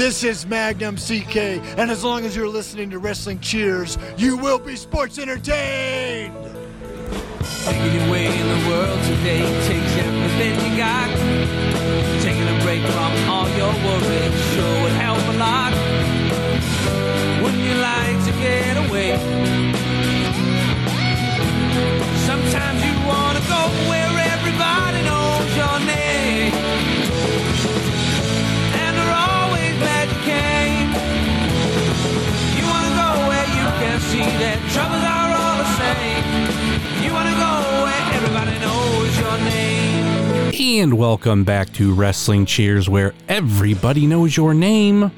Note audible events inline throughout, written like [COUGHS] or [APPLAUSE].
This is Magnum CK, and as long as you're listening to Wrestling Cheers, you will be sports entertained. Taking your way in the world today takes everything you got. Taking a break from all your worries sure would help a lot. Wouldn't you like to get away? And welcome back to Wrestling Cheers, where everybody knows your name,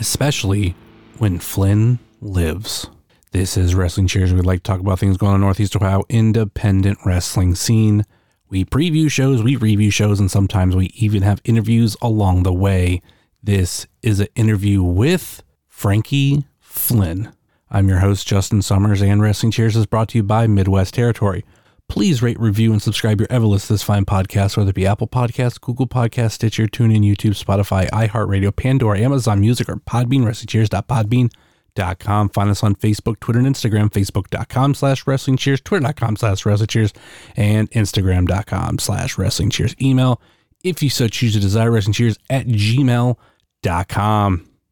especially when Flynn lives. This is Wrestling Cheers. We'd like to talk about things going on in Northeast Ohio independent wrestling scene. We preview shows, we review shows, and sometimes we even have interviews along the way. This is an interview with Frankie Flynn. I'm your host, Justin Summers, and Wrestling Cheers is brought to you by Midwest Territory. Please rate, review, and subscribe your Everlist this fine podcast, whether it be Apple Podcasts, Google Podcasts, Stitcher, TuneIn, YouTube, Spotify, iHeartRadio, Pandora, Amazon Music, or Podbean, WrestlingCheers.podbean.com. Find us on Facebook, Twitter, and Instagram, Facebook.com slash Wrestling Cheers, Twitter.com slash Wrestling Cheers, and Instagram.com slash Wrestling Cheers. Email, if you so choose to desire, Wrestling Cheers at gmail.com.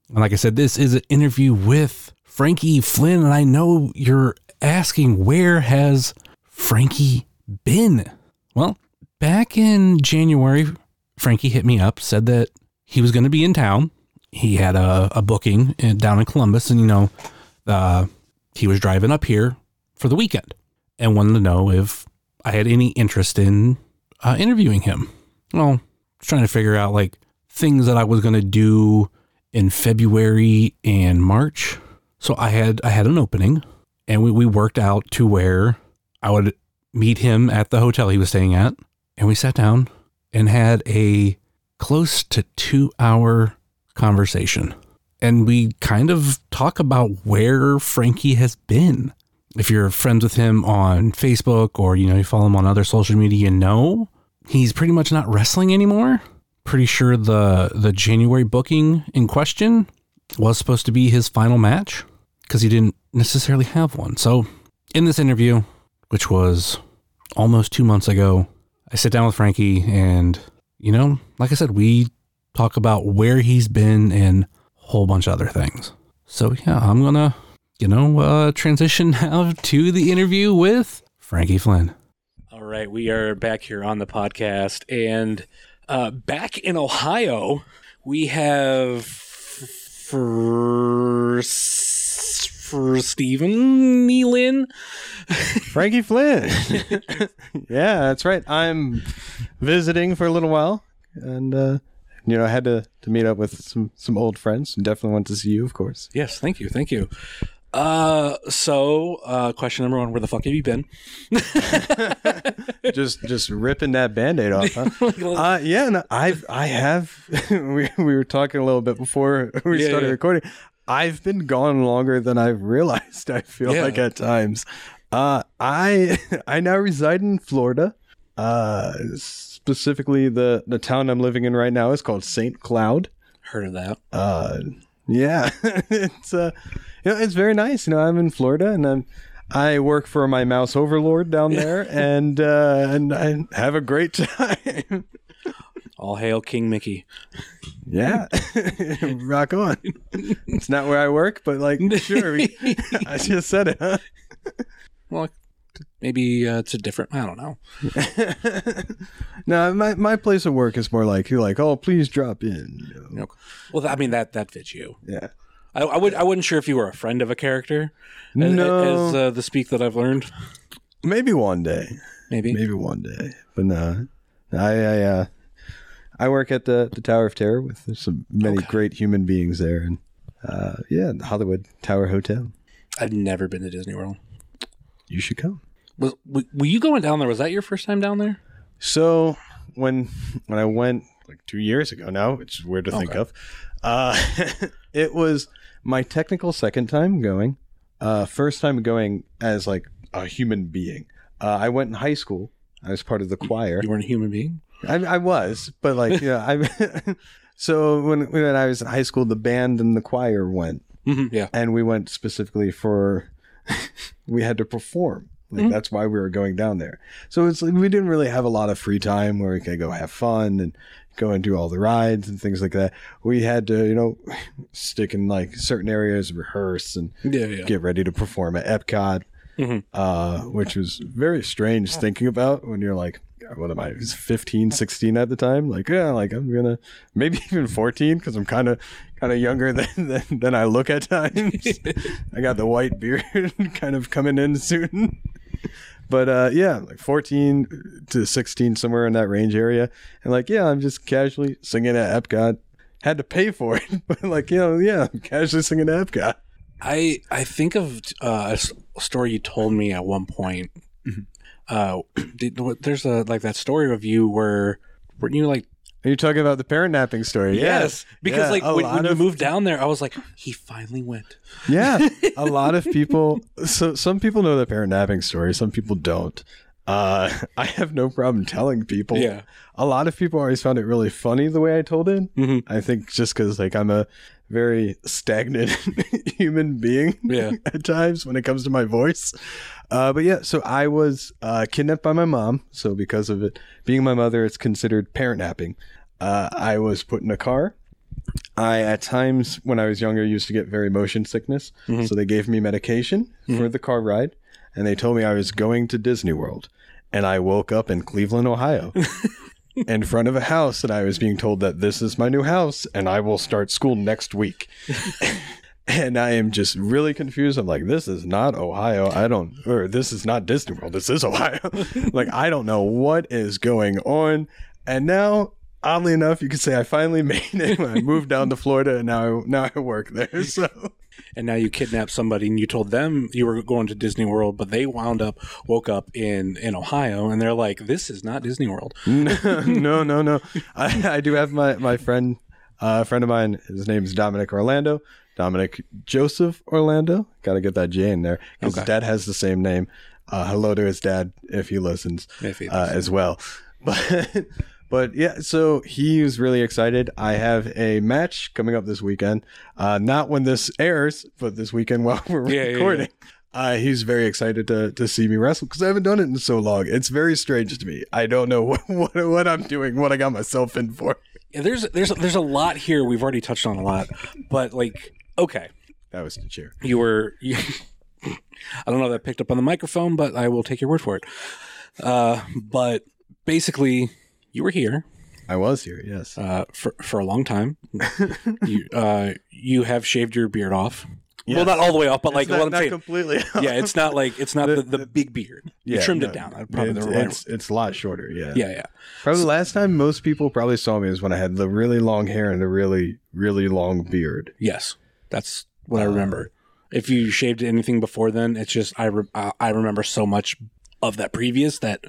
And like I said, this is an interview with Frankie Flynn, and I know you're asking, where has Frankie been? Well, back in January, Frankie hit me up, said that he was going to be in town. He had a, a booking in, down in Columbus, and you know, uh, he was driving up here for the weekend and wanted to know if I had any interest in uh, interviewing him. Well, trying to figure out like things that I was going to do in February and March. So I had I had an opening, and we, we worked out to where I would meet him at the hotel he was staying at, and we sat down and had a close to two hour conversation. And we kind of talk about where Frankie has been. If you're friends with him on Facebook or you know you follow him on other social media, you know he's pretty much not wrestling anymore. Pretty sure the the January booking in question was supposed to be his final match because he didn't necessarily have one. So in this interview, which was almost two months ago, I sit down with Frankie and, you know, like I said, we talk about where he's been and a whole bunch of other things. So, yeah, I'm going to, you know, uh, transition [LAUGHS] now to the interview with Frankie Flynn. All right, we are back here on the podcast, and uh, back in Ohio, we have for for Stephen Nealon. Frankie Flynn. [LAUGHS] yeah, that's right. I'm visiting for a little while, and uh, you know, I had to, to meet up with some some old friends, and definitely want to see you, of course. Yes, thank you, thank you. Uh, so uh, question number one: Where the fuck have you been? [LAUGHS] [LAUGHS] just just ripping that band-aid off huh? uh, yeah no, i've i have we, we were talking a little bit before we Yeah, started yeah. recording i've been gone longer than i've realized i feel Yeah. like at times. Uh i [LAUGHS] i now reside in florida. Uh specifically the the town i'm living in right now is called st cloud. Heard of that? uh yeah. [LAUGHS] It's uh you know it's very nice. You know i'm in florida and i'm i work for my mouse overlord down there and uh and i have a great [LAUGHS] time All hail King Mickey. yeah [LAUGHS] rock on it's not where i work but like sure we, [LAUGHS] i just said it huh Well, maybe uh, it's a different. I don't know. [LAUGHS] no my my place of work is more like you're like oh please drop in you know? Well, I mean that that fits you. yeah I, I would. I wasn't sure if you were a friend of a character. No. As uh, the speak that I've learned, maybe one day maybe. maybe one day but no i i uh i work at the the tower of terror with some many Okay. great human beings there and uh yeah the hollywood tower hotel I've never been to Disney World. you should come Was were you going down there? Was that your first time down there? so when when i went like two years ago now which is weird to think Okay. of uh [LAUGHS] it was my technical second time going uh first time going as like a human being uh i went in high school i was part of the choir You weren't a human being. I, I was, but like, yeah, I [LAUGHS] So when when I was in high school, the band and the choir went, Mhm, yeah. and we went specifically for [LAUGHS] we had to perform. Like that's why we were going down there. So it's like we didn't really have a lot of free time where we could go have fun and go and do all the rides and things like that. We had to, you know, stick in like certain areas, rehearse and Yeah, yeah. get ready to perform at Epcot, Mhm. uh, which was very strange thinking about when you're like, what am I, I was 15, 16 at the time? Like, yeah, like I'm gonna, maybe [LAUGHS] even 14 because I'm kind of, kind of younger than, [LAUGHS] than, than I look at times. [LAUGHS] I got the white beard kind of coming in soon. But uh, yeah, like 14 to 16, somewhere in that range area. And like, yeah, I'm just casually singing at Epcot. Had to pay for it, but like, you know, yeah, I'm casually singing at Epcot. I I think of uh, a story you told me at one point. Uh, [CLEARS THROAT] did, there's a like that story of you where weren't you like Are you talking about the parent napping story? yes because Yeah, like a when, when you of- moved down there I was like he finally went Yeah, [LAUGHS] a lot of people. So some people know the parent napping story. Some people don't. Uh, [LAUGHS] I have no problem telling people. Yeah. a lot of people always found it really funny the way I told it. Mhm. I think just because like I'm a very stagnant [LAUGHS] human being. Yeah. [LAUGHS] at times when it comes to my voice. Uh, but yeah, so I was uh, kidnapped by my mom. So because of it being my mother, it's considered parent napping. Uh, I was put in a car. I, at times when I was younger, used to get very motion sickness. So they gave me medication for the car ride. And they told me I was going to Disney World. And I woke up in Cleveland, Ohio. [LAUGHS] in front of a house and I was being told that this is my new house and I will start school next week. [LAUGHS] and I am just really confused. I'm like, this is not Ohio. I don't, or this is not Disney World. This is Ohio. [LAUGHS] like, I don't know what is going on. And now, oddly enough, you could say I finally [LAUGHS] made it. I moved down to Florida and now, I, now I work there. So, and now you kidnapped somebody and you told them you were going to Disney World but they wound up woke up in in Ohio and they're like this is not Disney World [LAUGHS] no, no, no. no. I, I do have my, my friend, uh, a friend of mine. His name is Dominic Orlando. Dominic Joseph Orlando. Got to get that J in there. His Okay. dad has the same name. Uh, hello to his dad if he listens If he uh, as well. [LAUGHS] But but yeah, so he was really excited. I have a match coming up this weekend. Uh, not when this airs, but this weekend [LAUGHS] while we're Yeah, yeah, yeah. recording. Uh, he's very excited to, to see me wrestle because I haven't done it in so long. It's very strange to me. I don't know [LAUGHS] what, what, what I'm doing, what I got myself in for. Yeah, there's there's there's a lot here we've already touched on a lot but like okay That was the cheer. you were you, [LAUGHS] I don't know if that picked up on the microphone, but I will take your word for it. Uh, but basically, you were here I was here, yes. uh, for for a long time. [LAUGHS] you uh, you have shaved your beard off. Well, not all the way off, but like It's not, what I'm not saying. completely. yeah, it's not like it's not the, The- the, big beard. you Yeah, trimmed no, it down. I'd probably it's, the right. it's, it's a lot shorter, yeah. yeah, yeah. Probably the last time most people probably saw me was when I had the really long hair and the really, really long beard. Yes, that's what I remember. If you shaved anything before then, it's just I re- I I remember so much of that previous that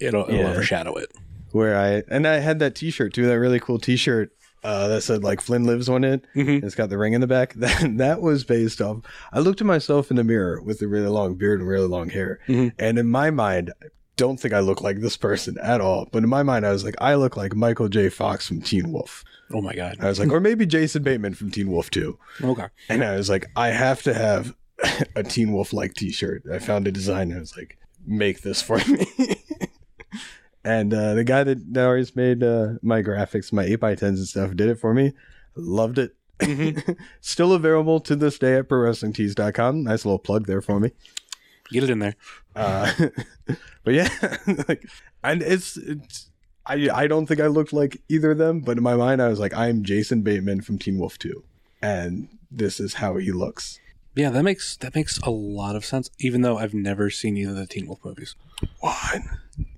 it'll, it'll Yeah. overshadow it. Where I and I had that T-shirt too, that really cool T-shirt uh, that said like Flynn lives on it. Mhm. It's got the ring in the back. [LAUGHS] That that was based off. I looked at myself in the mirror with the really long beard and really long hair, Mhm. and in my mind, I don't think I look like this person at all. But in my mind, I was like, I look like Michael J. Fox from Teen Wolf. Oh my god. I was like, or maybe Jason Bateman from Teen Wolf too. Okay. And I was like, I have to have [LAUGHS] a Teen Wolf like t shirt. I found a design. I was like, make this for [LAUGHS] me. And uh, the guy that, that always made uh, my graphics, my 8x10s and stuff, did it for me. Loved it. [LAUGHS] Still available to this day at prowrestlingtees.com. Nice little plug there for me. Get it in there. Uh, [LAUGHS] but yeah, [LAUGHS] like, and it's, it's, I, I don't think I looked like either of them, but in my mind, I was like, I'm Jason Bateman from Teen Wolf 2. And this is how he looks. Yeah, that makes that makes a lot of sense. Even though I've never seen either of the Teen Wolf movies. What?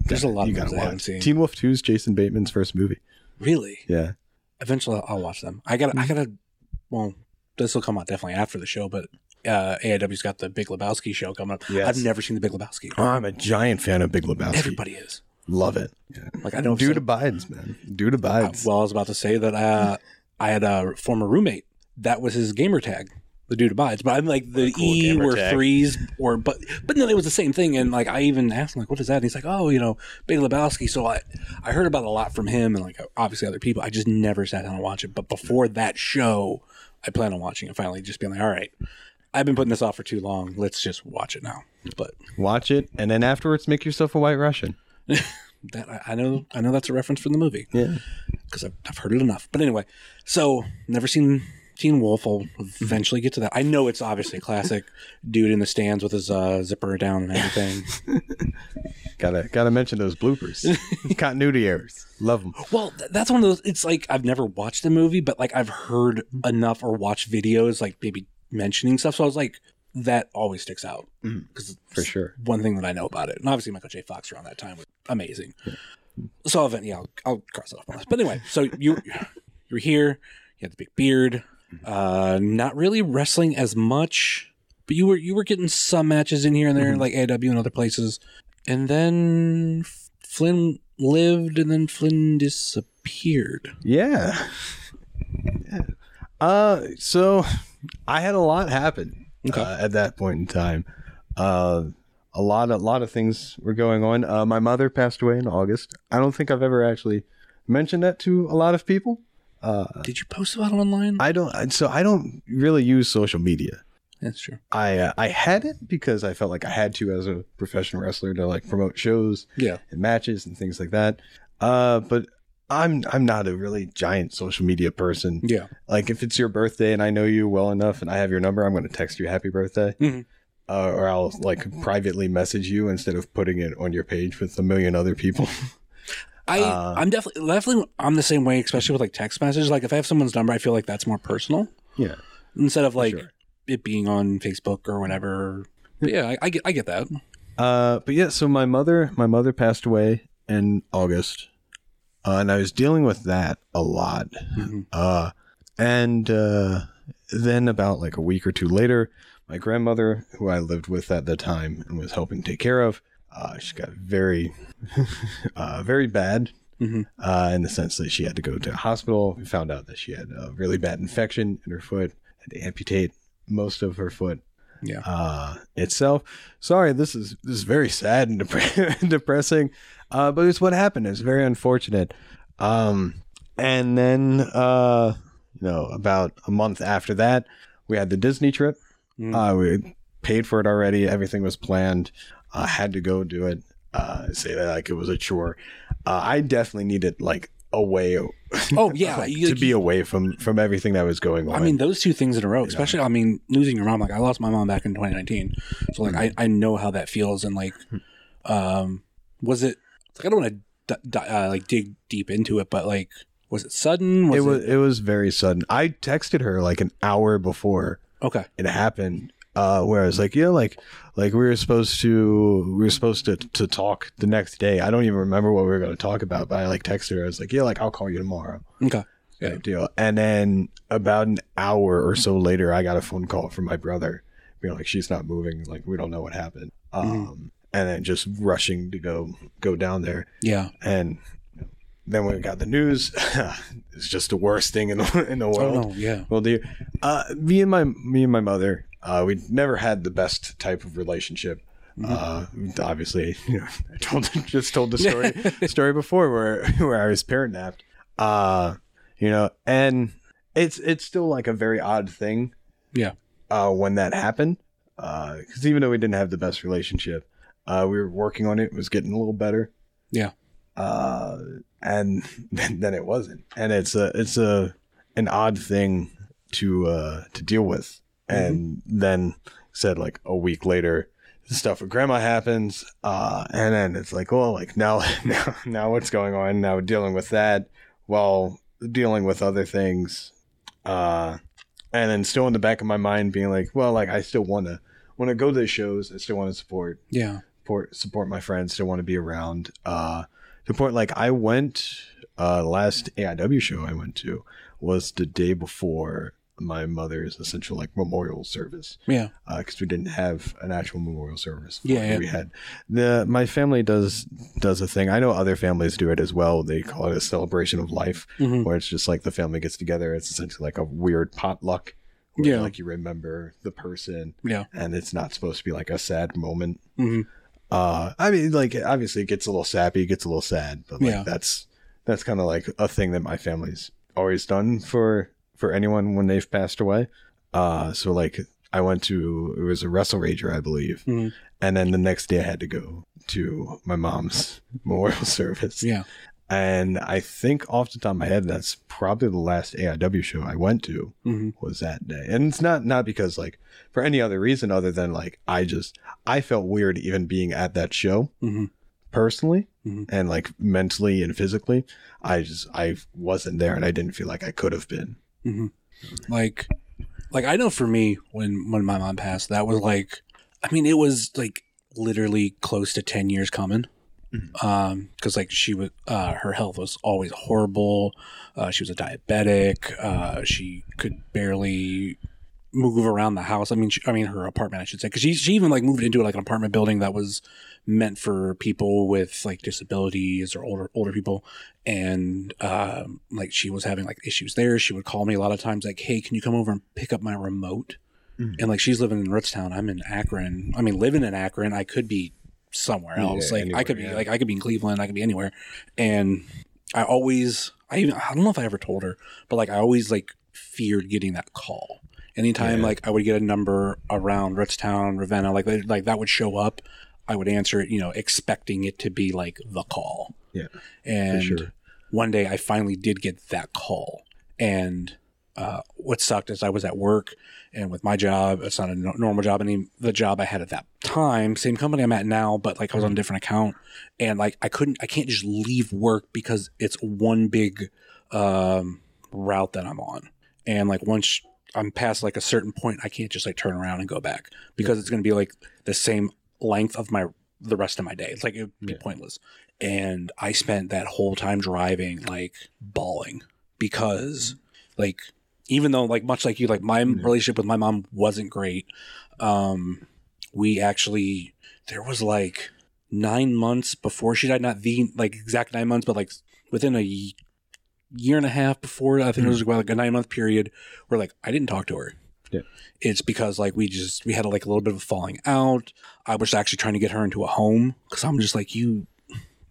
There's a lot you of gotta movies I haven't watch. seen. Teen Wolf 2 is Jason Bateman's first movie. Really? Yeah. Eventually, I'll- I'll watch them. I gotta. I gotta. Well, this will come out definitely after the show, but uh, AIW's got the Big Lebowski show coming up. Yes. I've never seen the Big Lebowski. Oh, I'm a giant fan of Big Lebowski. Everybody is. Love it. Yeah. Like I don't. Dude abides, man. Dude abides. well, I was about to say that uh, I had a former roommate. That was his gamer tag. The dude abides. But I'm like the cool E were threes or but but no, it was the same thing. And like I even asked him like, what is that? And he's like, oh, you know, Big Lebowski. So I I heard about a lot from him and like obviously other people. I just never sat down and watched it. But before that show, I plan on watching it. Finally, just being like, all right, I've been putting this off for too long. Let's just watch it now. But Watch it, and then afterwards, make yourself a White Russian. [LAUGHS] that I, I know I know that's a reference from the movie. Yeah. because I've, I've heard it enough. But anyway, so never seen Teen Wolf. I'll eventually get to that. I know it's obviously a classic dude in the stands with his uh, zipper down and everything. [LAUGHS] Gotta gotta mention those bloopers. [LAUGHS] Continuity errors. Love them. well, th- that's one of those. It's like I've never watched the movie, but like I've heard enough or watched videos, like maybe mentioning stuff. So I was like, that always sticks out because For sure. one thing that I know about it. And obviously, Michael J. Fox around that time was amazing. So, I'll, yeah, I'll, I'll cross it off my list. But anyway, so you you're here. You have the big beard. Uh, not really wrestling as much, but you were you were getting some matches in here and there, like AIW and other places. And then Flynn lived, and then Flynn disappeared. Yeah. yeah. Uh, so I had a lot happen Okay. uh, at that point in time. Uh, a lot, a lot of things were going on. Uh, my mother passed away in August. I don't think I've ever actually mentioned that to a lot of people. Did you post about it online? I don't. So I don't really use social media. That's true. I uh, I had it because I felt like I had to as a professional wrestler to like promote shows Yeah. and matches and things like that. Uh, but I'm I'm not a really giant social media person. Yeah. Like if it's your birthday and I know you well enough and I have your number, I'm going to text you happy birthday. Mhm. Uh, or I'll like privately message you instead of putting it on your page with a million other people. [LAUGHS] I Uh, I'm definitely definitely I'm the same way, especially with like text messages. Like if I have someone's number, I feel like that's more personal. yeah. instead of like Sure. it being on Facebook or whatever. But yeah, I, I get I get that. Uh, but yeah, so my mother, my mother passed away in August, uh, and I was dealing with that a lot. Mhm. Uh, and uh, then about like a week or two later, my grandmother, who I lived with at the time and was helping take care of, uh, she got very, [LAUGHS] uh, very bad. Mhm. Uh, in the sense that she had to go to a hospital. We found out that she had a really bad infection in her foot, had to amputate most of her foot Yeah. uh, itself. Sorry, this is this is very sad and dep- [LAUGHS] depressing, uh, but it's what happened. It's very unfortunate. Um, and then, uh, you know, about a month after that, we had the Disney trip. Mm. Uh, we paid for it already. Everything was planned. I had to go do it. Uh, say that like it was a chore. Uh, I definitely needed like a way Oh [LAUGHS] yeah, like, you- to be away from from everything that was going on. I mean, those two things in a row, especially. I mean, losing your mom. Like I lost my mom back in 2019, so like I, I know how that feels. And like, um, was it? Like, I don't want to d- d- uh, like dig deep into it, but like, was it sudden? Was it was it was very sudden. I texted her like an hour before okay. it happened. Uh, where I was like, yeah, like, like we were supposed to, we were supposed to to talk the next day. I don't even remember what we were going to talk about, but I like texted her. I was like, yeah, like I'll call you tomorrow. Okay. Yeah. Deal. And then about an hour or so later, I got a phone call from my brother, being like, she's not moving. Like we don't know what happened. Um, and then just rushing to go go down there Yeah. and then when we got the news, [LAUGHS] it's just the worst thing in the in the Oh world. no. Yeah. Well, dear, uh, me and my me and my mother, uh, we never had the best type of relationship. Uh, obviously, [LAUGHS] you know, I told [LAUGHS] just told the [LAUGHS] story story before where where I was parent napped. Uh, you know, and it's it's still like a very odd thing. Yeah. Uh, when that happened, because even though we didn't have the best relationship, uh, we were working on it. It was getting a little better Yeah. uh, and then, then it wasn't. And it's a it's a an odd thing to uh, to deal with. And then said like a week later, stuff with grandma happens, uh, and then it's like, well, like now [LAUGHS] now now what's going on? Now we're dealing with that while dealing with other things, uh, and then still in the back of my mind being like, well, like I still want to want to go to the shows. I still want to support Yeah. support support my friends still want to be around uh to point like i went uh last aiw show i went to was the day before my mother's essential like memorial service Yeah. because we didn't have an actual memorial service Yeah, yeah. we had the my family does does a thing i know other families do it as well they call it a celebration of life Mhm. where it's just like the family gets together it's essentially like a weird potluck where, Yeah. like you remember the person Yeah. and it's not supposed to be like a sad moment. Mhm. Uh, I mean, like obviously it gets a little sappy, it gets a little sad, but like Yeah. that's that's kind of like a thing that my family's always done for for anyone when they've passed away. Uh, so like I went to it was a Wrestle Rager, I believe, Mhm. and then the next day I had to go to my mom's [LAUGHS] memorial service. Yeah. And I think off the top of my head, that's probably the last AIW show I went to Mhm. was that day. And it's not not because like for any other reason other than like I just I felt weird even being at that show Mhm. personally Mhm. and like mentally and physically. I just I wasn't there and I didn't feel like I could have been. Like like i know for me when when my mom passed that was like i mean it was like literally close to 10 years coming. Um because like she was uh her health was always horrible. Uh she was a diabetic. Uh she could barely move around the house i mean she, i mean her apartment i should say because she, she even like moved into like an apartment building that was meant for people with like disabilities or older older people and um, like she was having like issues there. She would call me a lot of times, like, "Hey, can you come over and pick up my remote?" And like she's living in Rootstown, I'm in Akron. I mean, living in Akron, I could be somewhere Yeah, else. like I could be yeah. like I could be in Cleveland. I could be anywhere. And I always, I even I don't know if I ever told her, but like I always like feared getting that call. Anytime Yeah. like I would get a number around Rootstown, Ravenna, like like that would show up. I would answer it, you know, expecting it to be like the call. Yeah. And sure. one day I finally did get that call. And uh, what sucked is I was at work and with my job, it's not a no- normal job. Even the job I had at that time, same company I'm at now, but like I was on a different account. And like I couldn't, I can't just leave work because it's one big um, route that I'm on. And like once I'm past like a certain point, I can't just like turn around and go back because it's going to be like the same length of my the rest of my day. It's like it would be Yeah. pointless. And I spent that whole time driving like bawling because like even though like much like you like my relationship with my mom wasn't great um we actually there was like nine months before she died not the like exact nine months but like within a year and a half before i think it was hmm. about like a nine month period where like i didn't talk to her. Yeah. it's because like we just we had like a little bit of a falling out. I was actually trying to get her into a home because i'm just like you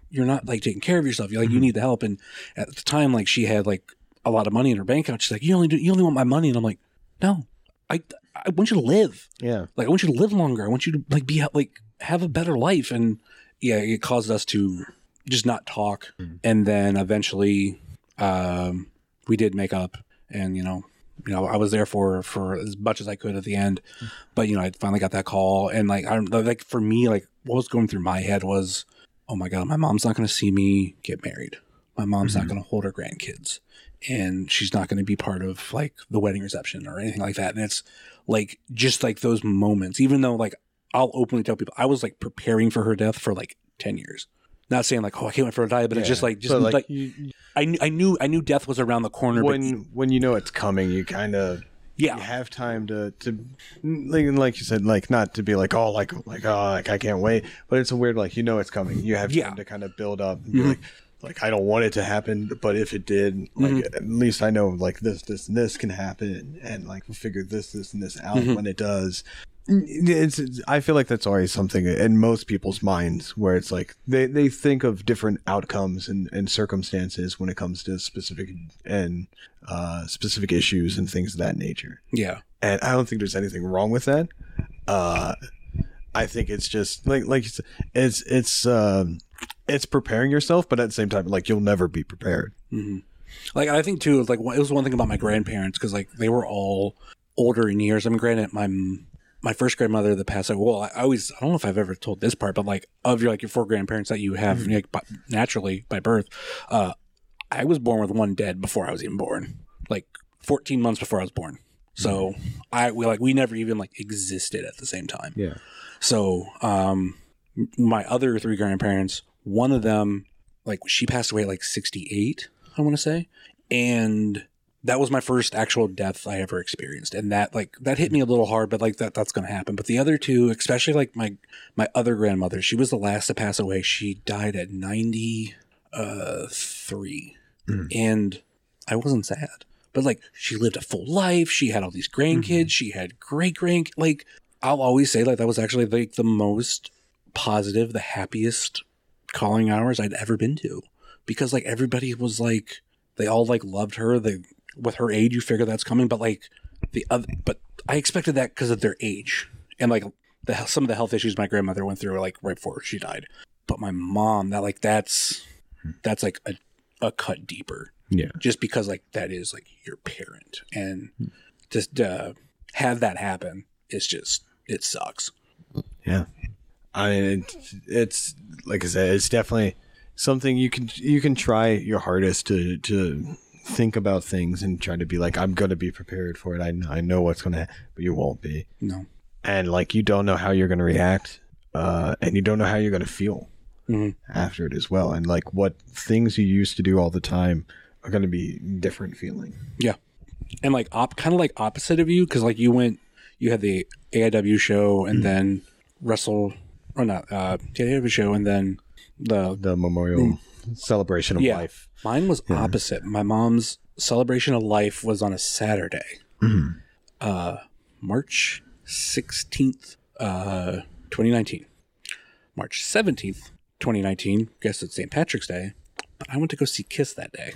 you're not like taking care of yourself. You're like you hmm. need the help. And at the time like she had like a lot of money in her bank account. She's like you only do you only want my money. And i'm like no. I i want you to live. Yeah. like I want you to live longer. I want you to like be like have a better life. And yeah, it caused us to just not talk. Hmm. And then eventually, um, we did make up. And you know, you know, I was there for for as much as I could at the end. But you know, I finally got that call. And like I like for me, like what was going through my head was, oh my god, my mom's not going to see me get married. My mom's not going to hold her grandkids. And she's not going to be part of like the wedding reception or anything like that. And it's like just like those moments, even though like I'll openly tell people I was like preparing for her death for like 10 years. Not saying like, oh, I can't wait for her to die, but it's just like, just But, like, you, you- I, knew, I knew, I knew death was around the corner. when when you know it's coming, you kind of yeah, you have time to to like, like you said like not to be like oh like like oh like I can't wait but it's a weird like you know it's coming you have time Yeah. to kind of build up and be Mhm. like like I don't want it to happen but if it did like Mm-hmm. at least I know like this this and this can happen and like we'll figure this this and this out Mm-hmm. when it does it's, it's I feel like that's always something in most people's minds where it's like they, they think of different outcomes and, and circumstances when it comes to specific and uh, specific issues and things of that nature yeah, and I don't think there's anything wrong with that. Uh, I think it's just like like said, it's it's um, it's preparing yourself, but at the same time, like you'll never be prepared. like I think too, like it was one thing about my grandparents because like they were all older in years. I mean, granted, my my first grandmother that passed away. Well, I, always I don't know if I've ever told this part, but like of your like your four grandparents that you have like, by, naturally by birth, uh, I was born with one dead before I was even born, like 14 months before I was born. So I we like we never even like existed at the same time. Yeah. So, um, my other three grandparents, one of them, like she passed away at like 68, I want to say. And that was my first actual death I ever experienced. And that, like, that hit me a little hard, but like that, that's going to happen. But the other two, especially like my, my other grandmother, she was the last to pass away. She died at 93. Hmm. And I wasn't sad. but like she lived a full life. She had all these grandkids. Mm-hmm. She had great grand. Like I'll always say, like that was actually like the most positive, the happiest calling hours I'd ever been to, because like everybody was like they all like loved her. They with her age, you figure that's coming, but like the other, but I expected that because of their age and like the some of the health issues my grandmother went through, like right before she died. But my mom, that like that's that's like a, a cut deeper Yeah. just because like that is like your parent and just uh have that happen it's just it sucks Yeah. I mean, it's, it's like I said, it's definitely something you can you can try your hardest to to think about things and try to be like I'm going to be prepared for it. I know, I know what's going to, happen, but you won't be. no And like you don't know how you're going to react, uh, and you don't know how you're going to feel Mhm. after it as well. And like what things you used to do all the time are going to be different feeling. yeah and like op kind of like opposite of you because like you went you had the aiw show and then wrestle or not uh the aiw show and then the The memorial celebration of Yeah. life. Mine was opposite. My mom's celebration of life was on a Saturday, uh, March sixteenth, uh, twenty nineteen. March seventeenth, twenty nineteen. Guess it's St. Patrick's Day, but I went to go see Kiss that day.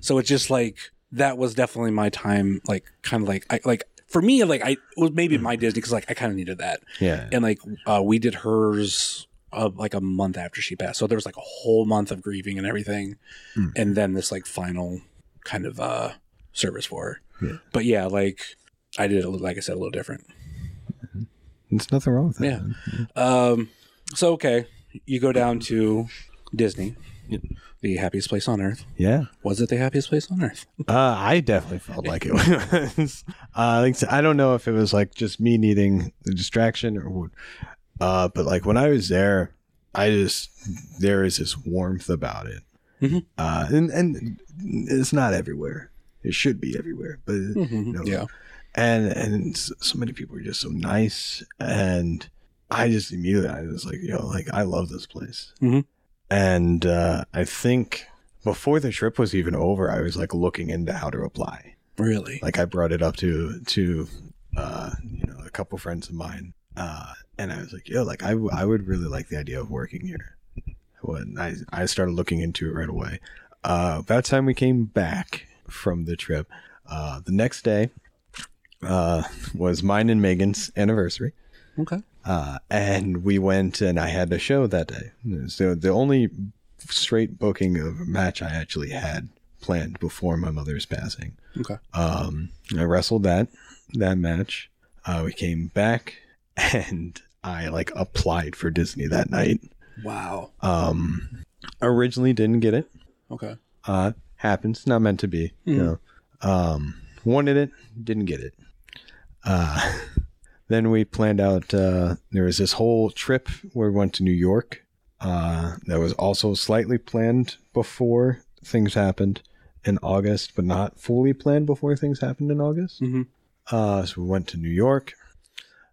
So it's just like that was definitely my time. Like kind of like I like for me like I was maybe my Disney because like I kind of needed that Yeah. and like uh, we did hers uh, like a month after she passed. So there was like a whole month of grieving and everything. And then this like final kind of uh service for her. Yeah. but yeah like i did it like i said a little different. There's nothing wrong with that. yeah. um so okay you go down to disney. The happiest place on earth. Yeah. was it the happiest place on earth? Uh, I definitely felt like it [LAUGHS] was. uh, like, I don't know if it was like just me needing the distraction or what. Uh, but like when I was there, I just there is this warmth about it. Mhm. Uh, and and it's not everywhere. It should be everywhere, but you know, yeah and and so many people are just so nice, and I just immediately I was like, yo, like I love this place, Mhm. and uh, I think before the trip was even over, I was like looking into how to apply. really Like I brought it up to to uh, you know a couple friends of mine, uh, and I was like, yo, like I, I would really like the idea of working here. When I I started looking into it right away. Uh, about time we came back from the trip, uh, the next day uh, was mine and Megan's anniversary. okay Uh, and we went and I had a show that day. So the only straight booking of a match I actually had planned before my mother's passing. okay Um, I wrestled that that match. Uh, we came back [LAUGHS] and I like applied for Disney that night. wow Um, originally didn't get it. okay Uh, happens, not meant to be. You know, um, wanted it, didn't get it. Uh, [LAUGHS] then we planned out. Uh, there was this whole trip where we went to New York. Uh, that was also slightly planned before things happened in August, but not fully planned before things happened in August. Mhm. Uh, so we went to New York,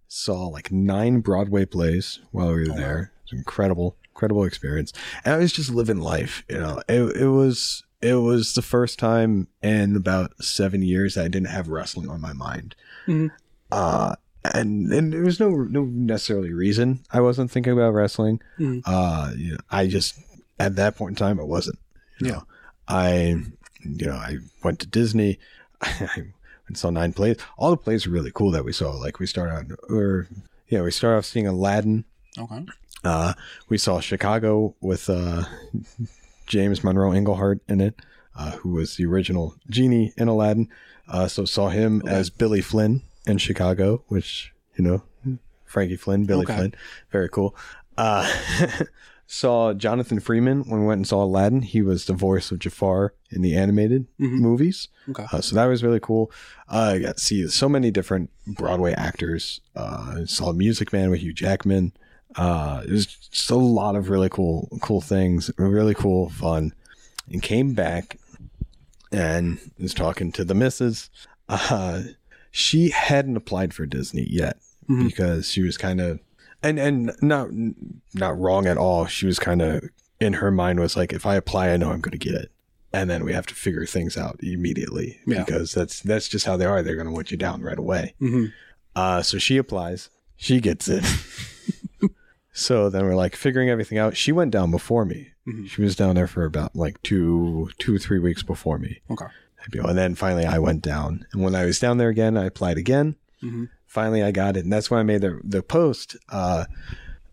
saw like nine Broadway plays while we were there. It was incredible, incredible experience. And I was just living life. You know, it, it was it was the first time in about seven years that I didn't have wrestling on my mind. Mhm. Uh, and and there was no no necessarily reason I wasn't thinking about wrestling. Mhm. Uh, you know, I just at that point in time I wasn't. You Yeah. know, I you know I went to Disney. [LAUGHS] I and saw nine plays. All the plays were really cool that we saw. Like we started out, or yeah, we started off seeing Aladdin. okay Uh, we saw Chicago with uh, [LAUGHS] James Monroe Iglehart in it, uh, who was the original genie in Aladdin. Uh, so saw him as Billy Flynn in Chicago, which you know, Frankie Flynn, Billy Okay. Flynn, very cool. [LAUGHS] Saw Jonathan Freeman when we went and saw Aladdin. He was the voice of Jafar in the animated movies. okay Uh, so that was really cool. Uh, I got to see so many different Broadway actors. Uh, saw Music Man with Hugh Jackman. Uh, it was just a lot of really cool, cool things. Really cool, fun. And came back and was talking to the missus. Uh, she hadn't applied for Disney yet Mhm. because she was kind of, and and not not wrong at all. She was kind of in her mind was like, if I apply, I know I'm going to get it. and then we have to figure things out immediately Yeah. because that's that's just how they are. They're going to want you down right away. Mhm. Uh, so she applies, she gets it. [LAUGHS] so then we're like figuring everything out. She went down before me. Mhm. She was down there for about like two, two, three weeks before me. Okay. And then finally I went down. And when I was down there again, I applied again. Mhm. Finally I got it. And that's why I made the, the post uh,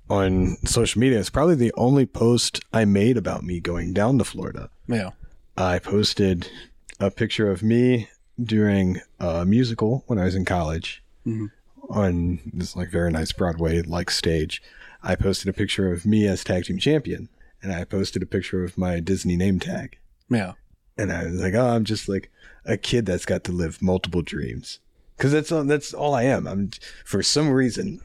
on social media. It's probably the only post I made about me going down to Florida. Yeah. I posted a picture of me during a musical when I was in college Mhm. on this like very nice Broadway like stage. I posted a picture of me as tag team champion, and I posted a picture of my Disney name tag. Yeah. And I was like, oh, I'm just like a kid that's got to live multiple dreams. Because that's all, that's all I am. I'm for some reason,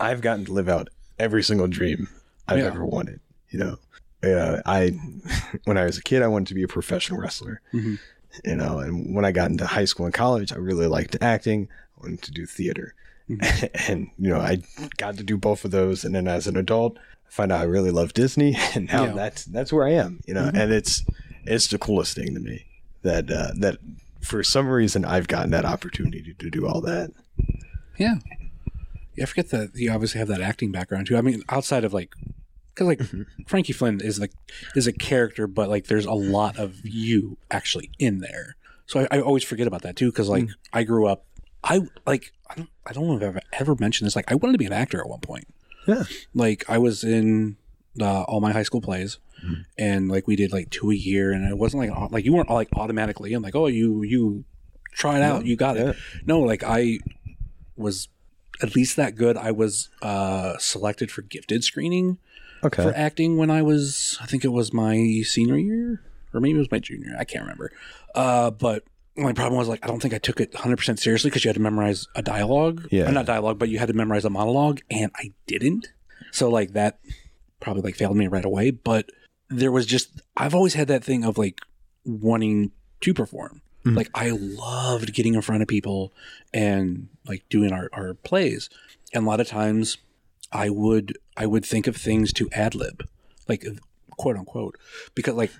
I've gotten to live out every single dream I've Yeah. ever wanted. You know, uh, I [LAUGHS] when I was a kid, I wanted to be a professional wrestler. Mhm. You know, and when I got into high school and college, I really liked acting. I wanted to do theater, [LAUGHS] and you know, I got to do both of those. And then as an adult, I find out I really love Disney, [LAUGHS] and now Yeah. that's that's where I am. You know, and it's it's the coolest thing to me that uh, that for some reason I've gotten that opportunity to do all that. Yeah. Yeah, I forget that you obviously have that acting background too. I mean, outside of like, because like Frankie Flynn is like is a character, but like there's a lot of you actually in there. So I, I always forget about that too, because like I grew up, I like I don't I don't know if I've ever mentioned this. Like I wanted to be an actor at one point. Yeah. Like I was in uh, all my high school plays, and like we did like two a year, and it wasn't like like you weren't like automatically I'm like oh you you try it out you got it. No, like I was at least that good. I was uh, selected for gifted screening Okay. for acting when I was, I think it was my senior year, or maybe it was my junior. I can't remember. Uh, but my problem was like I don't think I took it 100 percent seriously because you had to memorize a dialogue. Yeah. Uh, not dialogue, but you had to memorize a monologue, and I didn't. So like that probably like failed me right away. But there was just I've always had that thing of like wanting to perform. Mhm. Like I loved getting in front of people and like doing our, our plays. And a lot of times I would I would think of things to ad lib, like quote unquote, because like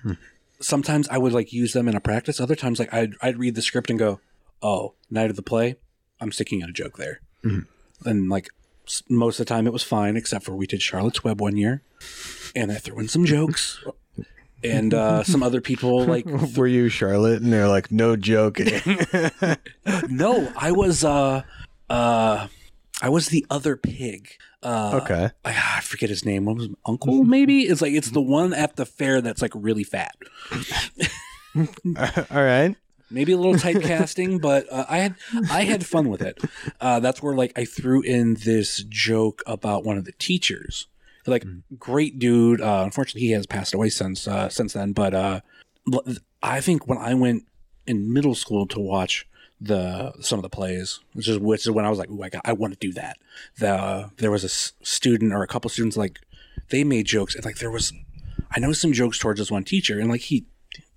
sometimes I would like use them in a practice. Other times like I'd I'd read the script and go, oh, night of the play, I'm sticking in a joke there, and like most of the time it was fine, except for we did Charlotte's Web one year, and I threw in some jokes. And uh, some other people [LAUGHS] like Were you Charlotte? And they're like, no joking. [LAUGHS] no, I was uh uh I was the other pig. Uh okay. I, I forget his name. What was it, Uncle? Maybe it's like it's the one at the fair that's like really fat. [LAUGHS] All right. Maybe a little [LAUGHS] typecasting, but uh, I had I had fun with it. Uh, that's where like I threw in this joke about one of the teachers. Like great dude. Uh, unfortunately, he has passed away since uh, since then. But uh, I think when I went in middle school to watch the some of the plays, which is which is when I was like, "Ooh, I got, I want to do that." The there was a s- student or a couple students like they made jokes and like there was I know some jokes towards this one teacher and like he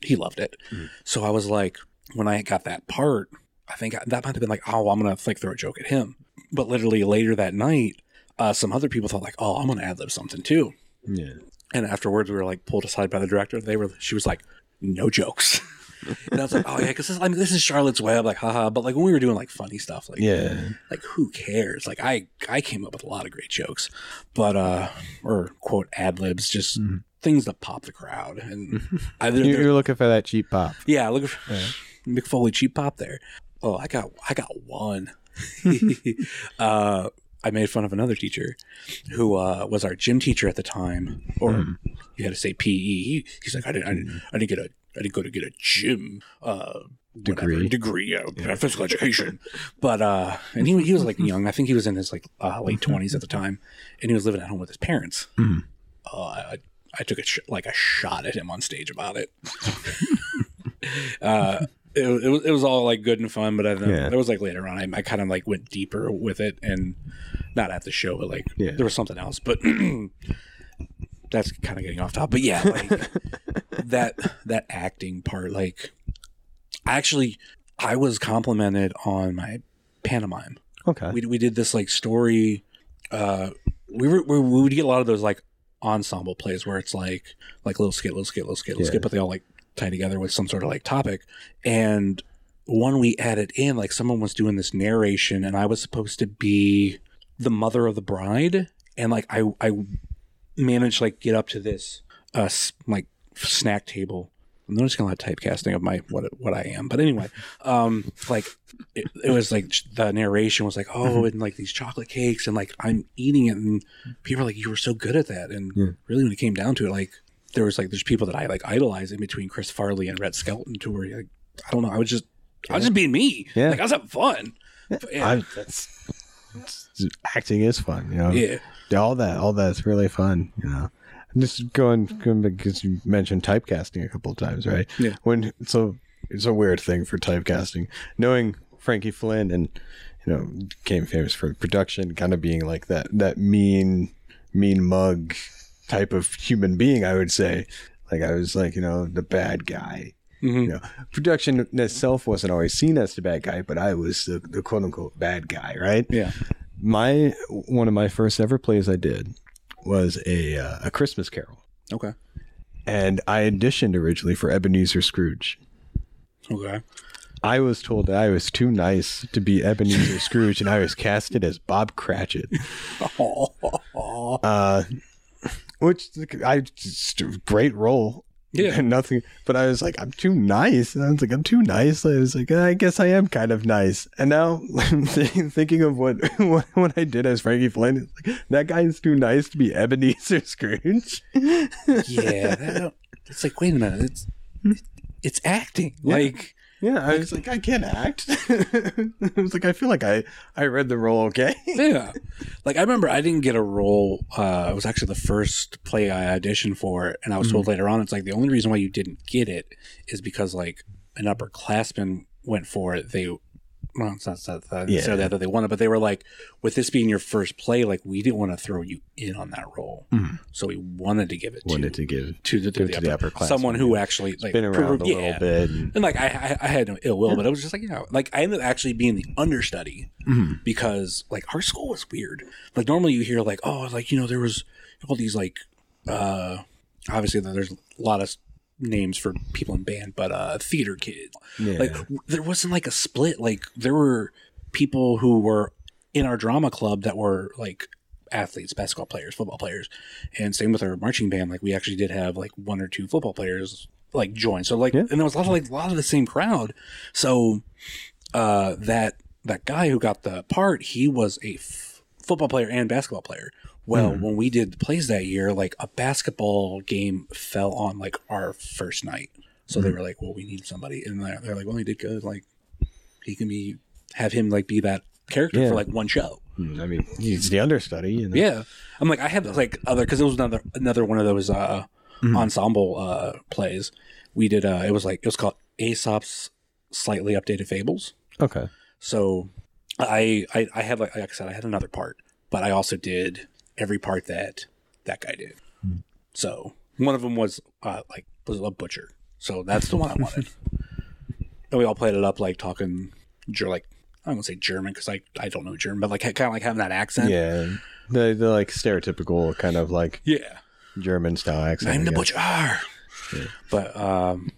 he loved it. So I was like, when I got that part, I think that might have been like, oh, I'm gonna like throw a joke at him. But literally later that night, uh, some other people thought like, oh, I'm gonna ad lib something too. Yeah. And afterwards, we were like pulled aside by the director. They were, she was like, no jokes. [LAUGHS] and I was like, oh yeah, because this, I mean, this is Charlotte's Web, like, haha. But like when we were doing like funny stuff, like, Yeah. like who cares? Like I, I came up with a lot of great jokes, but uh, or quote ad libs, just things that pop the crowd. And [LAUGHS] I, they're- You- they're- You're looking for that cheap pop. yeah, look Mick Foley cheap pop there. Oh, I got I got one. [LAUGHS] [LAUGHS] uh, I made fun of another teacher who uh, was our gym teacher at the time, or you had to say PE. He, he's like, I didn't, I didn't, I didn't get a, I didn't go to get a gym uh, whatever, Degree. degree, yeah, physical education. But uh, and he he was like young. I think he was in his like uh, late twenties at the time, and he was living at home with his parents. Oh, I, I took a sh- like a shot at him on stage about it. [LAUGHS] uh, it, it was it was all like good and fun, but I then Yeah. there was like later on, I, I kind of like went deeper with it, and not at the show, but like Yeah. there was something else. But [CLEARS THROAT] that's kind of getting off top. But yeah, like [LAUGHS] that that acting part, like I actually I was complimented on my pantomime Okay. we, we did this like story uh we were we, we would get a lot of those like ensemble plays where it's like like little skit little skit little skit little Yeah. skit but they all like tie together with some sort of like topic. And one we added in, like someone was doing this narration, and I was supposed to be the mother of the bride, and like I I managed like get up to this uh like snack table. I'm noticing a lot of typecasting of my what what I am, but anyway, um, like it, it was like the narration was like, oh, and like these chocolate cakes, and like I'm eating it, and people are like, you were so good at that, and really when it came down to it, like there was like there's people that I like idolize in between Chris Farley and Red Skelton to where like I don't know, I was just I was just being me, Yeah. like I was having fun, yeah, I, that's, acting is fun, you know. yeah, all that, all that's really fun, you know. I'm just going, going because you mentioned typecasting a couple of times, right? Yeah. When so it's a weird thing for typecasting. Knowing Frankie Flynn and you know became famous for production, kind of being like that that mean mean mug type of human being, I would say. Like I was like you know the bad guy. Mhm. You know, production itself wasn't always seen as the bad guy, but I was the, the quote unquote bad guy, right? yeah, my one of my first ever plays I did was a uh, a Christmas Carol, okay, and I auditioned originally for Ebenezer Scrooge. okay, I was told that I was too nice to be Ebenezer Scrooge, and I was casted as Bob Cratchit. [LAUGHS] Uh, which I just great role. Yeah. [LAUGHS] nothing. But I was like, I'm too nice. And I was like, I'm too nice. I was like, I guess I am kind of nice. And now [LAUGHS] thinking of what [LAUGHS] what, what I did as Frankie Flynn, like, that guy's too nice to be Ebenezer Scrooge. yeah. That, it's like wait a minute, it's it's acting like. Yeah, I was like, I can't act. [LAUGHS] I was like, I feel like I I read the role okay. [LAUGHS] yeah like i remember i didn't get a role uh it was actually the first play i auditioned for and i was told later on it's like the only reason why you didn't get it is because like an upperclassman went for it they well it's not that that, Yeah. so that, they wanted but they were like with this being your first play like we didn't want to throw you in on that role so we wanted to give it Wanted to, to give to the, to the, to the upper, upperclassman, someone who actually like been around a yeah. little bit. And, And like I, I, I had no ill will, but it was just like you know, like I ended up actually being the understudy because like our school was weird. Like normally you hear like oh like you know there was all these like uh obviously there's a lot of names for people in band, but uh theater kid. Yeah. Like there wasn't like a split. Like there were people who were in our drama club that were like athletes, basketball players, football players, and same with our marching band. Like we actually did have like one or two football players like join. So like, Yeah. and there was a lot of like a lot of the same crowd. So uh, that that guy who got the part, he was a football player and basketball player. Well, when we did the plays that year, like a basketball game fell on like our first night. So they were like, "Well, we need somebody," and they're, like, "Well, he did good. Like, he can be have him like be that character Yeah. for like one show." I mean, he's the understudy. You know? Yeah, I'm like I had like other because it was another another one of those uh ensemble uh plays. We did uh it was like it was called Aesop's slightly updated fables. Okay. So I I I had like like I said I had another part, but I also did every part that that guy did. So one of them was uh like was a butcher. So that's the one I wanted. [LAUGHS] and we all played it up like talking like I don't say German because I I don't know German, but like kind of like having that accent. Yeah. The the like stereotypical kind of like Yeah. German style accent. I'm the butcher. But um,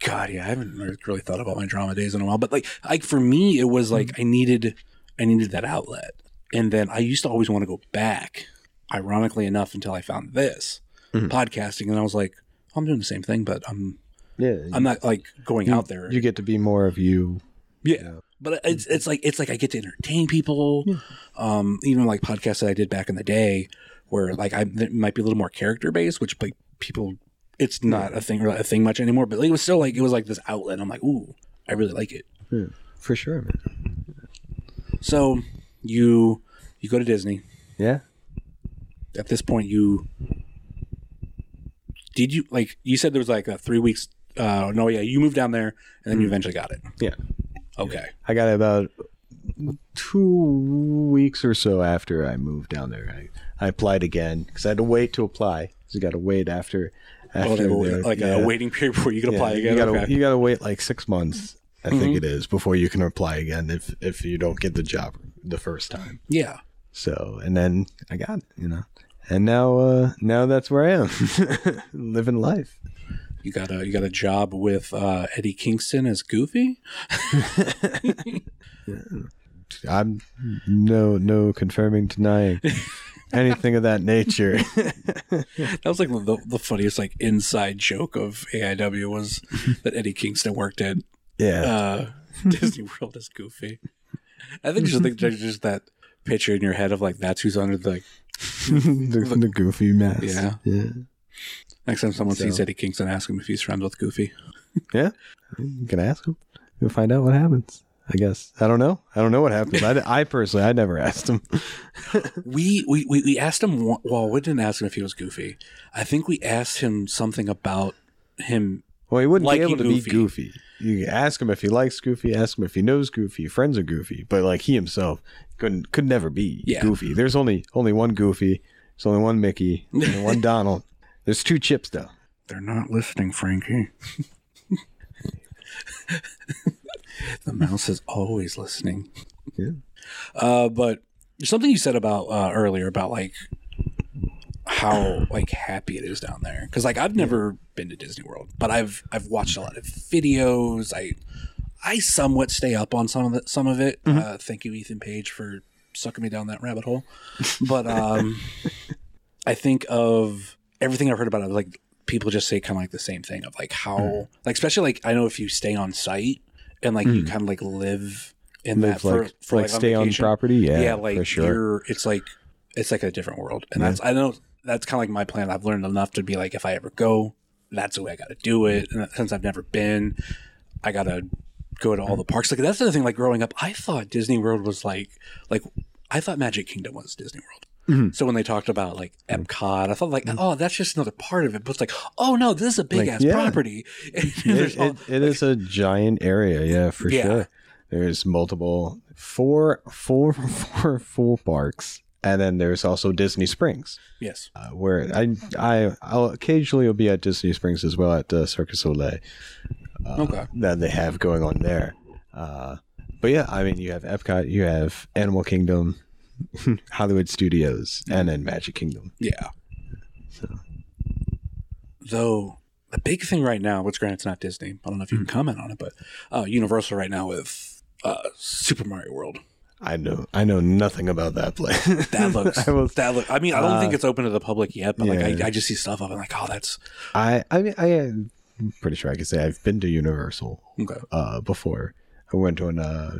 God, yeah, I haven't really thought about my drama days in a while. But like, like for me, it was like I needed, I needed that outlet, and then I used to always want to go back. Ironically enough, until I found this podcasting, and I was like, oh, I'm doing the same thing, but I'm Yeah. I'm not like going out there. You get to be more of you. Yeah. But it's it's like it's like I get to entertain people. Um, even like podcasts that I did back in the day, where like I might be a little more character based, which like people, it's not a thing a thing much anymore. But it was still like it was like this outlet. I'm like, ooh, I really like it. Yeah, For sure, man. So you you go to Disney. Yeah. At this point, you did you like you said there was like a three weeks. Uh, no, yeah, you moved down there and then you eventually got it. Yeah. Okay. I got it about two weeks or so after I moved down there. I, I applied again because I had to wait to apply. 'Cause you got to wait after. Oh, after have a- like yeah. a waiting period before you can Yeah, apply again. You gotta, okay. Mm-hmm. you gotta wait like six months. I think it is before you can apply again if if you don't get the job the first time. yeah. So and then I got it, you know, and now uh now that's where I am [LAUGHS] living life. You got a you got a job with uh, Eddie Kingston as Goofy. [LAUGHS] I'm no no confirming denying [LAUGHS] anything of that nature. [LAUGHS] That was like the, the funniest like inside joke of AIW was [LAUGHS] that Eddie Kingston worked at yeah. uh, [LAUGHS] Disney World as Goofy. I think just think just that picture in your head of like that's who's under the the, the goofy mask. Yeah. Yeah. next time someone sees Eddie Kingston, ask him if he's friends with Goofy. Yeah. You can ask him. You'll find out what happens. I guess. I don't know. I don't know what happened. I, I personally, I never asked him. [LAUGHS] We we we, we asked him. Well, we didn't ask him if he was Goofy. I think we asked him something about him. Well, he wouldn't be able to Goofy. be goofy. You ask him if he likes Goofy, ask him if he knows Goofy, friends are Goofy, but like he himself couldn't could never be Yeah. Goofy. There's only only one Goofy. There's only one Mickey, only one [LAUGHS] Donald. There's two chips though. They're not listening, Frankie. [LAUGHS] the mouse is always listening. Yeah. Uh, but something you said about uh, earlier about like how like happy it is down there because like I've never been to Disney World, but I've I've watched a lot of videos. I I somewhat stay up on some of it. Some of it. Uh, thank you, Ethan Page, for sucking me down that rabbit hole. But um, I think of everything I've heard about it. Like people just say kind of like the same thing of like how like especially like I know if you stay on site and like you hmm. kind of like live in Live that for, like, for like, like, stay on vacation. property. Yeah, Yeah, like for sure. you're it's like it's like a different world. And that's I know that's kind of like my plan. I've learned enough to be like if I ever go, that's the way I got to do it. And since I've never been, I got to go to all the parks. Like that's the other thing like growing up, I thought Disney World was like like I thought Magic Kingdom was Disney World. Mm-hmm. So when they talked about like Epcot, I thought like, oh, that's just another part of it. But it's like, oh no, this is a big Like, ass yeah. property. [LAUGHS] it, all- it, it is a giant area, yeah, for Yeah. sure. There's multiple four four [LAUGHS] four full parks, and then there's also Disney Springs, yes. uh, where I I I'll occasionally will be at Disney Springs as well at uh, Cirque du Soleil okay. that they have going on there. Uh, but yeah, I mean, you have Epcot, you have Animal Kingdom, [LAUGHS] Hollywood Studios, and then Magic Kingdom. Yeah. So. Though the big thing right now, which granted it's not Disney, I don't know if you Hmm. can comment on it, but uh, Universal right now with uh, Super Mario World. I know I know nothing about that place. [LAUGHS] That looks. [LAUGHS] I will that look. I mean, I don't Uh, think it's open to the public yet, but like. I, I just see stuff up and like, oh, that's I I mean I am pretty sure I can say I've been to Universal okay. uh, before. I went uh, uh,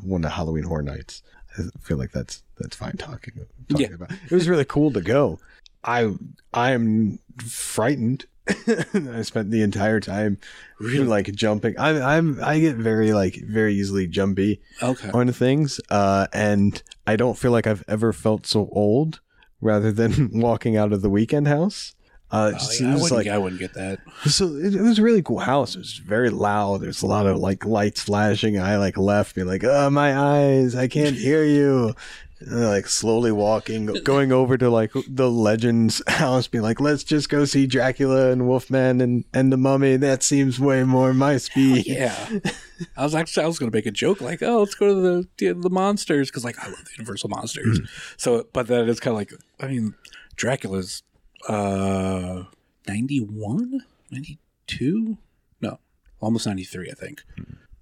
one of Halloween Horror Nights. I feel like that's that's fine talking, talking Yeah. about. It was really cool to go. I I'm frightened. [LAUGHS] I spent the entire time really like jumping. I'm I'm I get very like very easily jumpy Okay. on things, uh, and I don't feel like I've ever felt so old. Rather than [LAUGHS] walking out of the weekend house, uh, Oh, just- yeah, it I, wouldn't, like I wouldn't get that. [LAUGHS] so it, it was a really cool house. It was very loud. There's a lot of like lights flashing. I like left, being like, "Oh, my eyes! I can't hear you." And, like slowly walking, going over to like the Legends [LAUGHS] house, being like, "Let's just go see Dracula and Wolfman and and the Mummy." That seems way more my speed. Yeah. [LAUGHS] I was actually I was going to make a joke like, oh, let's go to the the, the monsters because like I love the Universal monsters. so, but then it's kind of like, I mean, Dracula's uh 91, 92? No, almost 93, I think.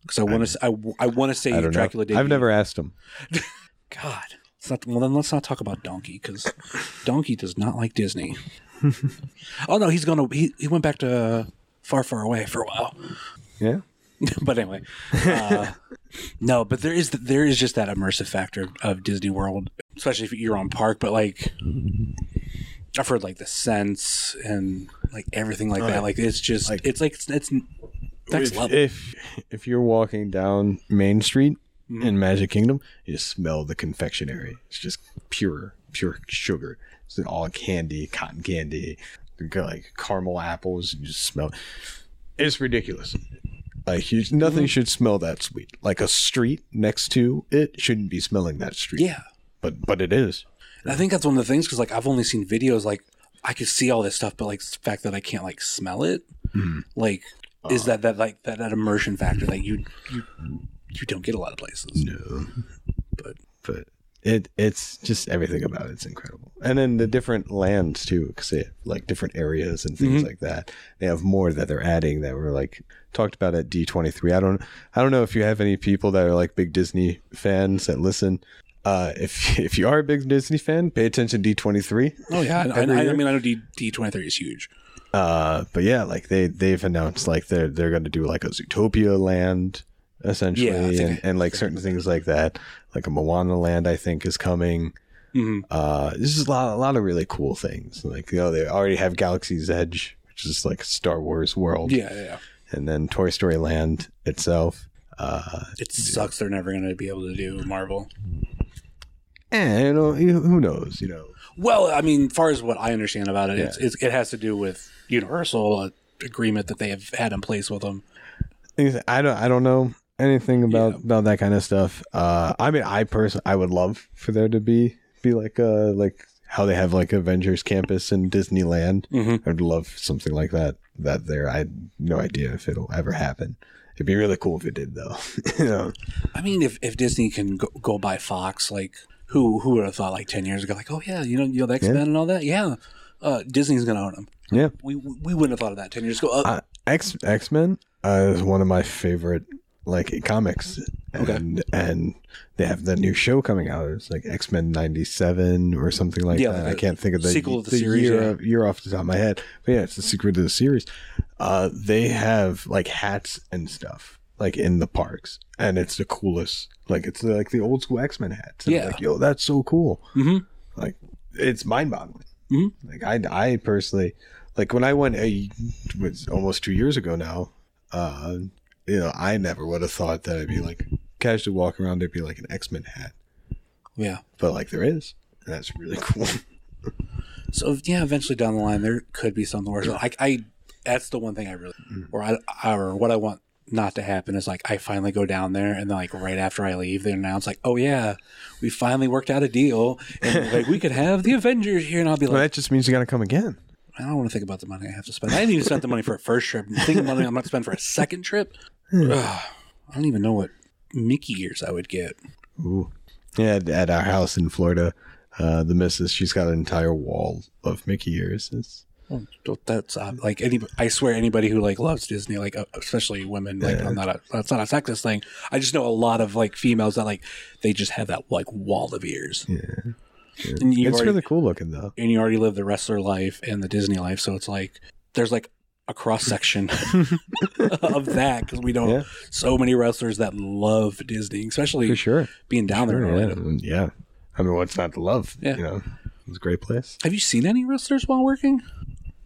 Because I want to, I, I want to say I Dracula. Know. Debuted. I've never asked him. [LAUGHS] God. It's not, well, then let's not talk about Donkey because Donkey does not like Disney. [LAUGHS] oh no, he's gonna. He, he went back to far, far away for a while. Yeah. [LAUGHS] but anyway, uh, no, but there is there is just that immersive factor of Disney World, especially if you're on park. But like, I've heard like the sense and like everything like that. Like it's just Like- it's like it's, it's next if, level. if if you're walking down Main Street Mm-hmm. in Magic Kingdom, you just smell the confectionery. It's just pure, pure sugar. It's all candy, cotton candy, you got, like caramel apples. You just smell. It's ridiculous. Like you, Mm-hmm. nothing should smell that sweet. Like a street next to it shouldn't be smelling that street. yeah, but but it is. And I think that's one of the things because like I've only seen videos like I could see all this stuff, but like the fact that I can't like smell it, hmm. like is uh. that that like that that immersion factor that you you you don't get a lot of places. No, But but it it's just everything about it's incredible. And then the different lands too, because they have like different areas and things mm-hmm. like that. They have more that they're adding that were like talked about at D twenty three. I don't, I don't know if you have any people that are like big Disney fans that listen. Uh, if [LAUGHS] if you are a big Disney fan, pay attention to D twenty three. Oh yeah, I, I, I mean I know D D twenty three is huge. Uh, but yeah, like they they've announced like they're they're going to do like a Zootopia land essentially, Yeah, and, I- and like certain things like that. Like a Moana land, I think is coming. Mhm. Uh, this is a lot a lot of really cool things. Like you know, they already have Galaxy's Edge, which is like Star Wars world, Yeah, yeah, yeah. and then Toy Story Land itself. Uh, It sucks they're never going to be able to do Marvel. And you know, who knows? You know, Well, I mean, as far as what I understand about it, Yeah. it's, it has to do with Universal uh, agreement that they have had in place with them. I don't I don't know anything about Yeah. about that kind of stuff. Uh, I mean, I personally I would love for there to be be like uh like how they have like Avengers Campus in Disneyland. Mhm. I'd love something like that that there. I no idea if it'll ever happen. It'd be really cool if it did though. [LAUGHS] you know, I mean, if, if Disney can go, go buy Fox, like who who would have thought like ten years ago, like oh yeah, you know, you know the X Men and all that, yeah, uh, Disney's going to own them. yeah. We we wouldn't have thought of that ten years ago. Uh, Uh, X X Men uh, is one of my favorite like comics. Okay. And, and they have the new show coming out. It's like X Men '97 or something like Yeah, that. the I can't think of the sequel of the series, year, yeah. year off the top of my head. But yeah, it's the secret to the series. Uh, they have like hats and stuff like in the parks, and it's the coolest. Like it's like the old school X Men hats. And I'm Yeah. like yo, that's so cool. Mhm. Like it's mind boggling. Mhm. Like I, I personally, like when I went a was almost two years ago now. Uh, you know, I never would have thought that I'd be like casually walking around. There'd be like an X Men hat, yeah. but like there is, and that's really [LAUGHS] cool. So yeah, eventually down the line there could be something where I, I that's the one thing I really or I or what I want not to happen is like I finally go down there and then like right after I leave they announce like oh yeah we finally worked out a deal and like we could have the Avengers here. And I'll be well, like that just means you got to come again. I don't want to think about the money I have to spend. I didn't even spend the money for a first trip. I'm thinking money I'm going to spend for a second trip? Ugh, I don't even know what Mickey ears I would get. Ooh. Yeah, at, our house in Florida, uh, the missus she's got an entire wall of Mickey ears. It's, that's uh, like any. I swear, anybody who like loves Disney, like uh, especially women, like I'm not a. That's not a sexist thing. I just know a lot of like females that like they just have that like wall of ears. yeah, And you it's already, really cool looking though. and you already live the wrestler life and the Disney life, so it's like there's like a cross section [LAUGHS] [LAUGHS] of that because we know Yeah. so many wrestlers that love Disney, especially For sure. being down there. in yeah. Yeah. I mean, what's not to love? Yeah. You know, it's a great place. Have you seen any wrestlers while working?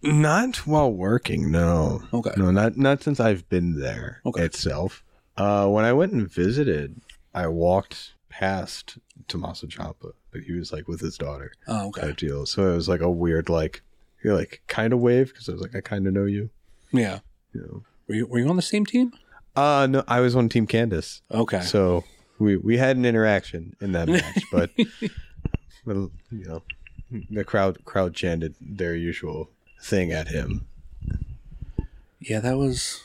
Not while working, no. Okay. No, not not since I've been there Okay. itself. Uh, when I went and visited, I walked past Tommaso Ciampa, but he was like with his daughter. Oh, okay. Deal. So it was like a weird, like, you're like kind of wave because I was like, I kind of know you. Yeah. You know. Were you Were you on the same team? Uh no, I was on Team Candace, Okay. so we we had an interaction in that match, but [LAUGHS] well, you know, the crowd crowd chanted their usual thing at him. Yeah, that was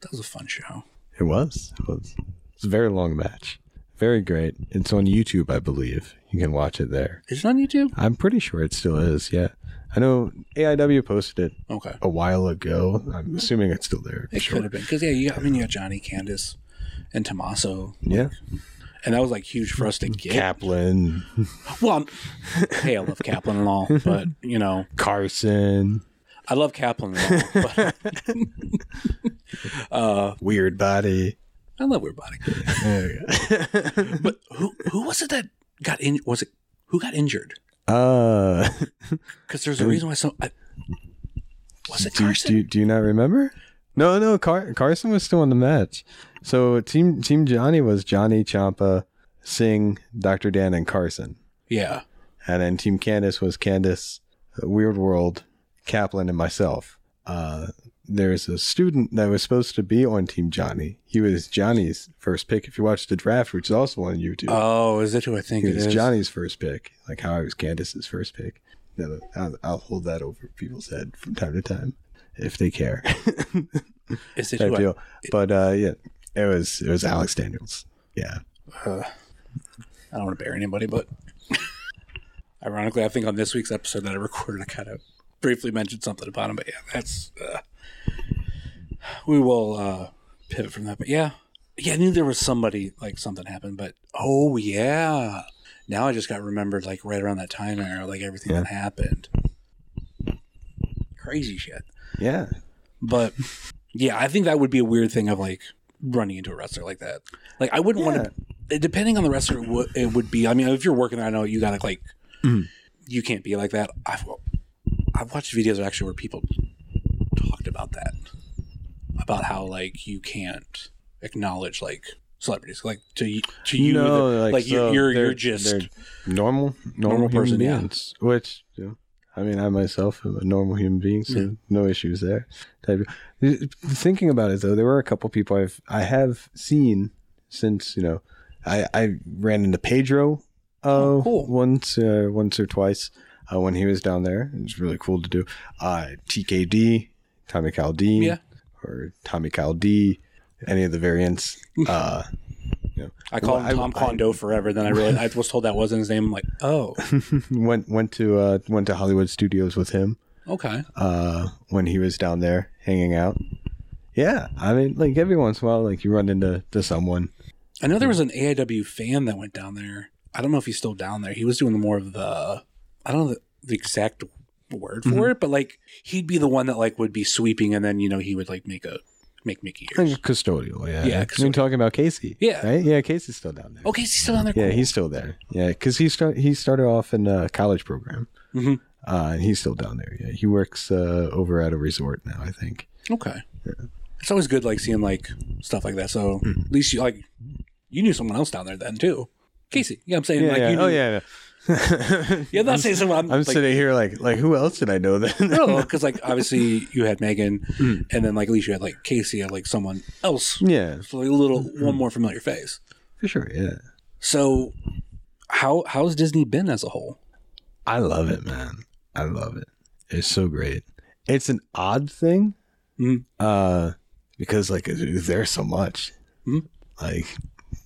that was a fun show. It was. It was. It's a very long match. Very great. It's on YouTube, I believe. You can watch it there. Is it on YouTube? I'm pretty sure it still is. Yeah, I know AIW posted it Okay. a while ago. I'm assuming it's still there. It Sure. could have been because yeah, you got, I mean you got Johnny, Candace, and Tommaso, Yeah, and that was like huge for us to get. Kaplan, Well, I'm, hey, I love Kaplan and all, but you know, Carson, I love Kaplan and all, but [LAUGHS] uh, Weird Body. I love Weird Body. There you go. But who who was it that got in? Was it who got injured? Uh, Because there's a reason why some. I, was it do, Carson? do, do you not remember? No, no. Car- Carson was still in the match. So team Team Johnny was Johnny Ciampa, Singh, Doctor Dan, and Carson. yeah. and then Team Candace was Candace, Weird World, Kaplan, and myself. Uh, there's a student that was supposed to be on Team Johnny. He was Johnny's first pick. If you watch the draft, which is also on YouTube, Oh, is it who I think it was is? Johnny's first pick. Like how I was Candace's first pick. I'll, I'll hold that over people's head from time to time if they care. [LAUGHS] Is it Type who I, deal. But uh, yeah, it was it was Alex Daniels. Yeah. I don't want to bury anybody, but [LAUGHS] Ironically, I think on this week's episode that I recorded, I kind of briefly mentioned something about him, but yeah, that's uh, we will uh, pivot from that. But yeah, yeah, I knew there was somebody like something happened, but oh yeah, now I just got remembered like right around that time era, like everything that happened. Crazy shit. Yeah. But yeah, I think that would be a weird thing of like running into a wrestler like that. Like I wouldn't want to. Depending on the wrestler, it would, it would be. I mean, if you're working, there, I know you gotta like. Mm-hmm. You can't be like that. I've I've watched videos actually where people talked about that, about how like you can't acknowledge like celebrities, like to to you, No, the- like, like, so you're you're, you're just normal, normal, Normal human person, yeah. Which, you know, I mean, I myself am a normal human being, so no issues there. Thinking about it though, there were a couple people I've I have seen since you know, I I ran into Pedro, uh, Oh, cool. once uh, once or twice uh, when he was down there. It was really cool to do. Uh, TKD, Tommy Caldine, Yeah. or Tommy Caldi, any of the variants. [LAUGHS] Uh, I call him I- Tom I- Kondo forever. Then I realized I was told that wasn't his name. I'm like, oh, [LAUGHS] went went to uh, went to Hollywood Studios with him okay. uh, when he was down there hanging out. Yeah, I mean, like every once in a while, like you run into to someone. I know there was an AIW fan that went down there. I don't know if he's still down there. He was doing more of the, I don't know the, the exact word for Mm-hmm. it, but like he'd be the one that like would be sweeping, and then you know he would like make a make Mickey ears. custodial, yeah. Yeah, You're talking about Casey. Yeah. Right? Yeah, Casey's still down there. Okay, he's still down there. Yeah, Cool. he's still there. Yeah, because he start he started off in a college program, Mhm. uh, and he's still down there. Yeah, he works uh, over at a resort now, I think. okay. Yeah. It's always good like seeing like stuff like that. So Hmm. at least you like you knew someone else down there then too. Casey, yeah, I'm saying Yeah, like yeah. you knew, oh yeah. yeah. Yeah. I'm not saying someone. I'm, I'm like, sitting here like like who else did I know then? No, because like obviously you had Megan, Hmm. and then like at least you had like Casey and like someone else, yeah, so like a little one more familiar face. for sure. Yeah. So, how how's Disney been as a whole? I love it, man. I love it. It's so great. It's an odd thing, Mhm. uh, because like there's so much, Mhm. like,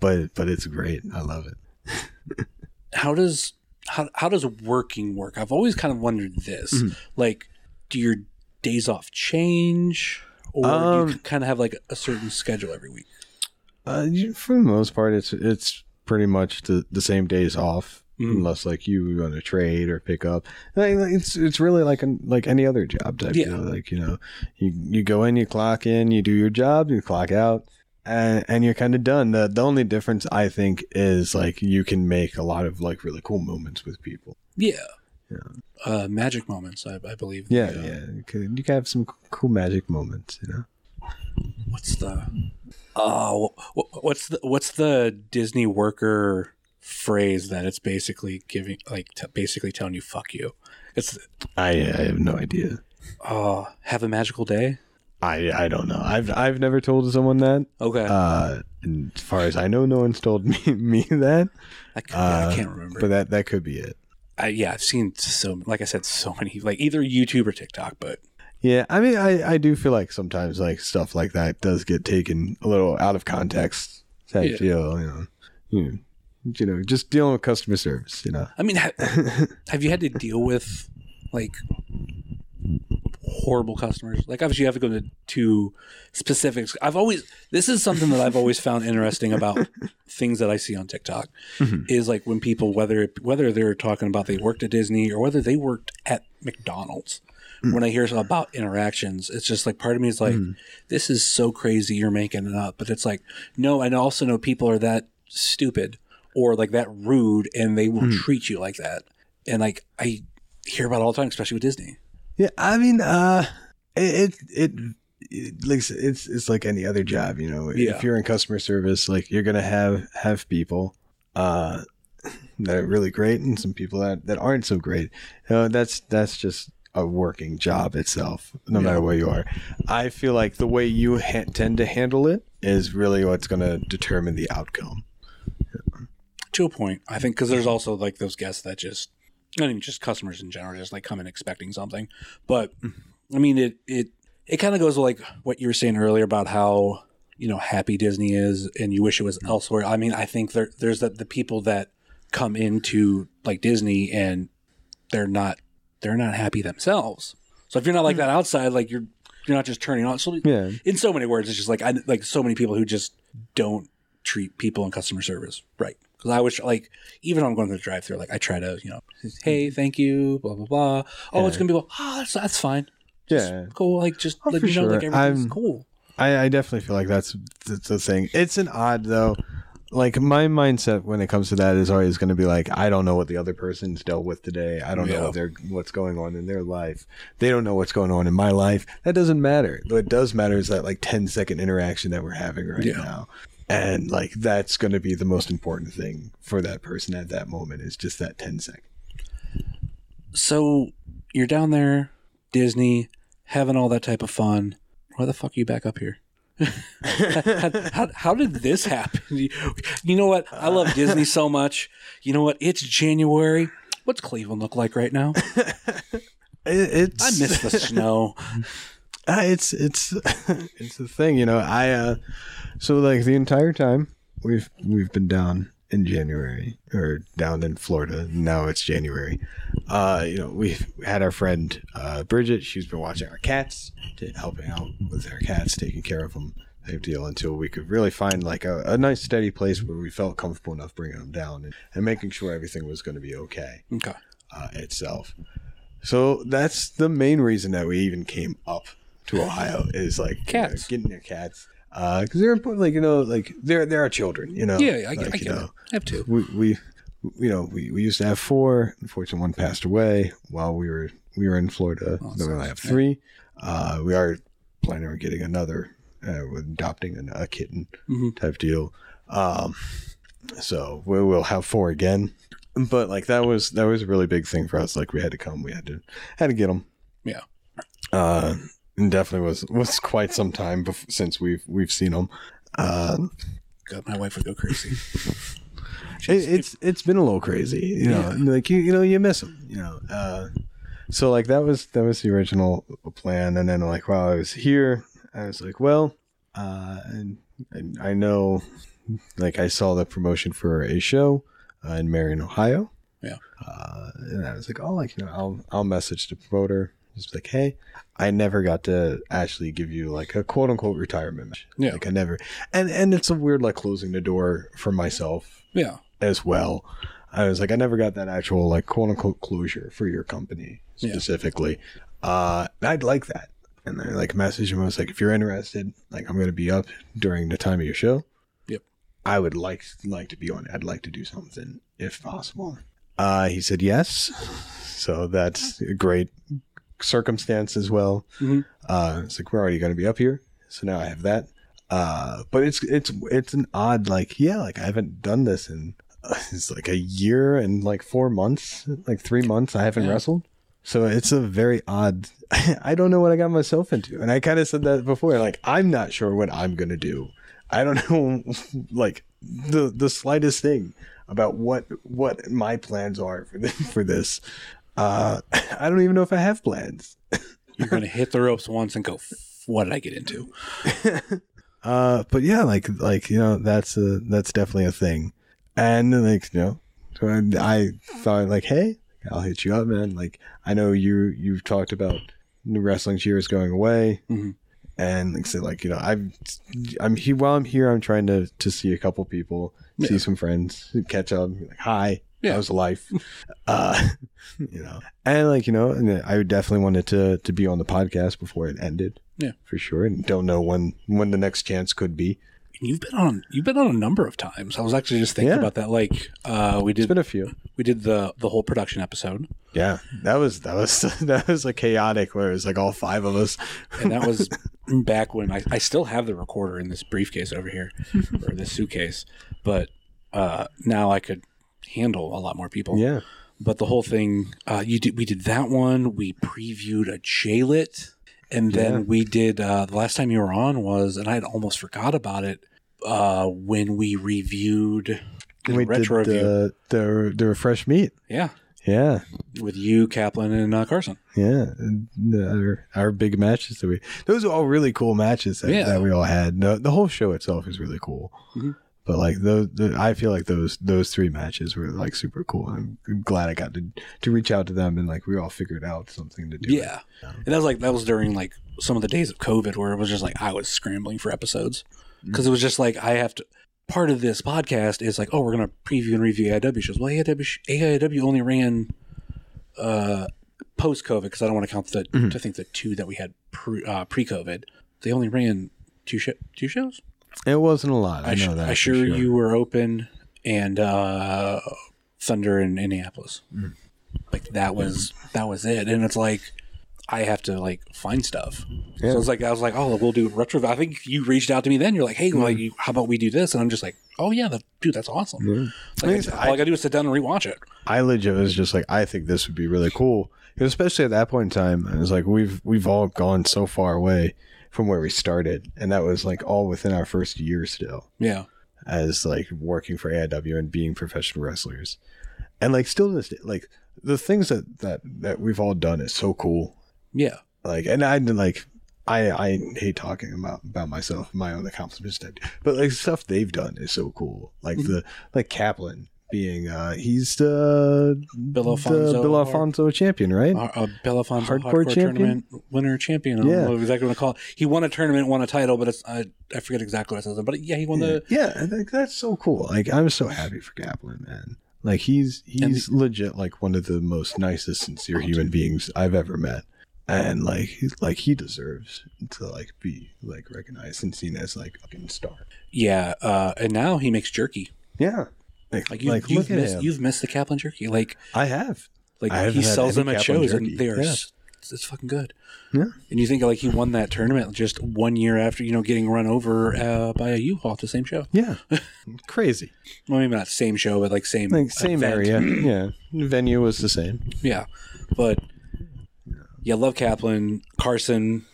but but it's great. I love it. [LAUGHS] How does how how does working work? I've always kind of wondered this. Mm-hmm. Like, do your days off change, or do Um, you kind of have like a certain schedule every week? Uh, you- for the most part, it's it's pretty much the, the same days off, Mhm. unless like you want to trade or pick up. It's it's really like an, like any other job type. Yeah. deal. Like you know, you you go in, you clock in, you do your job, you clock out. And, and you're kind of done. The the only difference I think is like you can make a lot of like really cool moments with people. Yeah. Uh, magic moments, I, I believe. Yeah, The, uh, yeah. You can, you can have some cool magic moments, you know. What's the? Oh, wh- what's the what's the Disney worker phrase that it's basically giving like t- basically telling you fuck you? It's I I have no idea. oh have a magical day. I I don't know. I've I've never told someone that. Okay, Uh, and as far as I know, no one's told [LAUGHS] me me that. I, could, uh, I can't remember. But that that could be it. I, yeah, I've seen so like I said, so many like either YouTube or TikTok. But Yeah, I mean, I I do feel like sometimes like stuff like that does get taken a little out of context. Type Yeah. deal, you know. You, you know, just dealing with customer service. You know. I mean, ha- [LAUGHS] have you had to deal with like horrible customers? Like, obviously, you have to go to, to specifics. I've always this is something that I've always found interesting about [LAUGHS] things that I see on TikTok mm-hmm. is like when people whether whether they're talking about they worked at Disney or whether they worked at McDonald's. Mm. When I hear about interactions, it's just like part of me is like, mm. this is so crazy you're making it up. But it's like, no, I also know people are that stupid or like that rude and they will mm. treat you like that. And like I hear about all the time, especially with Disney. Yeah, I mean, uh, it it, it, like it's it's like any other job, you know. Yeah. If you're in customer service, like you're gonna have have people, uh, that are really great and some people that that aren't so great. You know, that's that's just a working job itself, no matter where you are. I feel like the way you ha- tend to handle it is really what's gonna determine the outcome. To a point, I think, because there's also like those guests that just, not even just customers in general, just like come in expecting something. But I mean, it it it kind of goes like what you were saying earlier about how you know happy Disney is, and you wish it was mm-hmm. elsewhere. I mean, I think there there's that the people that come into like Disney and they're not they're not happy themselves. So if you're not like mm-hmm. that outside, like you're you're not just turning on. So Yeah. in so many words, it's just like I like so many people who just don't treat people in customer service right. Because I wish like even I'm going to the drive through, like I try to you know, hey, thank you, blah blah blah. Oh, it's gonna be well. Oh, ah, that's that's fine. Just Yeah. cool. Like just Oh, let me know like everything's I'm- cool. I, I definitely feel like that's, that's the thing. It's an odd though. Like my mindset when it comes to that is always going to be like, I don't know what the other person's dealt with today. I don't know what they're, what's going on in their life. They don't know what's going on in my life. That doesn't matter. What does matter is that like 10 second interaction that we're having right Yeah. now. And like that's going to be the most important thing for that person at that moment is just that 10 second. So you're down there, Disney, having all that type of fun. Why the fuck are you back up here? how, [LAUGHS] how, how did this happen? You, you know what? I love Disney so much. You know what? It's January. What's Cleveland look like right now? [LAUGHS] It's I miss the snow. [LAUGHS] Uh, it's it's it's the thing, you know. I uh, so like the entire time we've we've been down in January or down in Florida. Now it's January. Uh, you know, we've had our friend uh, Bridget. She's been watching our cats, to helping out with our cats, taking care of them. Type deal until we could really find like a, a nice steady place where we felt comfortable enough bringing them down and, and making sure everything was going to be okay Okay. uh, itself. So that's the main reason that we even came up to Ohio is like you know, Cats. getting your cats because they're important. Like you know, like they're they're children. You know, Yeah, I, like, I you get know. I have two. we we you know we, we used to have four. Unfortunately, one passed away while we were we were in Florida. Oh, then we only have three. Uh, we are planning on getting another. Uh, adopting an, a kitten Mhm. type deal. Um, so we will have four again. But like that was that was a really big thing for us. Like we had to come, we had to had to get them. Yeah. Uh, definitely was was quite some time bef- since we've we've seen them. Uh, God, my wife would go crazy. [LAUGHS] it, it's it's been a little crazy, you know. Like you you know you miss them, you know. Uh, so like that was that was the original plan, and then like while I was here, I was like, well, uh, and, and I know, like I saw the promotion for a show uh, in Marion, Ohio. Yeah. Uh, and I was like, oh, like you know, I'll I'll message the promoter. Just like, hey, I never got to actually give you like a quote unquote retirement. match. Yeah. Like I never, and and it's a weird like closing the door for myself Yeah. as well. I was like, I never got that actual like quote unquote closure for your company Yeah. specifically. Uh, I'd like that. And I like messaged him. I was like, if you're interested, like I'm going to be up during the time of your show. Yep. I would like like to be on. it. I'd like to do something if possible. Uh, he said yes. So that's a great circumstance as well. Mhm. Uh, it's like we're already going to be up here, so now I have that. Uh, but it's it's it's an odd like yeah like I haven't done this in uh, [LAUGHS] it's like a year and like four months like three months I haven't Yeah. wrestled. So it's a very odd. [LAUGHS] I don't know what I got myself into, and I kind of said that before. Like I'm not sure what I'm gonna do. I don't [LAUGHS] know like the the slightest thing about what what my plans are for this, for this. Uh, [LAUGHS] I don't even know if I have plans. [LAUGHS] You're going to hit the ropes once and go, what did I get into? [LAUGHS] Uh, but yeah, like like you know, that's a that's definitely a thing, and like you know, so I, I thought like, hey, I'll hit you up, man. Like I know you you've talked about wrestling cheers going away, Mhm. and like said, like you know, I'm I'm he while I'm here, I'm trying to to see a couple people, see some friends, catch up, like hi. Yeah. How's life? [LAUGHS] uh, [LAUGHS] you know, and like you know, and I definitely wanted to to be on the podcast before it ended. Yeah. for sure. And don't know when when the next chance could be. You've been on you've been on a number of times. I was actually just thinking Yeah. about that. Like uh, we It's did been a few. we did the the whole production episode, Yeah, that was that was [LAUGHS] that was like chaotic. Where it was like all five of us. and that was back when I, I still have the recorder in this briefcase over here or this suitcase, but uh, now I could handle a lot more people. Yeah, But the whole thing, uh, you did we did that one. We previewed a J-Lit, and then Yeah. we did uh, the last time you were on was, and I had almost forgot about it uh, when we reviewed we retro did the, the the refresh meat. Yeah, Yeah, with you, Kaplan, and uh, Carson. yeah. And Our, our big matches that we those are all really cool matches that, Yeah. that we all had. The, the whole show itself is really cool. Mhm. But like those, the, I feel like those those three matches were like super cool. I'm glad I got to to reach out to them and like we all figured out something to do. Yeah. And that was like that was during like some of the days of COVID where it was just like I was scrambling for episodes because it was just like I have to. Part of this podcast is like, oh, we're gonna preview and review AIW shows. Well, AIW, AIW only ran uh, post COVID because I don't want to count the I think the two that we had pre uh, COVID. They only ran two sh- two shows. It wasn't a lot. I, I, know that. I sure, sure you were open and uh, Thunder in Indianapolis. Mm. Like that was that was it, and it's like I have to like find stuff. Yeah. So it's like I was like, oh, we'll do retro. I think you reached out to me then. You're like, hey, Mm. like, how about we do this? And I'm just like, oh yeah, that, dude, that's awesome. Like, I- all I gotta do is sit down and rewatch it. I legit was just like, I think this would be really cool, especially at that point in time. It was like we've we've all gone so far away from where we started, and that was like all within our first year still Yeah, as like working for AIW and being professional wrestlers, and like still this day, like the things that that that we've all done is so cool. yeah, Like, and I like. I, I hate talking about, about myself, my own accomplishments, but like stuff they've done is so cool. Like mm-hmm. the like Kaplan being uh he's the Bill Alfonso, the Bill Alfonso champion, right? uh, Bill Alfonso Hardcore hardcore, champion? tournament winner champion. I don't Yeah. know exactly what to call it. He won a tournament, won a title, but it's I, I forget exactly what it says. But yeah, he won the yeah, I think that's so cool. Like I'm so happy for Kaplan, man. Like he's he's legit like one of the most nicest, sincere human beings I've ever met. And like he's like he deserves to like be like recognized and seen as like a fucking star. yeah. Uh, and now he makes jerky. Yeah. Like, Like, you, like you've look missed, you've missed the Kaplan jerky. Like I have. like I he sells them at Kaplan shows, jerky. and they are Yeah. it's fucking good. Yeah. And you think like he won that tournament just one year after you know getting run over uh, by a U-Haul at the same show. Yeah. [LAUGHS] Crazy. Well, maybe not same show, but like same Like same event. area. [CLEARS THROAT] Yeah. Venue was the same. Yeah, but yeah, love Kaplan, Carson.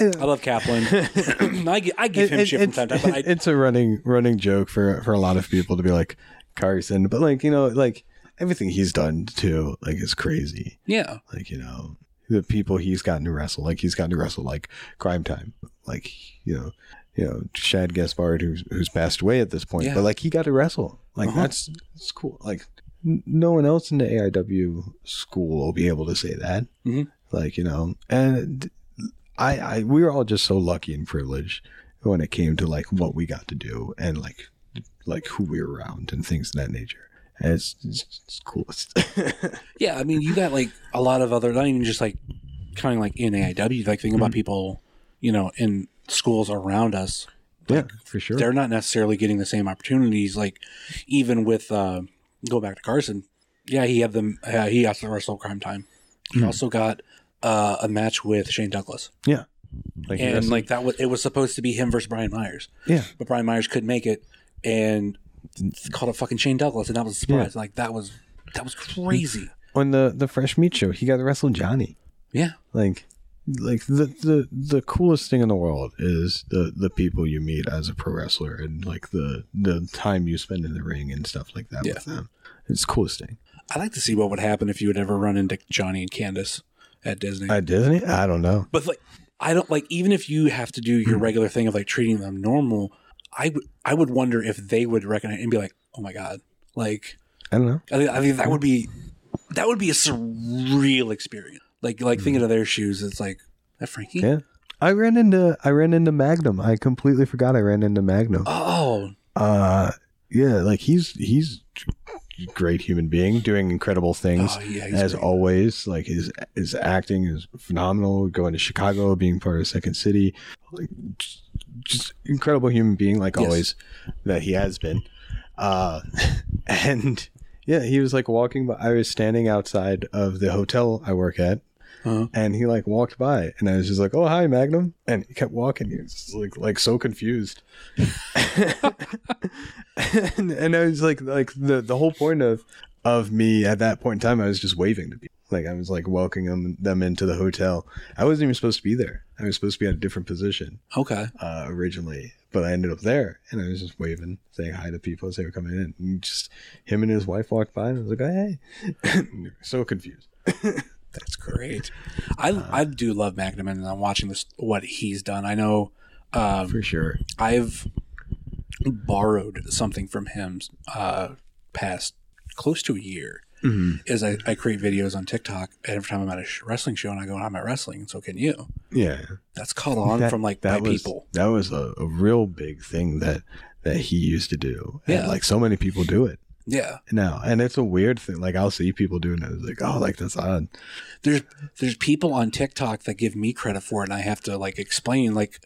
I love Kaplan. [LAUGHS] [COUGHS] I, gi- I give him It- shit from time to time, I, [LAUGHS] it's a running running joke for for a lot of people to be like Carson, but like you know, like everything he's done too, like is crazy. yeah, Like you know, the people he's gotten to wrestle, like he's gotten to wrestle like Crime Time, like you know, you know Shad Gaspard, who's who's passed away at this point, Yeah. but like he got to wrestle. Like Uh-huh. that's that's cool. Like n- no one else in the AIW school will be able to say that. Mhm. Like you know, and I, I we were all just so lucky and privileged when it came to like what we got to do and like like who we're around and things of that nature. And it's it's, it's coolest. [LAUGHS] [LAUGHS] yeah. I mean, you got like a lot of other, not even just like kind of like in AIW, like think Mm-hmm. about people, you know, in schools around us. yeah, for sure. They're not necessarily getting the same opportunities. Like even with uh, go back to Carson, yeah, he had them. Uh, he got to wrestle Crime Time. He also got uh, a match with Shane Douglas. Yeah. Like, and like that was it was supposed to be him versus Brian Myers, yeah. but Brian Myers couldn't make it, and mm. called a fucking Shane Douglas, and that was a surprise. Like that was that was crazy. On the the fresh meat show, he got to wrestle Johnny. Yeah, Like like the, the the coolest thing in the world is the the people you meet as a pro wrestler and like the the time you spend in the ring and stuff like that Yeah. with them. It's the coolest thing. I'd like to see what would happen if you would ever run into Johnny and Candace at Disney. At Disney, I don't know. but like, I don't like even if you have to do your mm. regular thing of like treating them normal. I would I would wonder if they would recognize and be like, oh my god, like I don't know. I think, I think that would be that would be a surreal experience. Like like thinking of their shoes, it's like that Frankie. Yeah. I ran into I ran into Magnum. I completely forgot I ran into Magnum. Oh, Uh yeah, like he's he's great human being doing incredible things Oh, yeah, as great. always. Like his his acting is phenomenal. Going to Chicago, being part of Second City, like just, incredible human being, like Yes. always that he has been. Uh, [LAUGHS] and yeah, he was like walking by. I was standing outside of the hotel I work at, Uh-huh. and he like walked by, and I was just like, "Oh, hi, Magnum," and he kept walking. He was just, like like so confused. [LAUGHS] and, and I was like, like the the whole point of of me at that point in time, I was just waving to people. Like I was like welcoming them, them into the hotel. I wasn't even supposed to be there. I was supposed to be at a different position okay. uh, originally, but I ended up there, and I was just waving, saying hi to people as they were coming in. And just him and his wife walked by, and I was like, "Hey," [LAUGHS] so confused. [LAUGHS] That's great. I I do love Magnum, and I'm watching this what he's done. I know um, For sure. I've borrowed something from him uh, past close to a year. Mm-hmm. Is I, I create videos on TikTok every time I'm at a sh- wrestling show and I go, I'm at wrestling, so can you? Yeah. That's caught on That- from like that by was, people. That was a, a real big thing that that he used to do. And Yeah. like so many people do it Yeah. now. And it's a weird thing. Like I'll see people doing it. It's like, oh, like that's odd. there's there's people on TikTok that give me credit for it, and I have to like explain. Like,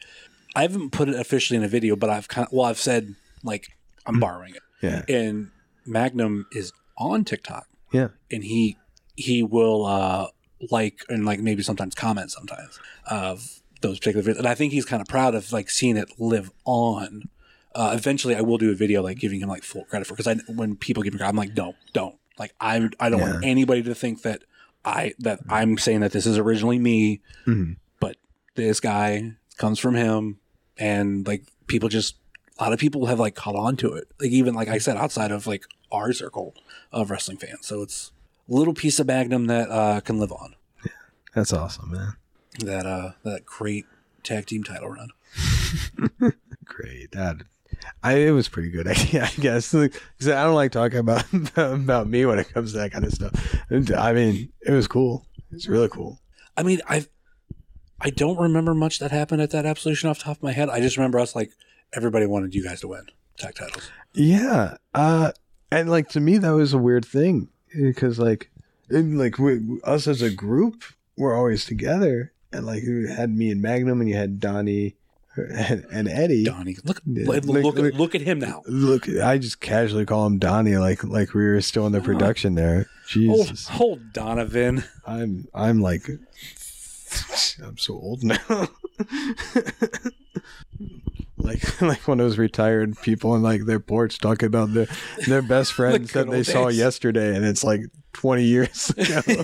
I haven't put it officially in a video, but I've kind of well, I've said like I'm mm. borrowing it, Yeah. and Magnum is on TikTok, Yeah. and he he will uh like and like maybe sometimes comment sometimes of those particular videos, and I think he's kind of proud of like seeing it live on. Uh, eventually, I will do a video like giving him like full credit for because I when people give me credit, I'm like, no, don't like I I don't want anybody to think that I that I'm saying that this is originally me, Mhm. but this guy comes from him, and like people just a lot of people have like caught on to it. Like even like I said, outside of like our circle of wrestling fans, so it's a little piece of Magnum that uh, can live on Yeah, [LAUGHS] That's awesome, man. that uh that great tag team title run. [LAUGHS] Great. That I it was pretty good. idea, [LAUGHS] I guess Like, I don't like talking about about me when it comes to that kind of stuff. I mean, it was cool. It's really cool. I mean, I I don't remember much that happened at that Absolution off the top of my head. I just remember us like everybody wanted you guys to win tag titles. Yeah. Uh and like to me that was a weird thing because like in, like we, us as a group we're always together and like you had me and Magnum and you had Donnie and, and Eddie. Donnie, look look look- look, at him now. Look, I just casually call him Donnie like like we were still in the production there. Hold, Jesus. hold Donovan. I'm I'm like I'm so old now. [LAUGHS] like [LAUGHS] like one of those retired people on like their porch talking about their their best [LAUGHS] friends good that they old saw yesterday and it's like 20 years [LAUGHS] ago.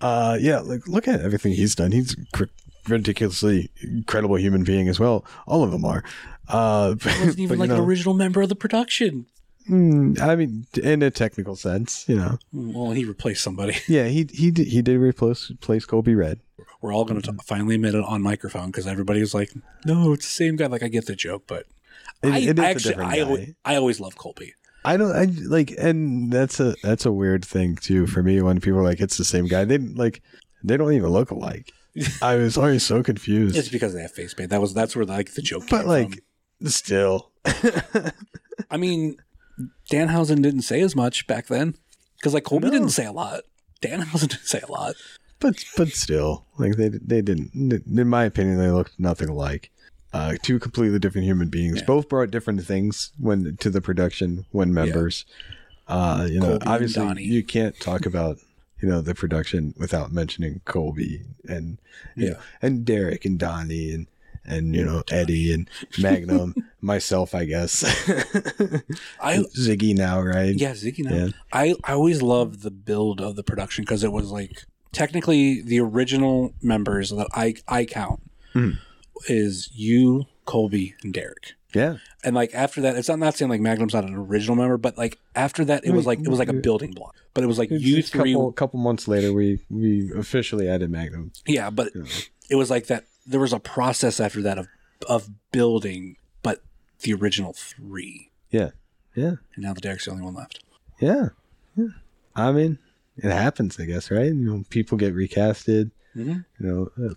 uh yeah, like look at everything he's done. He's a cr- ridiculously incredible human being as well. All of them are. Uh He wasn't even but, like an original member of the production. Mm, I mean in a technical sense, you know. Well, he replaced somebody. [LAUGHS] Yeah, he he did, he did replace replace Colby Red. We're all going to finally admit it on microphone because everybody was like, "No, it's the same guy." Like, I get the joke, but It- I, it I actually, I, always, I always love Colby. I don't I like and that's a that's a weird thing too for me when people are like it's the same guy. They like they don't even look alike. [LAUGHS] I was always so confused. It's because they have face paint. That was that's where like the joke. but like still. [LAUGHS] I mean, Danhausen didn't say as much back then because like Colby No. didn't say a lot. Danhausen [LAUGHS] didn't say a lot. but but still like they they didn't in my opinion they looked nothing alike. Uh, two completely different human beings. Yeah. Both brought different things when to the production when members. Uh, you know, Colby and obviously you can't talk about you know the production without mentioning Colby and Yeah. know, and Derek and Donnie and and you know Eddie and Magnum, [LAUGHS] myself, I guess. [LAUGHS] I Ziggy now, right? yeah, Ziggy. Now. Yeah. I I always loved the build of the production because it was like technically the original members that I I count Mhm. is you, Colby, and Derek. yeah, And like after that, it's not not saying like Magnum's not an original member, but like after that, it was like it was like a building block. But it was like you three. a couple couple months later, we we officially added Magnum. yeah. But it was like that. There was a process after that of of building, but the original three, Yeah, yeah, and now the Derek's the only one left. yeah, yeah. I mean, it happens, I guess, right? You know, people get recasted. Mhm. You know, uh,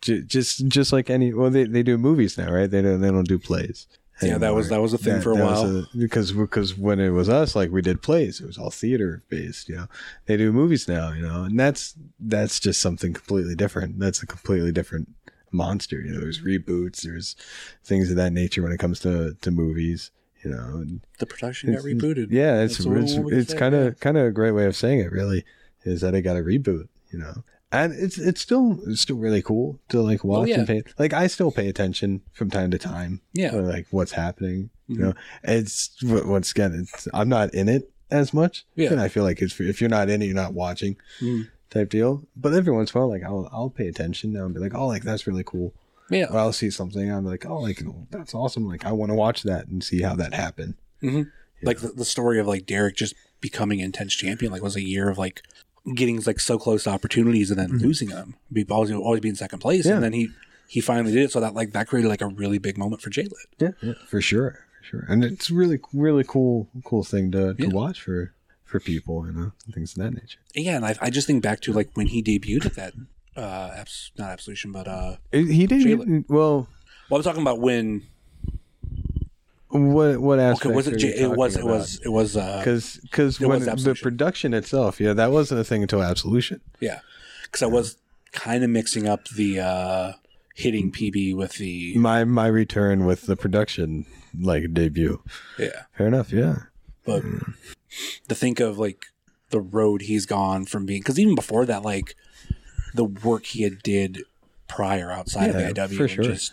j- just just like any. Well, they, they do movies now, right? They don't they don't do plays. Yeah, that was- that was a thing for a while. a- because because when it was us, like we did plays. It was all theater based. You know, they do movies now. You know, and that's that's just something completely different. That's a completely different monster. You know, there's reboots. There's things of that nature when it comes to to movies. You know, The production got rebooted. yeah, it's That's it's, kind of kind of a great way of saying it. Really, is that it got a reboot. You know, and it's it's still it's still really cool to like watch Oh, yeah. and pay. Like I still pay attention from time to time. Yeah. to, like what's happening. You Mhm. know, it's once again, it's I'm not in it as much. Yeah. and I feel like it's if you're not in it, you're not watching. Mhm. Type deal, but every once in a while, like I'll I'll pay attention now and be like, oh, like that's really cool. Yeah. Or I'll see something, I'm like, oh, like that's awesome. Like I want to watch that and see how that happened. like the, the story of like Derek just becoming intense champion like was a year of like getting like so close to opportunities and then losing them. Be always always be in second place, Mm-hmm. Yeah. and then he he finally did it. So that like that created like a really big moment for Jay Lit. Yeah, yeah, for sure, for sure. And it's really, really cool, cool thing to, to Yeah. watch for for people, you know, and things of that nature. Yeah, and I, I just think back to like when he debuted at that, uh, abs- not absolution, but uh, he did well. well, I'm talking about when. What what aspect? Okay, was it? Jay, it was. It was. It was. Uh, because because when was the production itself, yeah, that wasn't a thing until Absolution. yeah, because I was kind of mixing up the uh, hitting PB with the My my return with the production like debut. yeah. Fair enough. Yeah. But to think of like the road he's gone from being because even before that, like the work he had did prior outside Yeah, of the AIW, for sure. just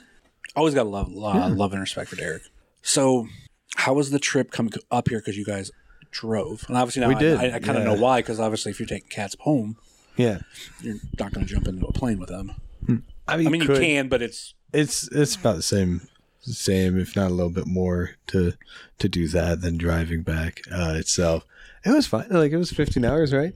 always got to love uh, love and respect for Derek. So, how was the trip coming up here? Because you guys drove, and obviously now We I, did, I, I kind of yeah. know why. Because obviously, if you're taking cats home, Yeah. you're not going to jump into a plane with them. I mean, I mean, you can, but it's It's it's about the same, same if not a little bit more to to do that than driving back uh, itself. It was fine. Like it was 15 hours, right?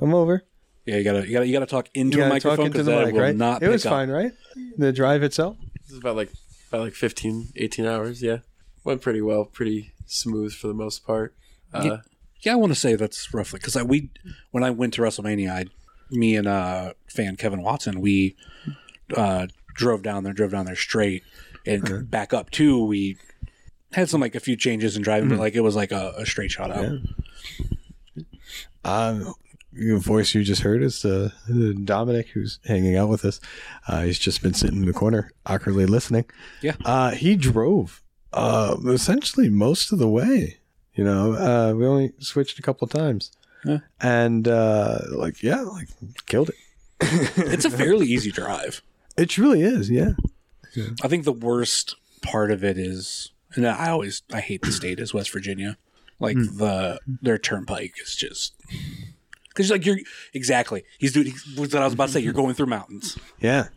I'm over. yeah. You gotta you gotta you gotta talk into a gotta talk microphone into because the that mic, will right? not. it was up. fine, right? The drive itself. This is about like about like 15, 18 hours. Yeah, went pretty well, pretty smooth for the most part. Uh, Yeah, I want to say that's roughly because I we when I went to WrestleMania, I, me and uh fan Kevin Watson, we uh drove down there, drove down there straight, and back up too. We had some like a few changes in driving, but like it was like a, a straight shot out. Um, the voice you just heard is uh, Dominic, who's hanging out with us. Uh, he's just been sitting in the corner, awkwardly listening. Yeah. Uh, he drove uh, essentially most of the way. You know, uh, we only switched a couple times. Yeah. And uh, like, yeah, like killed it. It's a [LAUGHS] fairly easy drive. It truly is. Yeah. I think the worst part of it is, and I always I hate the state is West Virginia. Like the their turnpike is just because like you're exactly he's doing what I was about to say. You're going through mountains Yeah.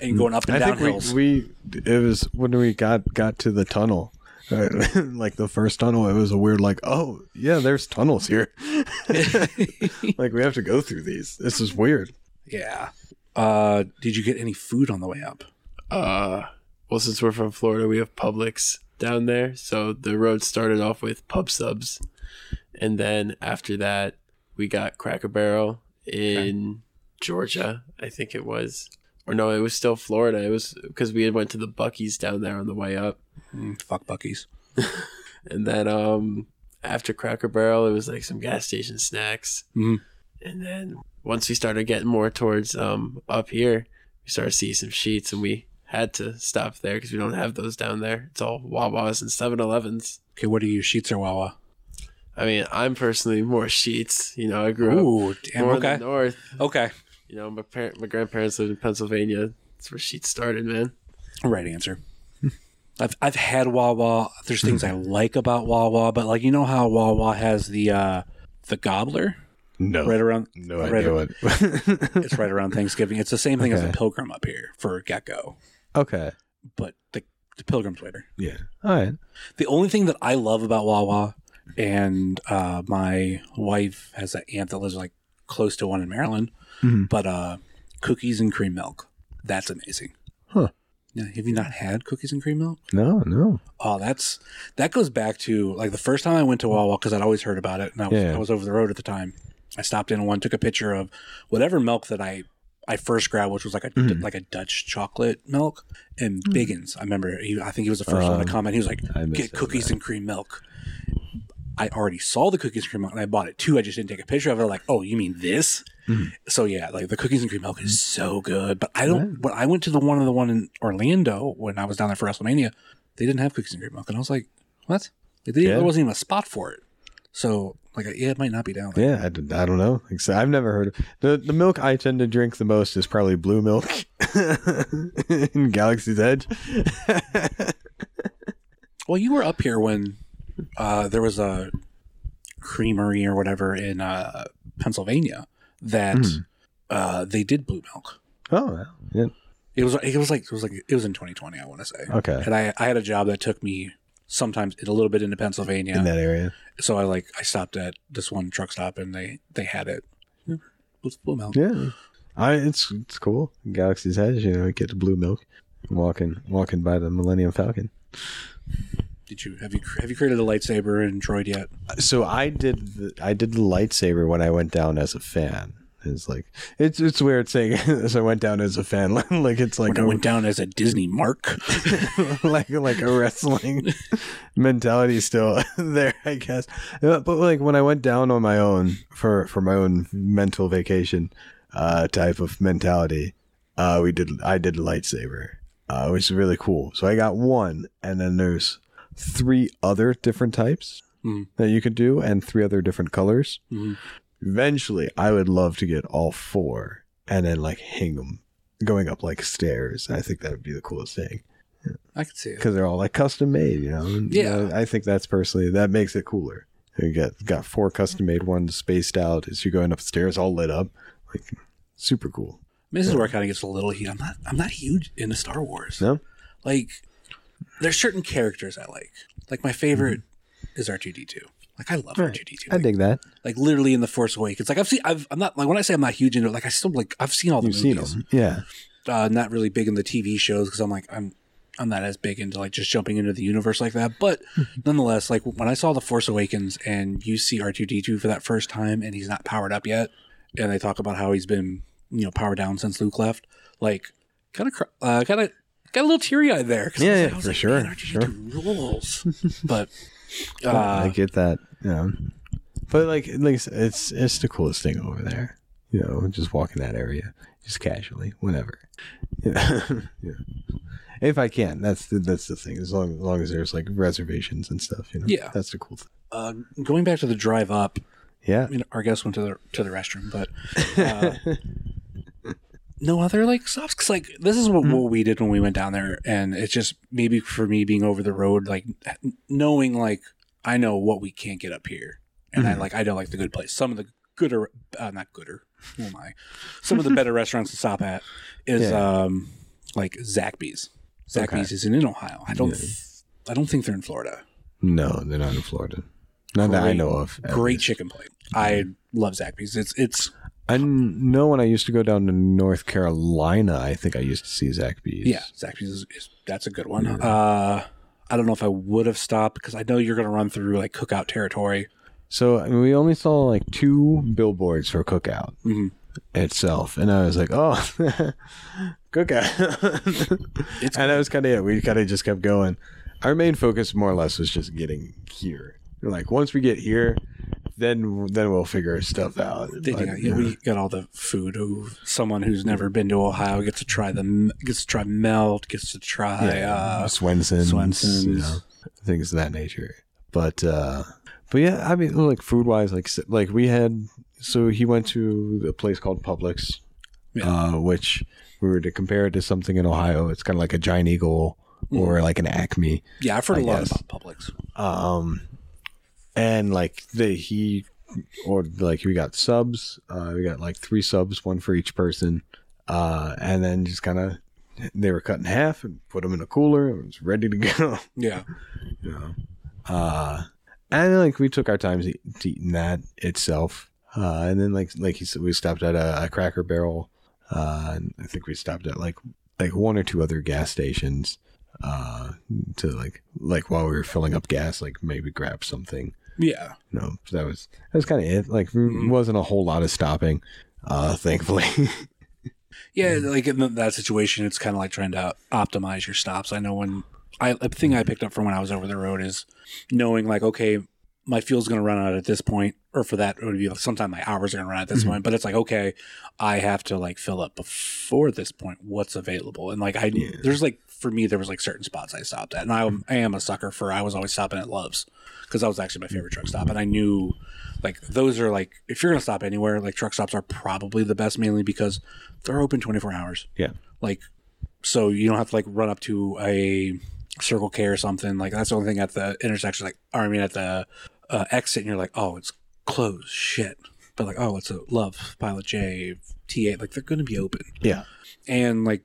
and you're going up and I down think hills. we, we it was when we got got to the tunnel. uh, [LAUGHS] like the first tunnel, it was a weird like, oh yeah, there's tunnels here. [LAUGHS] [LAUGHS] like we have to go through these. This is weird. Yeah. Uh, did you get any food on the way up? uh, well, since we're from Florida, we have Publix down there. So the road started off with pub subs, and then after that, we got Cracker Barrel in Georgia, I think it was. Or no, it was still Florida. It was because we had went to the Buc-ee's down there on the way up. Mm, fuck Buc-ee's. [LAUGHS] And then um after Cracker Barrel, it was like some gas station snacks. Mhm. And then once we started getting more towards um up here, we started seeing some Sheetz, and we had to stop there because we don't have those down there. It's all Wawas and 7-Elevens. Okay, what do you Sheetz or Wawa? I mean, I'm personally more Sheetz. You know, I grew up damn. more Okay. in the north. Okay. You know, my parent, my grandparents lived in Pennsylvania. That's where Sheetz started, man. Right answer. [LAUGHS] I've I've had Wawa. There's things I like about Wawa, but like you know how Wawa has the uh the gobbler No, right around no right idea ar- what. [LAUGHS] it's right around Thanksgiving. It's the same thing as Okay. a pilgrim up here for GetGo, okay, but the the pilgrim's waiter. yeah, all right. The only thing that I love about Wawa, and uh, my wife has an aunt that lives like close to one in Maryland, Mhm. but uh, cookies and cream milk. That's amazing. Huh. Yeah, have you not had cookies and cream milk? No, no. Oh, that's that goes back to like the first time I went to Wawa because I'd always heard about it, and I was, Yeah. I was over the road at the time. I stopped in one, took a picture of whatever milk that I I first grabbed, which was like a Mhm. like a Dutch chocolate milk and Mm. Biggins. I remember, he, I think he was the first one to Um, comment. He was like, "Get cookies man. and cream milk." I already saw the cookies and cream milk, and I bought it too. I just didn't take a picture of it. Like, oh, you mean this? Mhm. So yeah, like the cookies and cream milk is so good. But I don't. When I went to the one of the one in Orlando when I was down there for WrestleMania, they didn't have cookies and cream milk, and I was like, what? Like, they, Yeah. There wasn't even a spot for it. So like, yeah, it might not be down there. Yeah, I, d- I don't know. Like I said, I've never heard of the the milk I tend to drink the most is probably blue milk [LAUGHS] in Galaxy's Edge. [LAUGHS] Well, you were up here when uh, there was a creamery or whatever in uh, Pennsylvania that Hmm. uh, they did blue milk. oh, yeah. It was it was like it was like it was in 2020, I want to say. Okay. And I I had a job that took me sometimes a little bit into Pennsylvania. in that area. so I like I stopped at this one truck stop and they they had it. Blue milk. Yeah. I it's it's cool. Galaxy's Edge, you know, you get the blue milk, walking walking by the Millennium Falcon. Did you have you have you created a lightsaber in Droid yet? So I did the, I did the lightsaber when I went down as a fan. It's like it's it's weird saying [LAUGHS] as I went down as a fan, [LAUGHS] like it's like When I went down as a Disney mark. [LAUGHS] like like a wrestling mentality still there, I guess. Uh, But like when I went down on my own for for my own mental vacation uh, type of mentality, uh, we did I did a lightsaber, uh, which is really cool. So I got one, and then there's three other different types Mhm. that you could do, and three other different colors. Mhm. Eventually, I would love to get all four, and then like hang them going up like stairs. I think that would be the coolest thing I could see it. because they're all like custom made, you know. And, Yeah. uh, I think that's personally that makes it cooler. You got got four custom made ones spaced out as you're going upstairs, all lit up, like super cool. I mean, this is where it kind of gets a little heat. I'm not I'm not huge into Star Wars. No, Like, there's certain characters I like. Like my favorite is R2D2. Like I love R2D2. I Like, dig that. like literally in the Force Awakens. Like I've seen. I've, I'm not like when I say I'm not huge into it. Like I still like I've seen all the You've seen movies. them, yeah. uh, not really big in the TV shows because I'm like I'm I'm not as big into like just jumping into the universe like that. But [LAUGHS] nonetheless, like when I saw the Force Awakens and you see R2D2 for that first time and he's not powered up yet, and they talk about how he's been you know powered down since Luke left, like kind of uh, kind of got a little teary eyed there. 'cause I Yeah, was yeah, I was for like, sure, man, R2D2 rules. but [LAUGHS] I uh, get that. Yeah, but like, like it's it's the coolest thing over there. You know, just walking that area, just casually, whenever. [LAUGHS] Yeah. yeah. If I can, that's the, that's the thing. As long as long as there's like reservations and stuff, you know. Yeah. that's the cool thing. uh, going back to the drive up, Yeah. I mean, our guest went to the to the restroom, but uh, [LAUGHS] no other like stops. Cause like this is what, what we did when we went down there, and it's just maybe for me being over the road, like knowing like I know what we can't get up here, and I like I don't like the good place. Some of the gooder, uh, not gooder, am I? Some of the better [LAUGHS] restaurants to stop at is Yeah. um like Zaxby's. Zaxby's Okay. isn't in Ohio. I don't. I don't think they're in Florida. No, they're not in Florida. Not that I know of. Great least. chicken plate. I love Zaxby's. It's it's I know when I used to go down to North Carolina, I think I used to see Zaxby's. Yeah, Zaxby's is, is that's a good one. Uh, I don't know if I would have stopped because I know you're going to run through like cookout territory. So I mean, we only saw like two billboards for Cookout Mhm. itself, and I was like, "Oh, [LAUGHS] Cookout," [LAUGHS] and that was kind of it. We kind of just kept going. Our main focus, more or less, was just getting here. Like, once we get here, then then we'll figure stuff out. But, yeah, yeah, we got all the food. Who someone who's never been to Ohio gets to try the gets to try melt, gets to try. yeah, Uh, Swenson's, Swenson's. you know, things of that nature. But uh but yeah, I mean, like food wise, like like we had. So he went to a place called Publix, Yeah. uh, which we were to compare it to something in Ohio. It's kind of like a Giant Eagle or like an Acme. yeah, I've heard a I lot guess. about Publix. Um, and like the he or like we got subs. Uh, we got like three subs, one for each person. Uh, and then just kind of they were cut in half and put them in a cooler. And it was ready to [LAUGHS] go. Yeah, you know. Uh, and like we took our time to, to eating that itself. Uh, and then like like he said, we stopped at a, a Cracker Barrel. Uh, and I think we stopped at like like one or two other gas stations. Uh, to like like while we were filling up gas, like maybe grab something. Yeah. No, that was that was kind of it. Like there wasn't a whole lot of stopping. Uh, thankfully. [LAUGHS] Yeah, like in that situation, it's kind of like trying to optimize your stops. I know when I a thing I picked up from when I was over the road is knowing like, okay, my fuel's going to run out at this point, or for that it would be like sometime my hours are going to run out at this point. But it's like, okay, I have to like fill up before this point. What's available? And like I, there's like for me, there was like certain spots I stopped at, and I, I am a sucker for. I was always stopping at Loves because that was actually my favorite truck stop, and I knew like those are like if you're gonna stop anywhere, like truck stops are probably the best, mainly because they're open 24 hours. yeah. Like, so you don't have to like run up to a Circle K or something. Like that's the only thing at the intersection. Like, or I mean at the uh, exit, and you're like, oh, it's closed. Shit. But like, oh, it's a Love Pilot J T8. Like they're gonna be open, Yeah. and like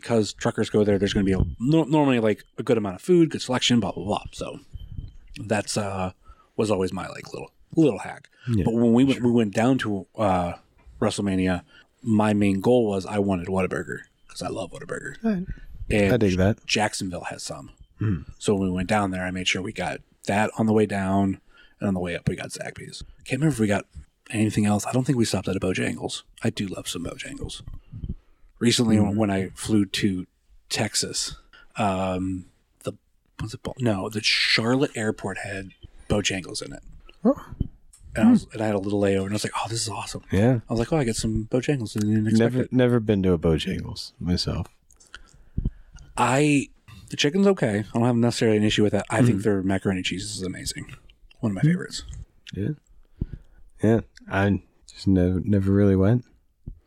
because truckers go there, there's gonna be a, no, normally like a good amount of food, good selection, blah blah blah. So that's uh was always my like little little hack. Yeah, but when we went we went down to uh WrestleMania, my main goal was I wanted Whataburger because I love Whataburger. And I dig that. Jacksonville has some. So when we went down there, I made sure we got that on the way down, and on the way up we got Zaxby's. Can't remember if we got anything else. I don't think we stopped at a Bojangles. I do love some Bojangles. Recently, hmm. when I flew to Texas, um, the was it? No, the Charlotte airport had Bojangles in it. Oh. And I, was, hmm. and I had a little layover, and I was like, "Oh, this is awesome!" Yeah. I was like, "Oh, I get some Bojangles." And I didn't expect Never it. never been to a Bojangles myself. I the chicken's okay. I don't have necessarily an issue with that. I think hmm. their macaroni cheese is amazing. One of my favorites. Yeah. Yeah. I just never never really went.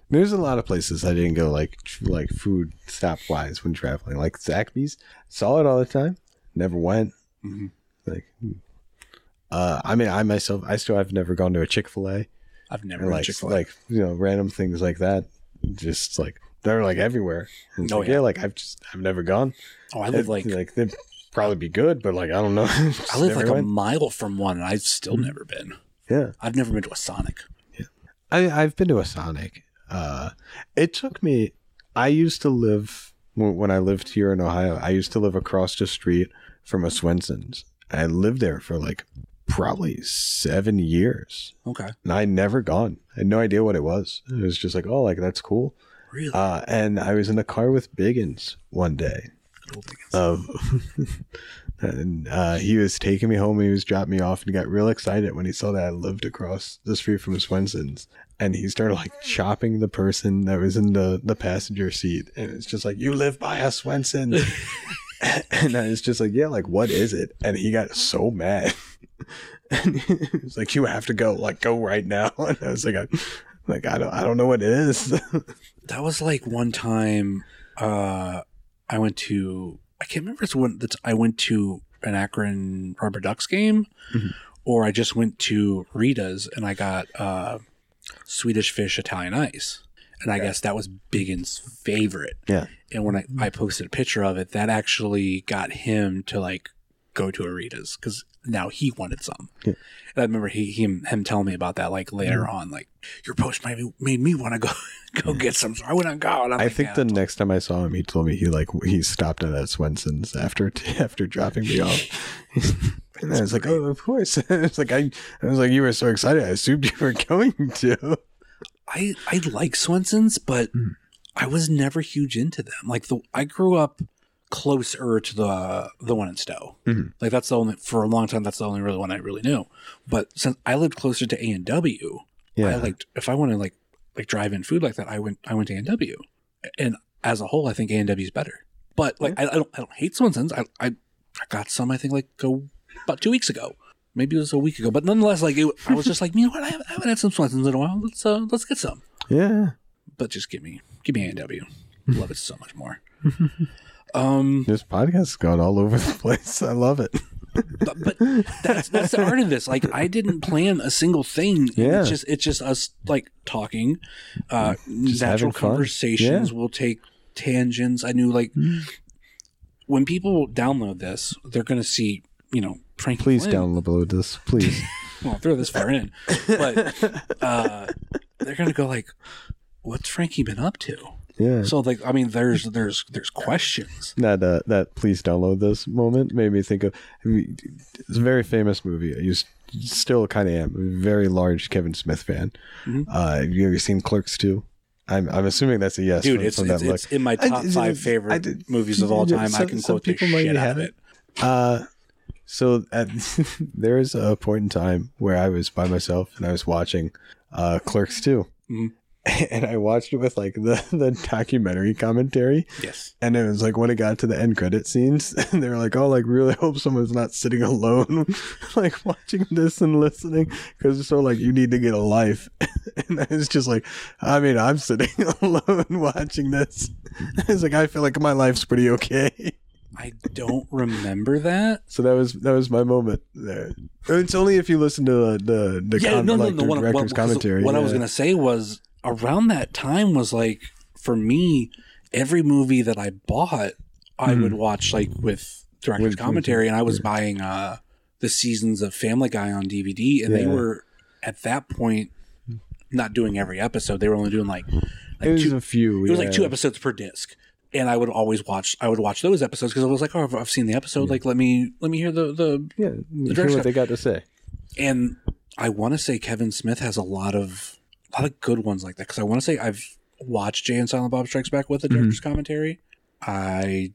There's a lot of places I didn't go like like food stop wise when traveling. Like Zaxby's, saw it all the time. Never went. Like, hmm. uh, I mean, I myself, I still have never gone to a Chick Fil A. I've never like Chick Fil A. like you know random things like that. Just like they're like everywhere. And Oh, like, yeah. yeah. like I've just I've never gone. oh, I live like like they'd probably be good, but like I don't know. [LAUGHS] I live like a mile from one, and I've still never been. yeah. I've never been to a Sonic. I, I've been to a Sonic. Uh, it took me. I used to live when I lived here in Ohio. I used to live across the street from a Swenson's. I lived there for like probably seven years, Okay, and I never gone. I had no idea what it was. It was just like, oh, like that's cool. really? Uh, and I was in a car with Biggins one day. Um, [LAUGHS] and uh, he was taking me home. He was dropping me off, and he got real excited when he saw that I lived across the street from a Swenson's. And he started like chopping the person that was in the the passenger seat, and it's just like, "You live by a Swenson." [LAUGHS] and I was just like, "Yeah, like what is it?" And he got so mad. [LAUGHS] and he was like, "You have to go, like go right now." [LAUGHS] And I was like, I, "Like I don't, I don't know what it is." that was like one time. Uh, I went to. I can't remember it's when that's I went to an Akron Rubber Ducks game, or I just went to Rita's and I got uh, Swedish fish Italian ice, and I guess that was Biggins' favorite. yeah. And when I, I posted a picture of it, that actually got him to like go to Arita's because now he wanted some. Yeah. And I remember he, him him telling me about that like later on, like your post made me, made me want to go [LAUGHS] go get some. So I went and go. And I'm like, think "Yeah, the next time I saw him, he told me he like he stopped at at Swenson's after [LAUGHS] after dropping me off. [LAUGHS] and I was like, "Oh, of course." I was like, "I," I was like, "You were so excited. I assumed you were going to." I I like Swenson's, but Hmm. I was never huge into them. Like the I grew up closer to the the one in Stowe. Mhm. Like that's the only for a long time. That's the only really one I really knew. But since I lived closer to A and W, Yeah, I liked if I want to like like drive in food like that. I went I went to A and W, and as a whole, I think A and W is better. But like I, I don't I don't hate Swenson's. I, I I got some I think like go about two weeks ago. Maybe it was a week ago, but nonetheless, like it, I was just like, [LAUGHS] you know what, I haven't, I haven't had some Swenson's in a while. Let's uh, let's get some yeah. but just give me give me A and W. Love it so much more. [LAUGHS] Um, This podcast has gone all over the place. I love it. but, but that's that's the art of this. Like I didn't plan a single thing. Yeah. It's just it's just us like talking, uh, Just natural conversations. Yeah. We'll take tangents. I knew like when people download this, they're gonna see you know Frankie. Please download this, please. [LAUGHS] Well, throw this far in, but uh, they're gonna go like, "What's Frankie been up to?" Yeah. So like, I mean, there's there's there's questions. that uh, that please download this moment made me think of it's a very famous movie. I used still kind of am a very large Kevin Smith fan. Mhm. Uh, have you ever seen Clerks two? I'm I'm assuming that's a yes. Dude, from- it's, from it's, it's in my I- top it's- five favorite I did- movies of all time. I can some quote the people shit might out have of it. it. Uh, so at, [LAUGHS] there is a point in time where I was by myself and I was watching uh, Clerks 2. Mhm. [LAUGHS] And I watched it with like the, the documentary commentary. Yes. And it was like when it got to the end credit scenes, [LAUGHS] and they were like, oh, like really hope someone's not sitting [LAUGHS] alone, like watching this and listening. Cause it's so like, you need to get a life. and it's just like, I mean, I'm sitting alone watching this. It's like, I feel like my life's pretty okay. I don't remember that. So that was that was my moment there. It's only if you listen to the the, the, Yeah, com- no, no, like no. the What, what, director's because commentary. what I was gonna say was around that time was like for me, every movie that I bought, I would watch like with director's Mm-hmm. Commentary, and I was buying uh the seasons of Family Guy on DVD, and they were at that point not doing every episode. They were only doing like it was two- a few. It was like two episodes per disc, and I would always watch. I would watch those episodes because I was like, "Oh, I've, I've seen the episode. Like, let me let me hear the the." Yeah, hear direction- what they got to say. And I want to say Kevin Smith has a lot of a lot of good ones like that because I want to say I've watched Jay and Silent Bob Strikes Back with the director's commentary. I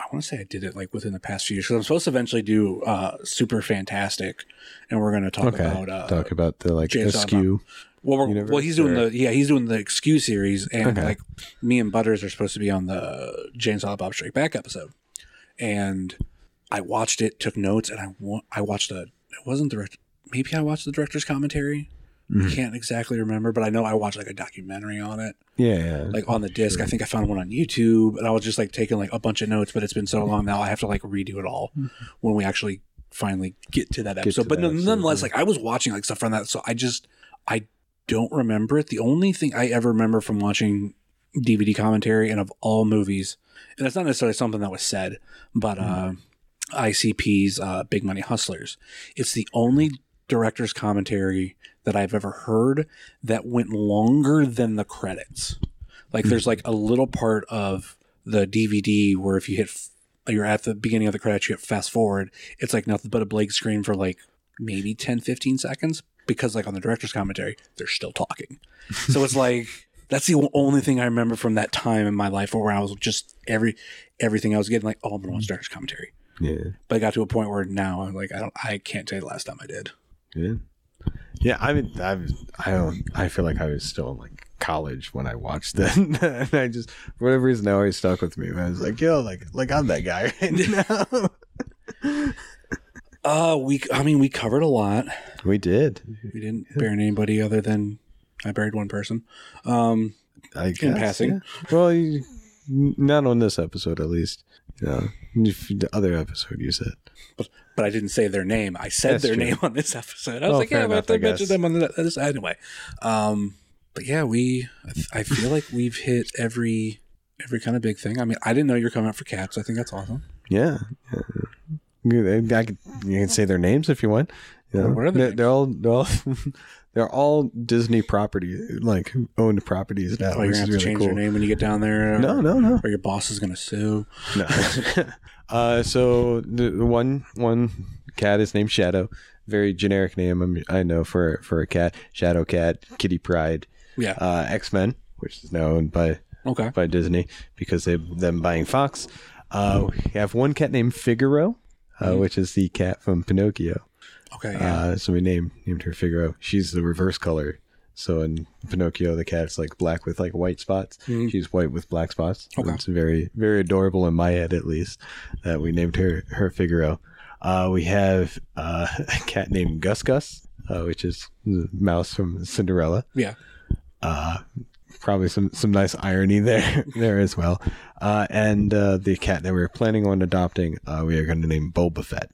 I want to say I did it like within the past few years because I'm supposed to eventually do uh, Super Fantastic, and we're going to talk Okay, about uh, talk about the like James askew. Well, we're, well, he's doing or- the yeah, he's doing the Excuse series, and Okay. like me and Butters are supposed to be on the Jay and Silent Bob Strike Back episode, and I watched it, took notes, and I wa- I watched a it wasn't direct maybe I watched the director's commentary. Mm-hmm. Can't exactly remember, but I know I watched like a documentary on it, Yeah, yeah. like on the disc. I think I found one on YouTube, and I was just like taking like a bunch of notes. But it's been so long now, I have to like redo it all when we actually finally get to that episode. to but that no- episode, nonetheless, yeah. like I was watching like stuff from that, so I just I don't remember it. The only thing I ever remember from watching DVD commentary and of all movies, and it's not necessarily something that was said, but uh, ICP's uh, Big Money Hustlas. It's the only director's commentary that I've ever heard that went longer than the credits. Like hmm. there's like a little part of the DVD where if you hit, you're at the beginning of the credits, you hit fast forward. It's like nothing but a blank screen for like maybe 10, 15 seconds because like on the director's commentary, they're still talking. [LAUGHS] So it's like, that's the only thing I remember from that time in my life where I was just every, everything I was getting like, oh, I'm going to watch director's commentary. yeah. But I got to a point where now I'm like, I don't, I can't tell you the last time I did. Yeah. Yeah, I mean, I I don't. I feel like I was still in like college when I watched it, [LAUGHS] and I just for whatever reason, it always stuck with me. I was like, yo, like, like I'm that guy right [LAUGHS] now. Uh, we, I mean, we covered a lot. we did. We didn't bury anybody other than I buried one person. Um, I guess, passing. yeah. Well, you, not on this episode, at least. Yeah, the other episode you said. but, but I didn't say their name. I said That's their true. name on this episode. I was Oh, like, fair yeah, I have enough, to I mention guess. them on the, this anyway. Um, but yeah, we. I, th- I feel like we've hit every every kind of big thing. I mean, I didn't know you're coming out for cats. I think that's awesome. Yeah. yeah. You- I could, you can say their names if you want. You know, What are they're, they're all they're all [LAUGHS] they're all Disney property like owned properties now, Oh, you're gonna have to really change cool. your name when you get down there. No, or, no, no. Or your boss is gonna sue. No. [LAUGHS] uh, so the one one cat is named Shadow. Very generic name I'm, know for for a cat. Shadow Cat, Kitty Pryde, Yeah. uh, X Men, which is now owned by okay. by Disney because they them buying Fox. Uh, we have one cat named Figaro, uh, which is the cat from Pinocchio. Okay. Yeah. Uh, so we named named her Figaro. She's the reverse color. So in Pinocchio, the cat's like black with like white spots. She's white with black spots. Okay. It's very very adorable in my head, at least. That we named her her Figaro. Uh, we have uh, [LAUGHS] a cat named Gus Gus, uh, which is the mouse from Cinderella. yeah. Probably some some nice irony there [LAUGHS] there as well. Uh, and uh, the cat that we're planning on adopting, uh, we are going to name Boba Fett.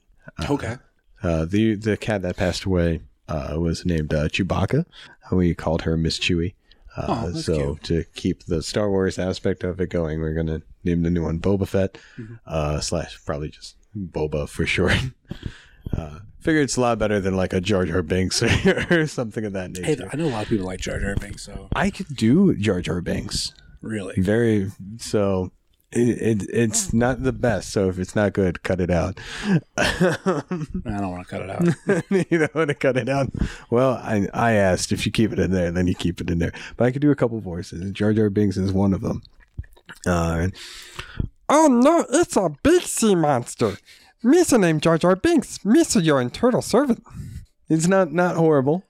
Okay. Uh, the the cat that passed away uh, was named uh, Chewbacca. We called her Miss Chewie. Uh, Oh, so cute. to keep the Star Wars aspect of it going, we're gonna name the new one Boba Fett Mm-hmm. uh, slash probably just Boba for short. [LAUGHS] uh, figure it's a lot better than like a Jar Jar Binks [LAUGHS] or, or something of that nature. Hey. I know a lot of people like Jar Jar Binks. So I could do Jar Jar Binks. really, Very so. It, it it's not the best. So if it's not good, cut it out. [LAUGHS] I don't want to cut it out. [LAUGHS] you don't want to cut it out. Well, I I asked if you keep it in there, then you keep it in there. But I could do a couple voices. Jar Jar Binks is one of them. Uh, Oh no, it's a big sea monster. Misa named Jar Jar Binks. Misa, your internal servant. it's not not horrible.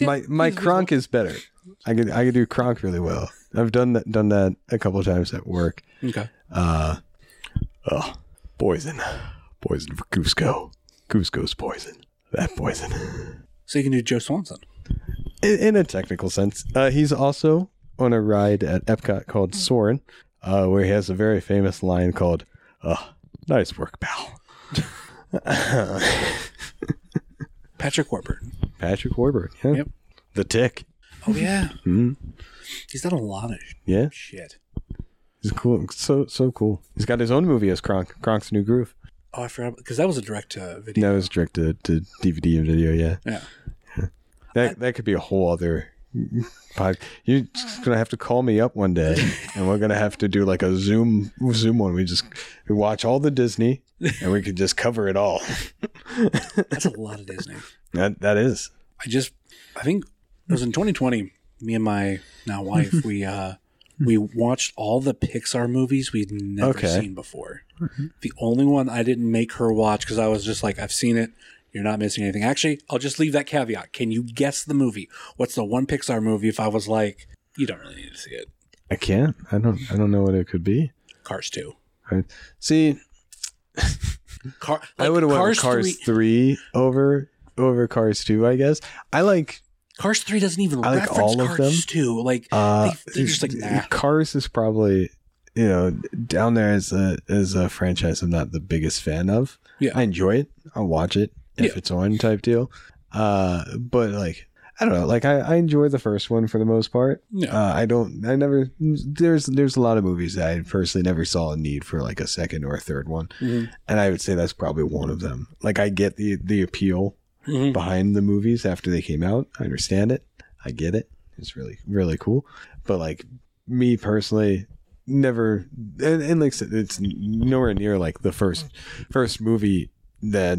My my Kronk is better. I could I could do Kronk really well. I've done that done that a couple of times at work. Okay. Uh, oh, poison, poison for Kuzco. Kuzco's poison. That poison. So you can do Joe Swanson. in, in a technical sense. Uh, he's also on a ride at Epcot called Soarin', uh, where he has a very famous line called uh, "Nice work, pal." [LAUGHS] Patrick Warburton. Patrick Warburton. Yeah. Yep. The Tick. Oh yeah. Mhm. He's done a lot of Yeah, shit. he's cool. So so cool. He's got his own movie as Kronk. Kronk's New Groove. Oh, I forgot because that was a direct video. That was direct to, to DVD and video. Yeah, Yeah. that that could be a whole other pod, you're just gonna have to call me up one day, [LAUGHS] and we're gonna have to do like a Zoom Zoom one. We just we watch all the Disney, and we could just cover it all. That's a lot of Disney. [LAUGHS] That that is. I just, I think it was in 2020. Me and my now wife, we uh, [LAUGHS] we watched all the Pixar movies we'd never Okay. seen before. The only one I didn't make her watch because I was just like, I've seen it. You're not missing anything. Actually, I'll just leave that caveat. Can you guess the movie? What's the one Pixar movie? If I was like, you don't really need to see it. I can't. I don't. I don't know what it could be. Cars two. Right. See, Car. I like, would have went with Cars 3, three over over Cars two. I guess I like Cars three doesn't even I like all of Cars them. two. Like Uh, they, they're just like nah. Cars is probably you know down there as a as a franchise I'm not the biggest fan of. Yeah. I enjoy it. I'll watch it if Yeah. it's on type deal. Uh, but like I don't know. Like I, I enjoy the first one for the most part. Yeah. Uh, I don't. I never. There's there's a lot of movies that I personally never saw a need for like a second or a third one, Mhm. and I would say that's probably one of them. Like I get the the appeal Mhm. behind the movies after they came out. I understand it. I get it. It's really really cool. But like me personally, never and, and like it's nowhere near like the first first movie that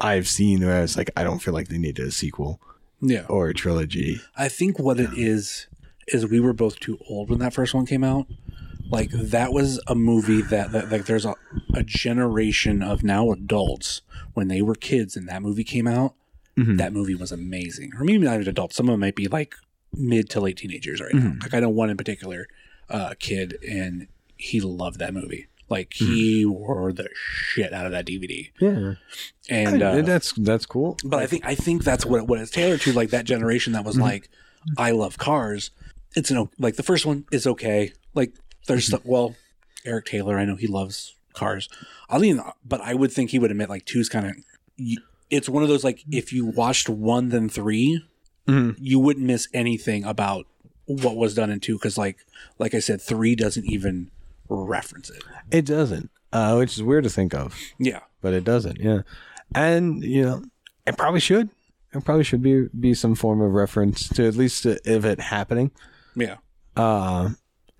I've seen where I was like I don't feel like they needed a sequel Yeah. or a trilogy. I think what it is is we were both too old when that first one came out. Like that was a movie that, that like there's a, a generation of now adults when they were kids and that movie came out. Mhm. That movie was amazing. Or maybe not even adults. Some of them might be like mid to late teenagers right now. Like I know one in particular, uh, kid, and he loved that movie. Like he wore the shit out of that DVD. Yeah, And uh, that's that's cool. but I think I think that's what what it's tailored to, like that generation that was like, I love cars. It's an like the first one is okay. Like there's stuff. Well, Eric Taylor, I know he loves cars. I mean, but I would think he would admit like two's kind of. It's one of those like if you watched one then 3 Mhm. you wouldn't miss anything about what was done in two because like like I said, three doesn't even reference it. It doesn't, uh, which is weird to think of, Yeah, but it doesn't. Yeah, and you know, it probably should. It probably should be be some form of reference to at least to, if it happening. yeah. Uh,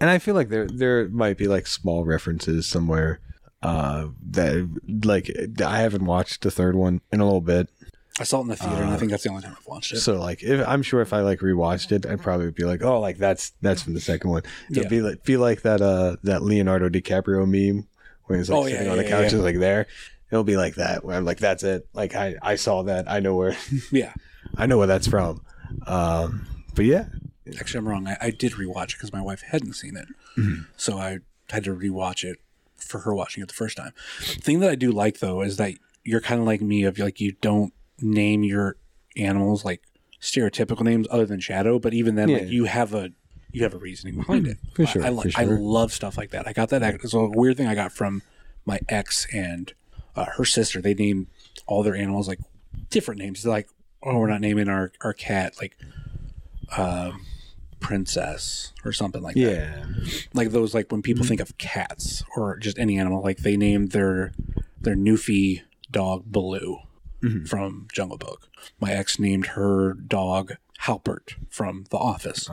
and I feel like there there might be like small references somewhere. Uh, that like I haven't watched the third one in a little bit, I saw it in the theater, and I think that's the only time I've watched it. so like if I'm sure if I like rewatched it, I'd probably be like, oh, like that's that's from the second one. It'd Yeah. be like be like that uh that Leonardo DiCaprio meme when he's like Oh, yeah, sitting on the yeah, couch, yeah. is like there. It'll be like that where I'm like, that's it. Like I I saw that. I know where [LAUGHS] yeah. [LAUGHS] I know where that's from. Um, but yeah, Actually, I'm wrong. I, I did rewatch it because my wife hadn't seen it, so I had to rewatch it for her watching it the first time. thing that I do like though is that you're kind of like me of like you don't name your animals like stereotypical names other than Shadow, but even then, Yeah. like you have a you have a reasoning behind it. For sure, I, I, for like I love stuff like that. I got that. It's a weird thing I got from my ex and uh, her sister. They named all their animals like different names. They're like, oh, we're not naming our our cat like um, princess or something like that. yeah, Like those, like when people think of cats or just any animal, like they named their their Newfie dog Baloo from Jungle Book. My ex named her dog Halpert from The Office.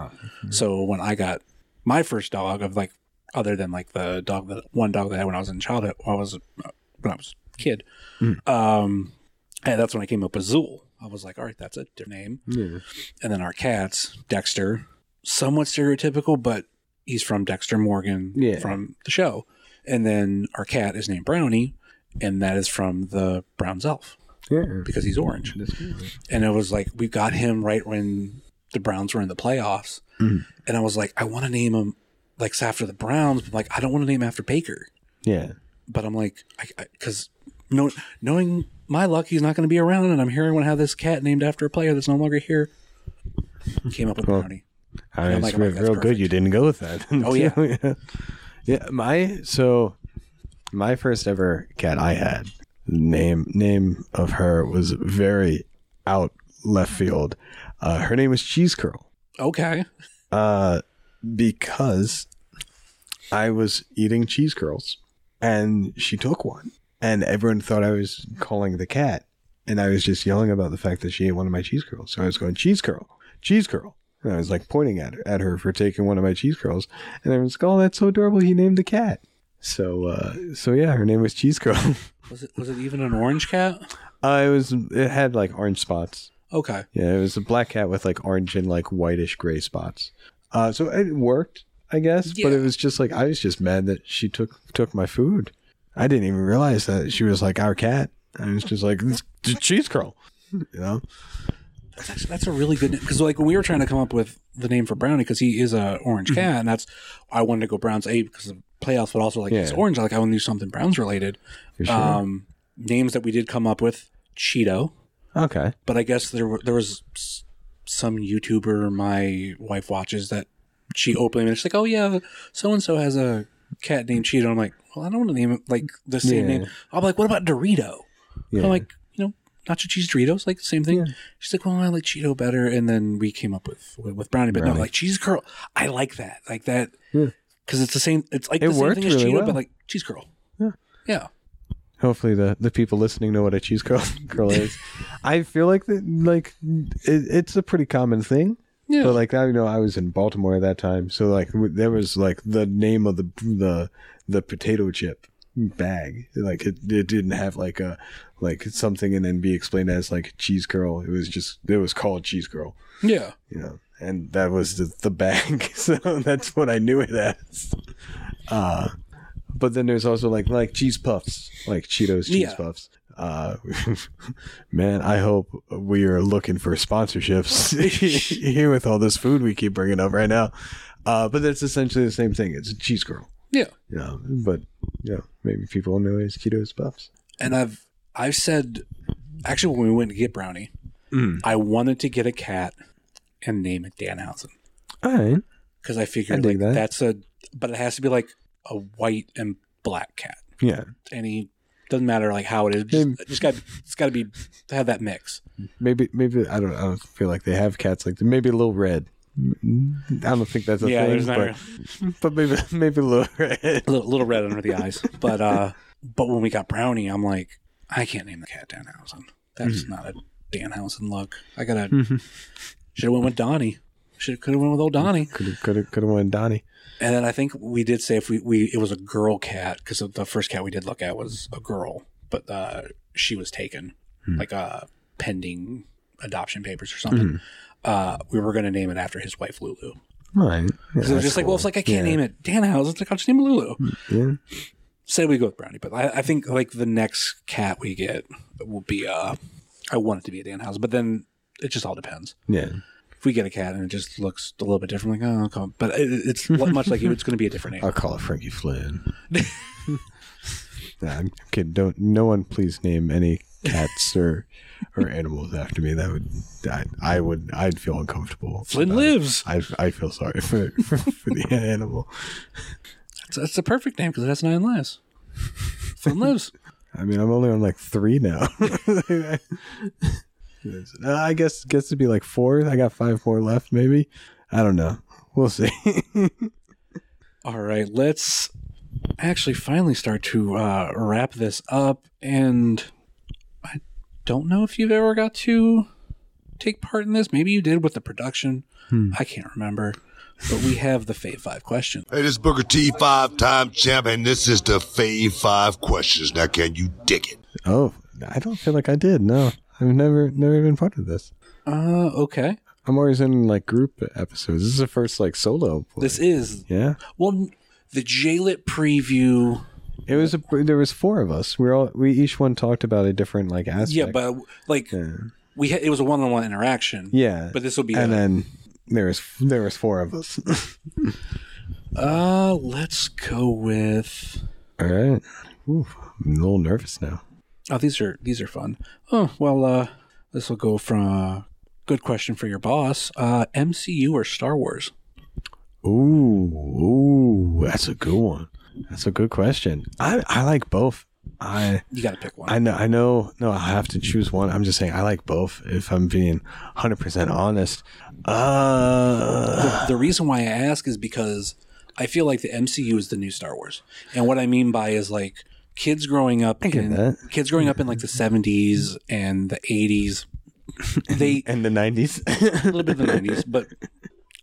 So when I got my first dog of like other than like the dog that one dog that I had when I was in childhood, when I was uh, when I was a kid, um, and that's when I came up with Zool. I was like, all right, that's a different name. And then our cats, Dexter, somewhat stereotypical, but he's from Dexter Morgan Yeah. from the show. And then our cat is named Brownie, and that is from the Brown's Elf yeah. because he's orange. And it was like we got him right when the Browns were in the playoffs, Mhm. and I was like, I want to name him like after the Browns, but like I don't want to name him after Baker. Yeah. But I'm like, because know, knowing my luck, he's not going to be around, and I'm here. I want to have this cat named after a player that's no longer here. Came up with Well, Brownie. I mean, I'm it's like, real, like, that's real good you didn't go with that. [LAUGHS] Oh, yeah. [LAUGHS] yeah. Yeah, my so my first ever cat I had name name of her was very out left field. Uh, her name was Cheese Curl. Okay. Uh, because I was eating cheese curls and she took one and everyone thought I was calling the cat and I was just yelling about the fact that she ate one of my cheese curls. So I was going cheese curl, cheese curl. And I was like pointing at her, at her for taking one of my cheese curls, and everyone's like, "Oh, that's so adorable." He named the cat. So, uh, so yeah, her name was Cheese Curl. [LAUGHS] Was it was it even an orange cat? uh, it was it had like orange spots. Okay. Yeah, it was a black cat with like orange and like whitish gray spots. Uh, so it worked, I guess. Yeah. But it was just like I was just mad that she took took my food. I didn't even realize that she was like our cat. I was just like "It's cheese curl, [LAUGHS] you know. That's actually, that's a really good name because like when we were trying to come up with the name for Brownie because he is a orange cat and that's I wanted to go Browns A because of playoffs, but also like yeah. it's orange. Like I want to do something Browns related. Sure. Um, names that we did come up with: Cheeto. okay. But I guess there were there was some YouTuber my wife watches that she openly and she's like, oh yeah, so and so has a cat named Cheeto. I'm like, well, I don't want to name it like the same Yeah. name. I'm like, what about Dorito? Yeah. I'm like, nacho cheese Doritos, like the same thing. She's like, well, I like Cheeto better. And then we came up with with, brownie, but no, like cheese curl. I like that, like that, Yeah. because it's the same. It's like It the same thing as really Cheeto, well. but like cheese curl. Yeah. yeah. Hopefully the, the people listening know what a cheese curl, [LAUGHS] curl [LAUGHS] is. I feel like that like it, it's a pretty common thing. Yeah. But like I you know I was in Baltimore at that time, so like there was like the name of the the the potato chip bag. Like it, it didn't have like a like something and then be explained as like cheese curl. It was just it was called cheese curl, yeah. you know. And that was the, the bag, [LAUGHS] so that's what I knew it as. Uh but then there's also like like cheese puffs, like Cheetos cheese Yeah. puffs. Uh, [LAUGHS] man, I hope we are looking for sponsorships [LAUGHS] here with all this food we keep bringing up right now. Uh, but that's essentially the same thing. It's a cheese curl, Yeah. you know. But know, maybe people know it as Cheetos puffs. and I've I've said actually when we went to get Brownie, Mm. I wanted to get a cat and name it Danhausen All right. because I I figured dig like that. that's a but it has to be like a white and black cat. Yeah. Any doesn't matter like how it is. Just, Maybe- just got it's got to be have that mix. Maybe maybe I don't I don't feel like they have cats like that. Maybe a little red. I don't think that's a yeah, thing, but, but maybe maybe a little red. a little, little red under the eyes. But uh, but when we got Brownie, I'm like, I can't name the cat Danhausen. That's not a Danhausen look. I gotta should have went with Donnie. Should have could have went with old Donnie. Could have could have went Donnie. And then I think we did say if we, we it was a girl cat because the first cat we did look at was a girl, but uh, she was taken like uh, pending adoption papers or something. Uh, we were going to name it after his wife Lulu. Right. Yeah, So it was just like, well, it's like I can't name it Danhausen. It's like I'll just name it Lulu. Yeah. Said we go with Brownie, but I, I think like the next cat we get will be uh, I want it to be a Danhausen, but then it just all depends. Yeah. If we get a cat and it just looks a little bit different, like oh, okay. but it, it's much like you, it's going to be a different name. I'll call it Frankie Flynn. [LAUGHS] nah, I'm kidding. Don't no one please name any cats or or animals after me. That would I, I would I'd feel uncomfortable. Flynn it. lives. I I feel sorry [LAUGHS] for for, for the animal. It's, it's a perfect name because it has nine lives. Flynn lives. [LAUGHS] I mean, I'm only on like three now. [LAUGHS] Uh, I guess guess it'd be like four. I got five more left, maybe. I don't know. We'll see. All right, let's actually finally start to uh, wrap this up. And don't know if you've ever got to take part in this. Maybe you did with the production. I can't remember. But we have the Fave Five question. Hey, this is Booker T, five time champ, and this is the Fave Five questions. Now, can you dig it? oh, I don't feel like I did. No, I've never never been part of this. Uh, okay. I'm always in like group episodes. This is the first like solo. play. This is yeah. well the JLit preview. It was a there was four of us. We are all we each one talked about a different like aspect. Yeah, but like yeah, we had, it was a one-on-one interaction. yeah. But this will be and a- then there was there was four of us. [LAUGHS] Uh, let's go with. all right. Ooh, I'm a little nervous now. Oh, these are these are fun. Oh well, uh, this will go from uh, good question for your boss. Uh, MCU or Star Wars? Ooh, ooh, that's a good one. That's a good question. I I like both. I You got to pick one. I know I know no I have to choose one. I'm just saying I like both if I'm being 100% honest. Uh the reason why I ask is because I feel like the MCU is the new Star Wars, and what I mean by is like kids growing up in that. kids growing up in like the 70s and the 80s. They [LAUGHS] in the 90s. a little bit of the 90s, but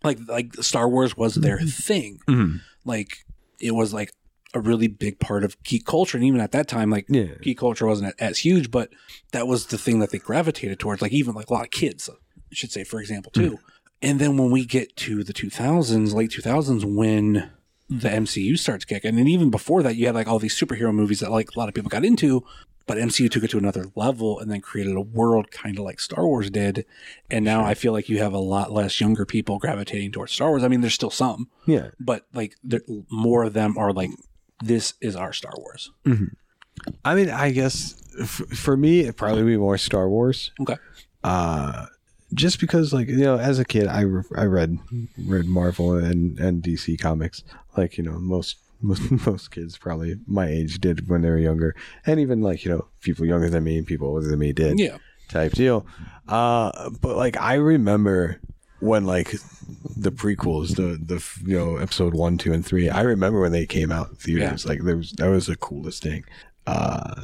like like Star Wars was their thing. Mhm. Like it was like a really big part of geek culture, and even at that time, like Yeah. geek culture wasn't as huge, but that was the thing that they gravitated towards. Like even like a lot of kids, uh, I should say, for example, too. Mm. And then when we get to the 2000s, late 2000s, when the MCU starts kicking, and even before that, you had like all these superhero movies that like a lot of people got into, but MCU took it to another level and then created a world kind of like Star Wars did. And now I feel like you have a lot less younger people gravitating towards Star Wars. I mean, there's still some, Yeah. but like more of them are like, this is our Star Wars. I mean, I guess f- for me, it'd probably be more Star Wars. Okay. Uh, just because, like, you know, as a kid, I, re- I read read Marvel and, and DC comics, like, you know, most [LAUGHS] most most kids probably my age did when they were younger, and even like you know people younger than me and people older than me did. Yeah. type deal. Uh, but like I remember when like the prequels, the the you know episode one, two, and three. I remember when they came out in theaters. Like there was that was the coolest thing. Uh,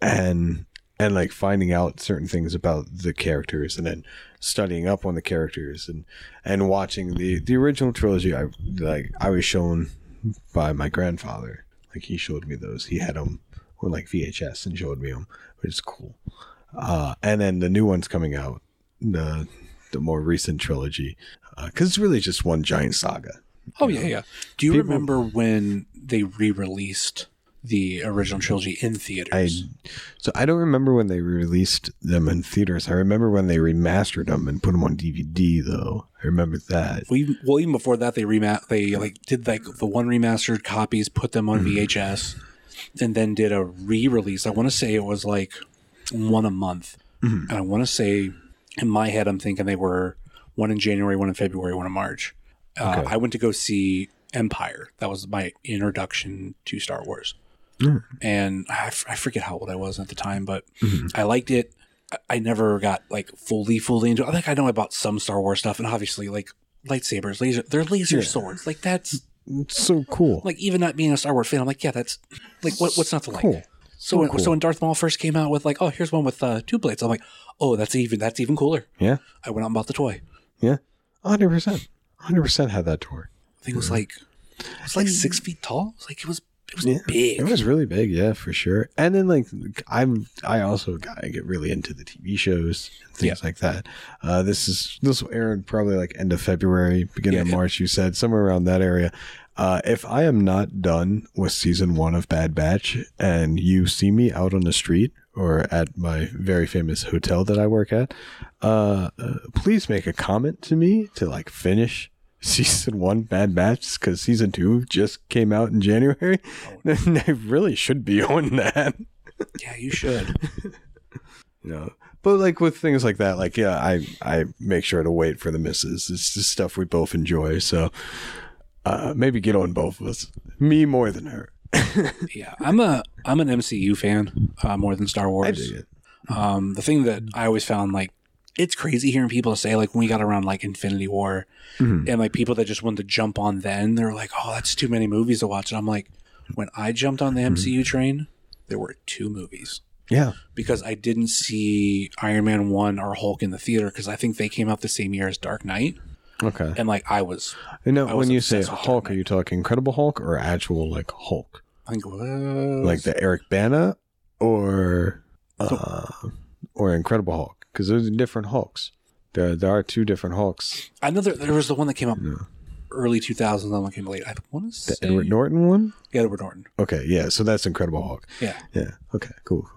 and and like finding out certain things about the characters and then studying up on the characters and and watching the the original trilogy i like i was shown by my grandfather like he showed me those he had them on like vhs and showed me them which is cool uh and then the new ones coming out the the more recent trilogy uh, because it's really just one giant saga Oh yeah, yeah. Do you People- remember when they re-released the original trilogy in I theaters? so I don't remember when they released them in theaters. I remember when they remastered them and put them on DVD though. I remember that. well, even, well, even before that, they rema- they like did like the one remastered copies, put them on mm-hmm. VHS, and then did a re-release. I want to say it was like one a month, mm-hmm. and I want to say in my head, I'm thinking they were one in January, one in February, one in March. Uh, Okay. I went to go see Empire. That was my introduction to Star Wars. and I, f- I forget how old I was at the time, but I liked it. I, I never got like fully, fully into. it. I think I know about some Star Wars stuff, and obviously like lightsabers, laser, they're laser swords. Like that's It's so cool. like even not being a Star Wars fan, I'm like, yeah, that's like what, what's not to like. Cool. So, when, so when Darth Maul first came out with like, oh, here's one with uh, two blades, I'm like, oh, that's even that's even cooler. Yeah. I went out and bought the toy. Yeah. hundred percent. hundred percent had that tour. I think it was like it was like six feet tall. It was like it was it was Yeah. big. It was really big, yeah, for sure. And then like I'm I also got I get really into the TV shows and things like that. Uh this is this will air probably like end of February, beginning Yeah, of yeah. March, you said, somewhere around that area. Uh if I am not done with season one of Bad Batch and you see me out on the street or at my very famous hotel that I work at, uh, uh please make a comment to me to like finish [LAUGHS] season one Bad Batch because season two just came out in January. [LAUGHS] And I really should be [LAUGHS] on that. yeah, you should. You know. But like with things like that, like yeah, I I make sure to wait for the misses. It's just stuff we both enjoy. So uh maybe get on both of us. Me more than her. [LAUGHS] Yeah, I'm a I'm an MCU fan uh, more than Star Wars. I dig it. Um, the thing that I always found like it's crazy hearing people say like when we got around like Infinity War Mm-hmm. and like people that just wanted to jump on then they're like, oh, that's too many movies to watch. And I'm like, when I jumped on the Mm-hmm. MCU train, there were two movies Yeah. because I didn't see Iron Man one or Hulk in the theater because I think they came out the same year as Dark Knight, Okay. and like I was, You know, was when you say Hulk, are you talking Incredible Hulk or actual like Hulk? I think was Like the Eric Bana or uh or Incredible Hulk? Because there's different Hulks. There there are two different Hulks. I know there, there was the one that came out early 2000s, and the one came late. I want to The say Edward Norton one? Yeah, Edward Norton. Okay, yeah, so that's Incredible Hulk. Yeah, Yeah. Okay. Cool.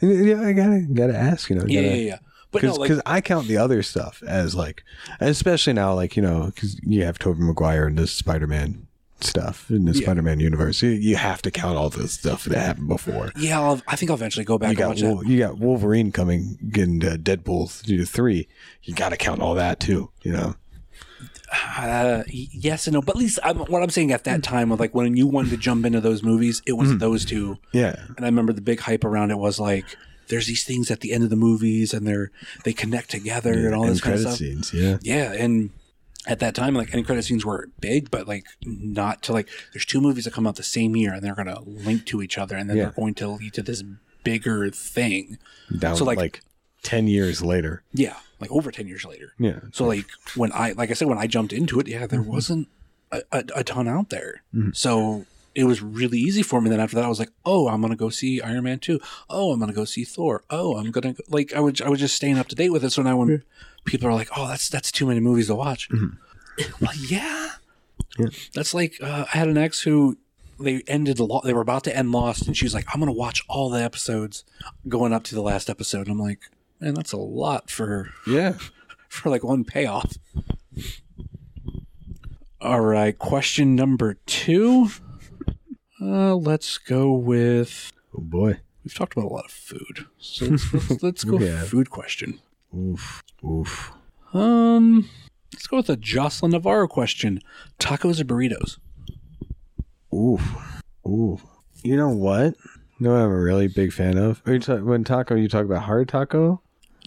Yeah, I gotta gotta ask. You know. yeah, gotta, yeah, yeah. But no, Because like I count the other stuff as like, especially now, like you know, because you have Tobey Maguire and the Spider Man stuff in the Yeah. Spider Man universe. You, you have to count all the stuff that happened before. Yeah, I'll, I think I'll eventually go back You and got watch Wol- that. you got Wolverine coming, getting uh, Deadpool to three. You got to count all that too. You know. Uh, yes and no, but at least I'm, what I'm saying at that time of like when you wanted to jump into those movies, it was Mm-hmm. those two, Yeah. and I remember the big hype around it was like there's these things at the end of the movies and they're they connect together and all this kind of stuff. scenes. Yeah. Yeah, and at that time, like any credit scenes were big, but like not to like. There's two movies that come out the same year, and they're going to link to each other, and then Yeah. they're going to lead to this bigger thing. Down So, like- like, ten years later. Yeah, like over ten years later. Yeah. So like when I like I said when I jumped into it, yeah, there mm-hmm. wasn't a, a, a ton out there. Mm-hmm. So it was really easy for me. Then after that, I was like, oh, I'm gonna go see Iron Man two. Oh, I'm gonna go see Thor. Oh, I'm gonna go, like I was I was just staying up to date with it. So now when people are like, oh, that's that's too many movies to watch. Well, yeah. That's like uh, I had an ex who they ended a lot. They were about to end Lost, and she was like, "I'm gonna watch all the episodes going up to the last episode." I'm like, man, that's a lot for Yeah. [LAUGHS] for like one payoff. All right, question number two. Uh, let's go with. Oh boy. We've talked about a lot of food, so let's, let's, [LAUGHS] let's go Yeah. food question. Oof. Oof. Um, let's go with a Jocelyn Navarro question: tacos or burritos? Oof. Oof. You know what? No, I'm a really big fan of. Are you when taco, you talk about hard taco?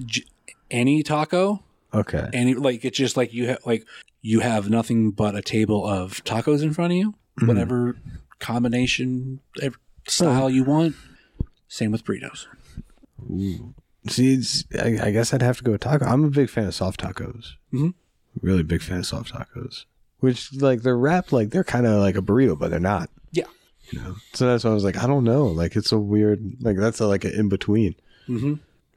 J- any taco, Okay. any like it's just like you have like you have nothing but a table of tacos in front of you, whatever combination, style you want. Same with burritos. See, it's, I, I guess I'd have to go with taco. I'm a big fan of soft tacos. Mhm. Really big fan of soft tacos. Which, like, they're wrapped like they're kind of like a burrito, but they're not. Yeah. You know? So that's why I was like, I don't know. Like, it's a weird, like, that's a, like an in between.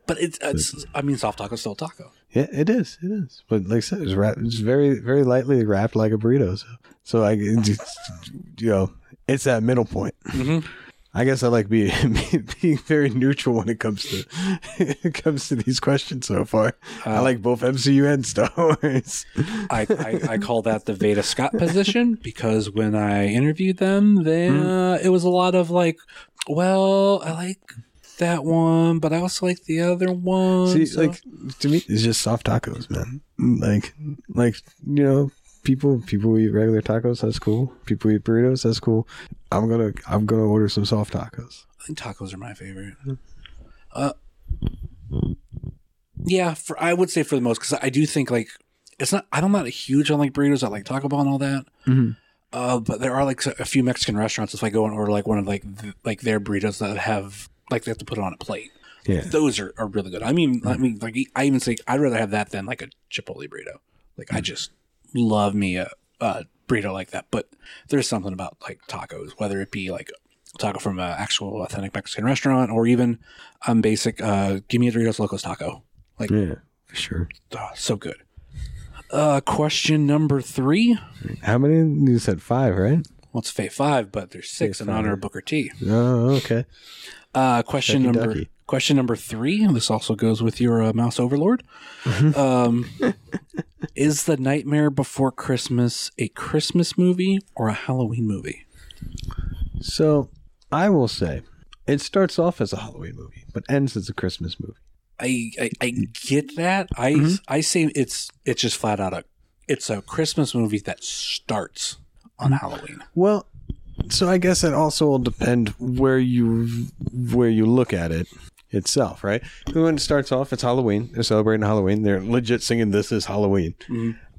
But it's, it's I mean, soft taco still taco. Yeah, it is. It is. But like I said, it's wrapped. It's very, very lightly wrapped like a burrito. So, so I, [LAUGHS] you know, it's that middle point. Mm-hmm. I guess I like [LAUGHS] being being very neutral when it comes to [LAUGHS] it comes to these questions so far. I uh, like both MCU and Star Wars. [LAUGHS] I, I, I call that the Veda Scott position because when I interviewed them, they, hmm. uh, it was a lot of like, well, I like that one, but I also like the other one. See, so- like to me, it's just soft tacos, man. Like, like you know, people people eat regular tacos. That's cool. People eat burritos. That's cool. I'm gonna I'm gonna order some soft tacos. I think tacos are my favorite. Uh, yeah, for I would say for the most because I do think like it's not. I'm not a huge on like burritos. I like Taco Bell and all that. Uh, but there are like a few Mexican restaurants. If I go and order like one of like th- like their burritos that have like they have to put it on a plate. Yeah. those are, are really good. I mean, I mean, like I even say I'd rather have that than like a Chipotle burrito. Like I just love me a, a burrito like that. But there's something about like tacos, whether it be like taco from an actual authentic Mexican restaurant or even um basic uh give me a Doritos Locos taco. Like Yeah, sure. oh, so good. Uh, question number three. How many? You said five, right? Well, it's Fave five, but there's six in honor of Booker T. Oh, okay. Uh, question Ducky number ducky. Question number three. This also goes with your uh, mouse overlord. Mm-hmm. um, [LAUGHS] is the Nightmare Before Christmas a Christmas movie or a Halloween movie? So I will say, it starts off as a Halloween movie, but ends as a Christmas movie. I I, I get that. I Mm-hmm. I say it's it's just flat out a it's a Christmas movie that starts on. Halloween. Well, so I guess it also will depend where you where you look at it itself, right? When it starts off, it's Halloween. They're celebrating Halloween. They're legit singing "This is Halloween."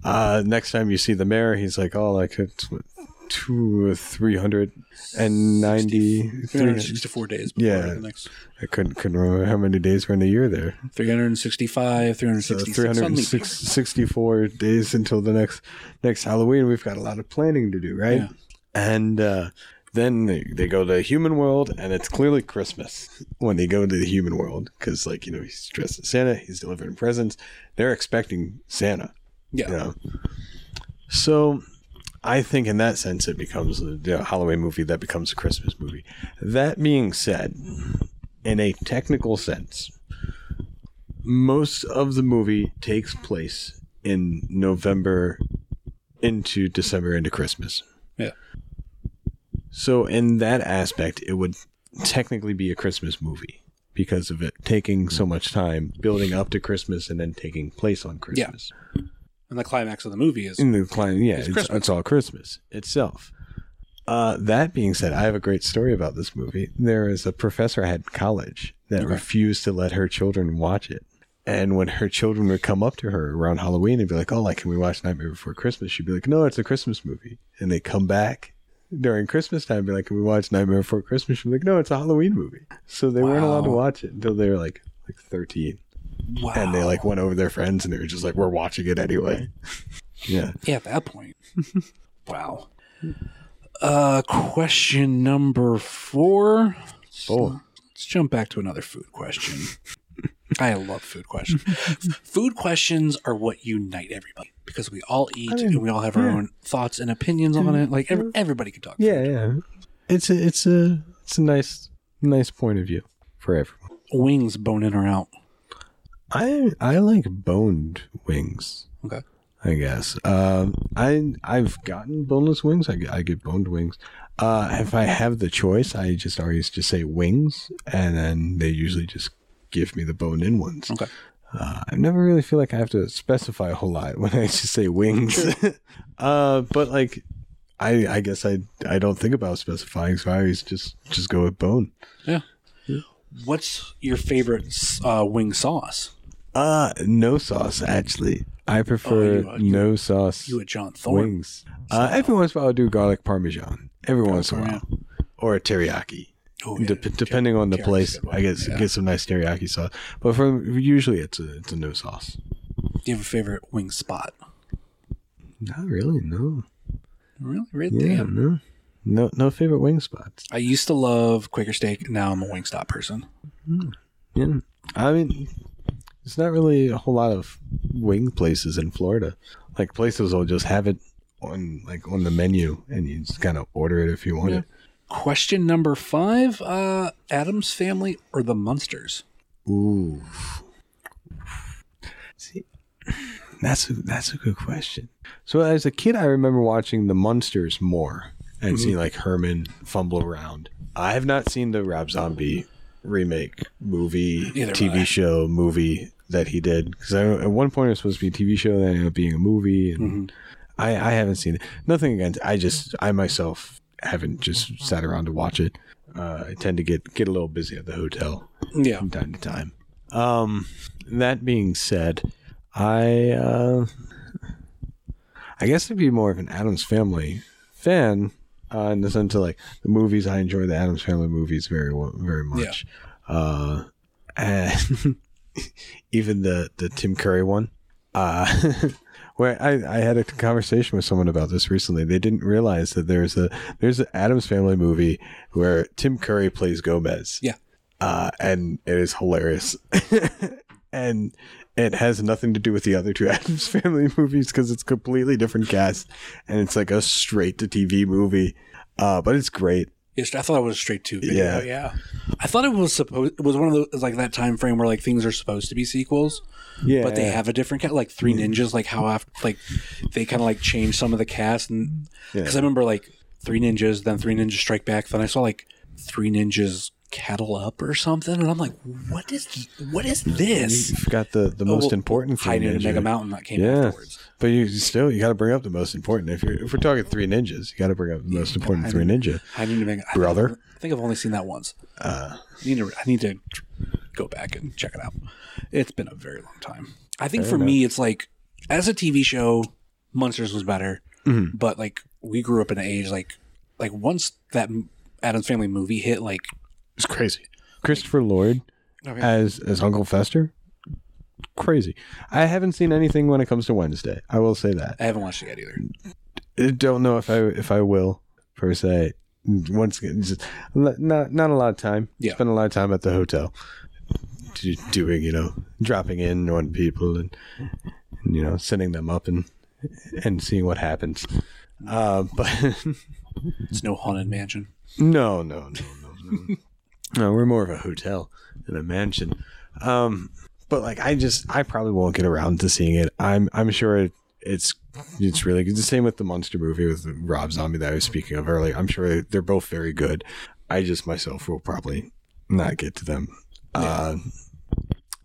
Uh, next time you see the mayor, he's like, "Oh, like it's what, two or three hundred and ninety." 364 days before Yeah. the next I couldn't couldn't remember how many days were in the year there. 365, So 366. on leap year. 364 days until the next next Halloween. We've got a lot of planning to do, right? Yeah. And uh, then they, they go to the human world, and it's clearly Christmas when they go to the human world because, like, you know, he's dressed as Santa, he's delivering presents. They're expecting Santa, Yeah. you know. So I think in that sense, it becomes a you know, Halloween movie that becomes a Christmas movie. That being said, in a technical sense, most of the movie takes place in November into December into Christmas. Yeah. So in that aspect, it would technically be a Christmas movie because of it taking so much time building up to Christmas and then taking place on Christmas. Yeah. And the climax of the movie is In the client, yeah, It's it's, all Christmas itself. Uh, that being said, I have a great story about this movie. There is a professor I had in college that refused to let her children watch it. And when her children would come up to her around Halloween and be like, "Oh, like, can we watch Nightmare Before Christmas?" She'd be like, "No, it's a Christmas movie." And they come back during Christmas time, be like, "Can we watch Nightmare Before Christmas?" She'd be like, "No, it's a Halloween movie." So they weren't allowed to watch it until they were like like thirteen. Wow. and they like went over their friends and they were just like, we're watching it anyway. [LAUGHS] yeah. Yeah, at that point. [LAUGHS] wow. Uh, question number four. Oh. Let's jump back to another food question. [LAUGHS] I love food questions. food questions are what unite everybody because we all eat mean, and we all have our yeah. own thoughts and opinions on it. Like every, everybody can talk. Yeah, food. yeah. It's a it's a it's a nice nice point of view for everyone. Wings, bone in or out. I I like boned wings. Okay. I guess. Um, I I've gotten boneless wings. I get, I get boned wings. Uh, if I have the choice, I just always just say wings, and then they usually just give me the boned in ones. Okay. Uh, I never really feel like I have to specify a whole lot when I just say wings. [LAUGHS] uh, but like, I I guess I I don't think about specifying, so I always just just go with bone. Yeah. What's your favorite uh, wing sauce? Uh, no sauce actually. I prefer you- you- no sauce. You a John Thorne? wings. Uh, every once in a while, I'll do garlic parmesan. Every once in a while, or a teriyaki. Oh, yeah. Dep- depending on the place. I guess Yeah. get some nice teriyaki sauce. But for usually, it's a it's a no sauce. Do you have a favorite wing spot? Not really. No. Really? Really? Yeah. Damn. No. No. No favorite wing spots. I used to love Quaker Steak. Now I'm a Wingstop person. Hmm. Yeah. I mean, it's not really a whole lot of wing places in Florida. Like places will just have it on like on the menu, and you just kind of order it if you want it. Question number five: uh, Addams Family or the Munsters? Ooh. See, that's a, that's a good question. So as a kid, I remember watching the Munsters more and seeing like Herman fumble around. I have not seen the Rob Zombie remake movie, TV show, movie that he did because at one point it was supposed to be a TV show, then it ended up being a movie, and I, I haven't seen it. Nothing against. I just I myself haven't just sat around to watch it. Uh, I tend to get get a little busy at the hotel Yeah. from time to time. Um, that being said, I uh, I guess I'd be more of an Addams Family fan uh, in the sense of like the movies. I enjoy the Addams Family movies very well, very much. Uh, [LAUGHS] and even the the Tim Curry one. Uh, [LAUGHS] where I, I had a conversation with someone about this recently. They didn't realize that there's a there's an Addams Family movie where Tim Curry plays Gomez Yeah. uh, and it is hilarious. [LAUGHS] and it has nothing to do with the other two [LAUGHS] Addams Family movies because it's completely different cast, and it's like a straight to TV movie. Uh, but it's great. Yes, I thought it was straight to video. Yeah. Yeah. I thought it was supposed. It was one of those like that time frame where like things are supposed to be sequels, Yeah, but they have a different cat. Like Three mm-hmm. Ninjas, like how after like they kind of like changed some of the cast, and because I remember like Three Ninjas, then Three Ninjas Strike Back, then I saw like Three Ninjas Knuckle Up or something, and I'm like, what is what is this? You forgot the the Oh, most well, important thing. Noon and Ninja. Mega Mountain that came Yeah, afterwards. but you still you got to bring up the most important. If you're if we're talking three ninjas, you got to bring up the most important I three mean- ninja. High Noon and Mega I Brother? I've- think I've only seen that once. Uh, I need to I need to go back and check it out. It's been a very long time. I think for me, it's like as a TV show, Munsters was better, Mm-hmm. but like we grew up in an age like like once that Addams Family movie hit, like it's crazy. Christopher Lloyd Okay. as as Uncle Fester, crazy. I haven't seen anything when it comes to Wednesday. I will say that. I haven't watched it yet either. I don't know if I if I will per se. Once again, just not not a lot of time. Yeah. spend a lot of time at the hotel, doing you know dropping in on people and, and you know sending them up and and seeing what happens. Uh, but It's no haunted mansion. [LAUGHS] no, no, no, no, no. No, we're more of a hotel than a mansion. Um, but like I just I probably won't get around to seeing it. I'm I'm sure it, it's it's really good. The same with the monster movie with Rob Zombie that I was speaking of earlier. I'm sure they're both very good. I just myself will probably not get to them. Uh,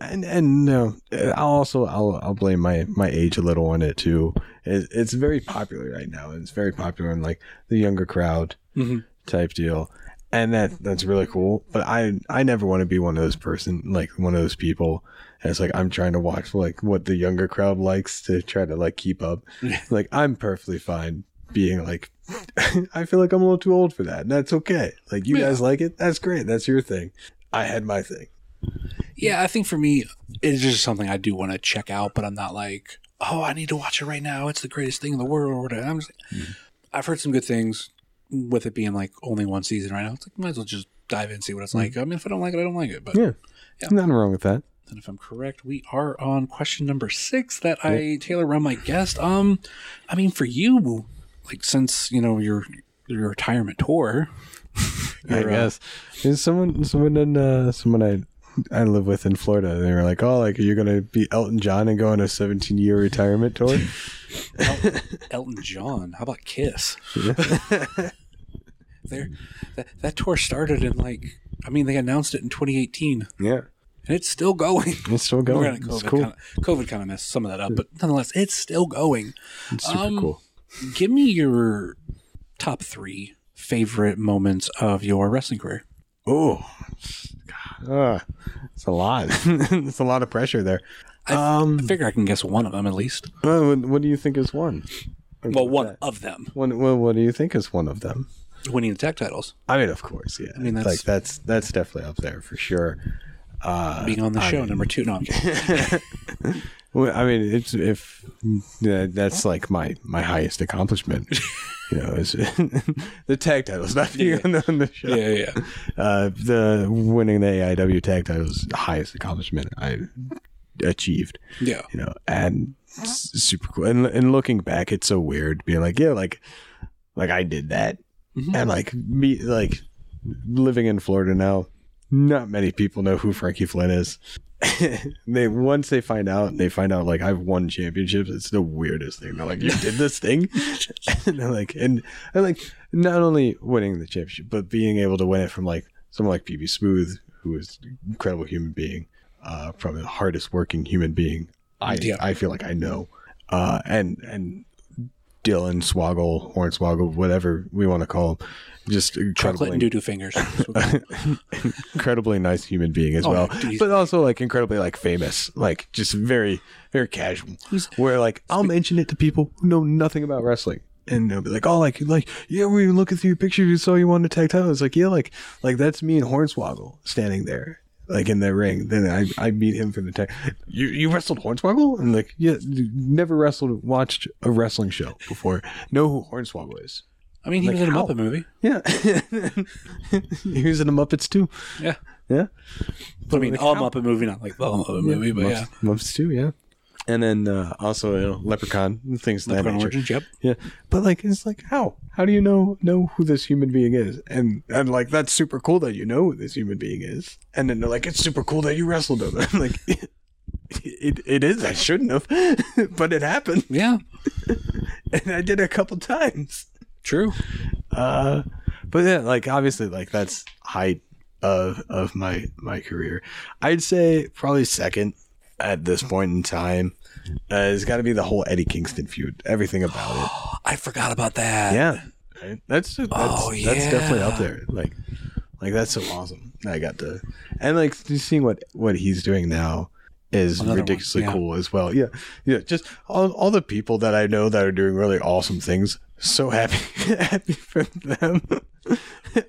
and and no, I'll also I'll I'll blame my my age a little on it too. It, it's very popular right now. And it's very popular in like the younger crowd Mhm. type deal, and that that's really cool. But I I never want to be one of those person like one of those people. It's like I'm trying to watch like what the younger crowd likes to try to like keep up. [LAUGHS] like I'm perfectly fine being like [LAUGHS] I feel like I'm a little too old for that, and that's okay. Like you Yeah. guys like it, that's great. That's your thing. I had my thing. Yeah, I think for me, it's just something I do want to check out, but I'm not like, oh, I need to watch it right now. It's the greatest thing in the world. I'm just, mm-hmm. I've heard some good things with it being like only one season right now. It's like, might as well just dive in and see what it's like. I mean, if I don't like it, I don't like it. But Yeah. yeah. Nothing wrong with that. and if I'm correct, we are on question number six that I tailor around my guest. Um, I mean, for you, like since you know your your retirement tour, [LAUGHS] I uh, guess. There's someone, someone, in, uh, someone I, I live with in Florida. They were like, "Oh, like, you're you gonna be Elton John and go on a 17 year retirement tour?" Elton John. How about Kiss? [LAUGHS] there, that, that tour started in like, I mean, they announced it in 2018, yeah, and it's still going. it's still going. Granted, It's COVID cool. kinda, COVID kind of messed some of that up, but nonetheless, it's still going. It's super um, cool. Give me your top three favorite moments of your wrestling career. Oh, uh, it's a lot. [LAUGHS] it's a lot of pressure there. I, Um, I figure I can guess one of them at least. Well, what, do you think is one? Well, one of them One. Well, what do you think is one of them? winning the tag titles, I mean, of course, yeah. I mean, mean, that's- like that's that's definitely up there for sure. Uh, being on the show. number two. No. [LAUGHS] [LAUGHS] Well, I mean, it's if yeah, that's like my my highest accomplishment. [LAUGHS] you know, is [LAUGHS] the tag titles, not being on, the, [LAUGHS] on the show. yeah, yeah, yeah. Uh, the winning the AIW tag titles, is the highest accomplishment I achieved. Yeah. You know, and super cool. And and looking back, it's so weird being like, yeah, like like I did that, Mhm. and like me, like living in Florida now. Not many people know who Frankie Flynn is. [LAUGHS] they once they find out, they find out like I've won championships. It's the weirdest thing. They're like, "You did this thing," [LAUGHS] [LAUGHS] and they're like, and and like not only winning the championship, but being able to win it from like someone like PB Smooth, who is an incredible human being, uh, probably the hardest working human being I Yeah. I feel like I know, uh, and and Dylan Swoggle, Hornswoggle, whatever we want to call him, just Chocolate and doo doo fingers. [LAUGHS] incredibly nice human being as Oh, well, he's- but also like incredibly like famous, like just very very casual. Where like I'll mention it to people who know nothing about wrestling. And they'll be like, "Oh, like, like, yeah, we were looking through your picture. You saw you won the tag title." It's like, yeah, like, like that's me and Hornswoggle standing there, like in the ring. Then I, I meet him for the tag. You, you wrestled Hornswoggle? And like, yeah, never wrestled, watched a wrestling show before. Know who Hornswoggle is? I mean, he Like was in a how? Muppet movie. Yeah, [LAUGHS] he was in the Muppets too. Yeah. Yeah, I mean, like, all how- Muppet movie, not like the Muppet movie, but yeah. Muppets, Muppets too. Yeah, and then uh, also you know, Leprechaun things that Leprechaun nature. Origins, yep. Yeah, but like it's like how how do you know know who this human being is? And and like that's super cool that you know who this human being is. And then they're like, it's super cool that you wrestled him. [LAUGHS] I'm like, [LAUGHS] it it is. I shouldn't have, but it happened, Yeah, and I did it a couple times. True. Uh, but yeah, like obviously, like that's height of of my my career. I'd say probably second at this point in time. Uh, it's got to be the whole Eddie Kingston feud. Everything about it. [GASPS] I forgot about that. Yeah, right? that's that's, Oh, that's definitely up there. Like, like that's so awesome. I got to, and like just seeing what what he's doing now is Another one, ridiculously yeah. cool as well. Yeah, yeah. Just all all the people that I know that are doing really awesome things. So happy, [LAUGHS] happy for them.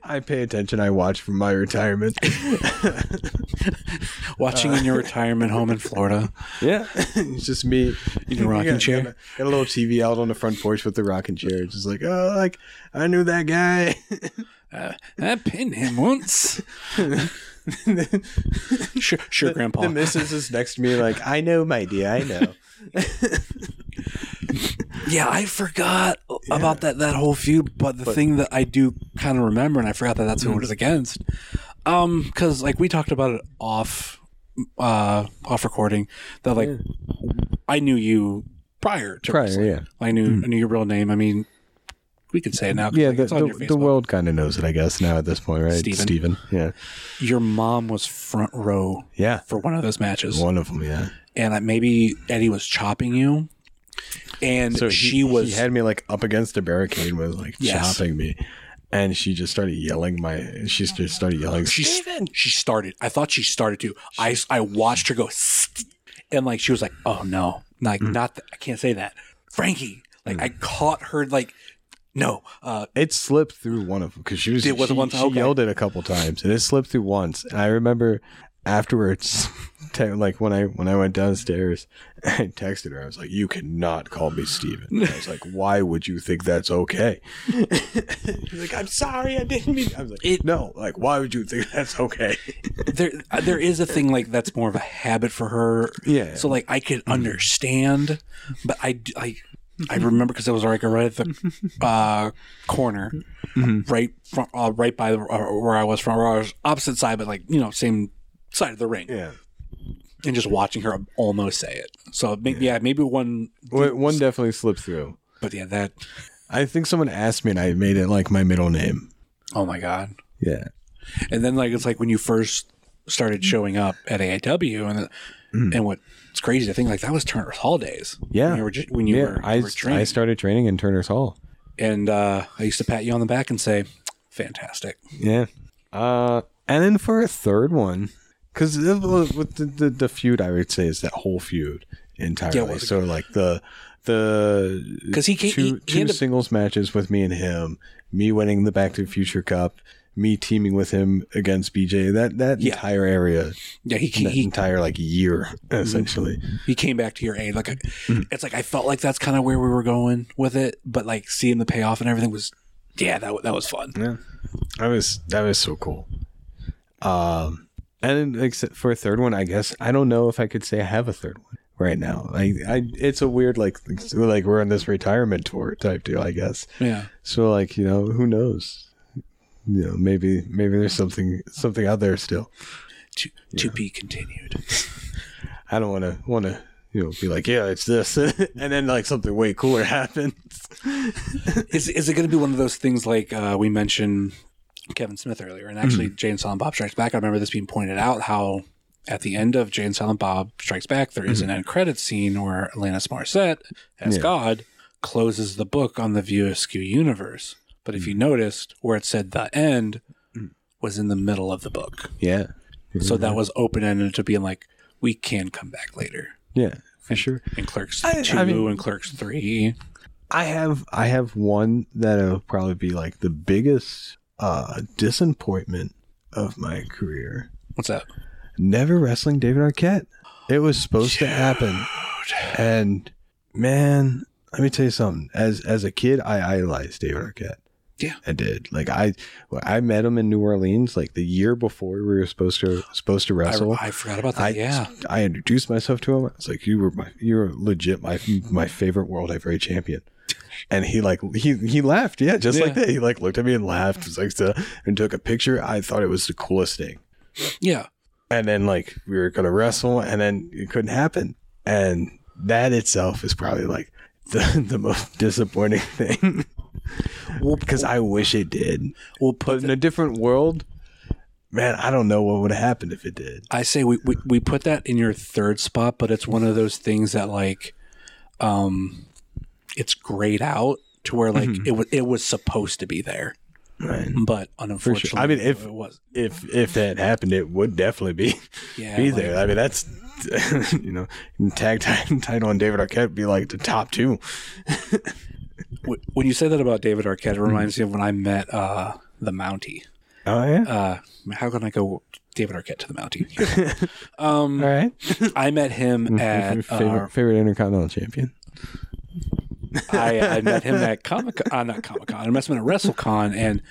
I pay attention. I watch from my retirement. [LAUGHS] Watching in your retirement home in Florida. Yeah, it's [LAUGHS] just me In your rocking Got- chair? Got a, got a little TV out on the front porch with the rocking chair. It's just like, oh, like I knew that guy. Uh, I pinned him once. sure, sure, Grandpa. The missus is next to me, like, I know, my dear, I know. Yeah, I forgot about that that whole feud, but the thing that I do kind of remember, and I forgot that that's who it was against, um, because like we talked about it off, uh, off recording, that like I knew you prior to Prior, wrestling. yeah. I knew I knew your real name. I mean, we could say it now. Yeah, like, the, it's on your the, the world kind of knows it, I guess, now at this point, right? Steven. Steven. Yeah. Your mom was front row Yeah. for one of those matches, One of them, yeah. And like, maybe Eddie was chopping you, and So she he, was He had me, like, up against a barricade, was, like, Yes. chopping me. And she just started yelling my, she just started yelling, she she started. I thought she started to. I I watched her go, and like she was like, "Oh no, like Mm. not. I can't say that, Frankie." Like I caught her like, no, uh, it slipped through one of them because she was It was she, one time? she Okay. yelled it a couple times and it slipped through once and i remember afterwards, [LAUGHS] te- like when I when I went downstairs, [LAUGHS] I texted her. I was like, "You cannot call me Steven. I was like, [LAUGHS] "Why would you think that's okay?" [LAUGHS] She's like, "I'm sorry, I didn't mean." I was like, "No, like, why would you think that's okay?" there there is a thing like that's more of a habit for her. Yeah. So like I could understand, but I, I I remember because it was like right at the uh, corner, right from uh, right by the, uh, where I was from, where I was opposite side, but like you know same side of the ring, yeah. And just watching her almost say it. So maybe yeah, maybe one, One one definitely slipped through. but yeah, that I think someone asked me, and I made it like my middle name. oh my god. Yeah. And then like it's like when you first started showing up at AIW and and what's crazy to think like that was Turner's Hall days. Yeah. When you were just, when you yeah, were, I, you were training. I started training in Turner's Hall. and uh, I used to pat you on the back and say, "Fantastic." Yeah. Uh, and then for a third one, because with the, the the feud, I would say is that whole feud entirely. Yeah, so like the the 'Cause he can't- two he- he two singles matches with me and him, me winning the Back to the Future Cup, me teaming with him against BJ. That that Yeah. entire area, Yeah, he that he, entire like year essentially. he came back to your aid. Like, Mm-hmm. it's like I felt like that's kind of where we were going with it, but like seeing the payoff and everything was, yeah, that that was fun. Yeah, that was that was so cool. Um, and except for a third one, I guess I don't know if I could say I have a third one right now. Like, I it's a weird like like we're on this retirement tour type deal, I guess. Yeah, So like you know who knows, you know maybe maybe there's something something out there still. to to be continued. [LAUGHS] I don't want to want to you know be like yeah it's this [LAUGHS] and then like something way cooler [LAUGHS] happens. is is it going to be one of those things like uh, we mentioned Kevin Smith earlier, and actually Mm-hmm. Jay and Silent Bob Strikes Back? I remember this being pointed out how at the end of Jay and Silent Bob Strikes Back, there is an end credit scene where Alanis Morissette, as Mm-hmm. Yeah. God, closes the book on the View Askew universe. But if you noticed, where it said the end was in the middle of the book, Yeah, so that was open ended to being like, we can come back later. yeah for sure. In Clerks I- I two mean- and Clerks three, I have I have one that'll probably be like the biggest uh disappointment of my career. what's that? Never wrestling David Arquette. It was supposed to happen. And man, let me tell you something. As as a kid, I idolized David Arquette. Yeah. I did. Like I I met him in New Orleans like the year before we were supposed to supposed to I, wrestle. I forgot about that. I yeah. I introduced myself to him. I was like, "You were my, you were legit my my favorite world heavyweight champion." And he like he he laughed, yeah, just like that. He like looked at me and laughed, was like, and took a picture. I thought it was the coolest thing. Yeah. And then like we were gonna wrestle, and then it couldn't happen. And that itself is probably like [LAUGHS] the the most disappointing [LAUGHS] thing. well, because I wish it did. We'll put in a different world, man, I don't know what would have happened if it did. I say we, we we put that in your third spot, but it's one of those things that like, um, it's grayed out to where like it was it was supposed to be there, Right. but unfortunately, I mean, if- it was if if that happened, it would definitely be [LAUGHS] yeah be like, there. I mean, that's [LAUGHS] you know, tag ti- [LAUGHS] title on David Arquette would be like the top two. When you say that about David Arquette, it reminds me of when I met uh the Mountie. Oh yeah. Uh, how can I go David Arquette to the Mountie? um, All right. I met him at favorite uh, favorite Intercontinental Champion. I, I met him at Comic Con, uh, not Comic Con. I met him at WrestleCon, and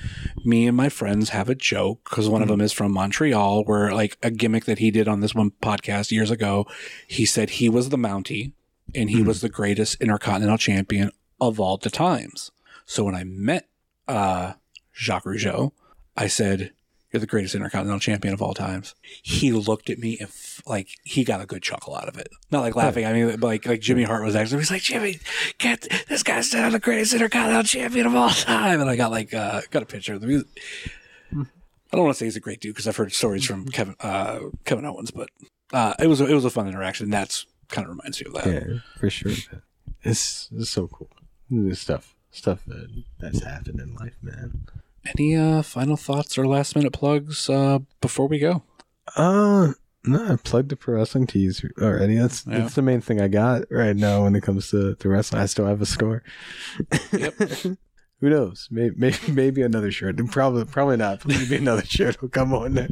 me and my friends have a joke because one of them is from Montreal, where like a gimmick that he did on this one podcast years ago, he said he was the Mountie and he was the greatest Intercontinental Champion of all the times. So when I met uh, Jacques Rougeau, I said, "You're the greatest Intercontinental Champion of all times." He looked at me and f- like he got a good chuckle out of it. Not like laughing. I mean, like like Jimmy Hart was actually. He's like, "Jimmy, get this guy's still the greatest Intercontinental Champion of all time." And I got like uh, got a picture of the music. I don't want to say he's a great dude because I've heard stories from Kevin uh, Kevin Owens, but uh, it was a, it was a fun interaction. That's kind of reminds me of that. Yeah, for sure. It's, it's so cool. This stuff stuff that that's happened in life, man. Any uh, final thoughts or last minute plugs uh, before we go? Uh no, I plugged the pro wrestling tees already. That's Yeah. that's the main thing I got right now when it comes to, to wrestling. I still have a score. Yep. [LAUGHS] Who knows? Maybe, maybe maybe another shirt. Probably probably not. Maybe another [LAUGHS] shirt will come on there.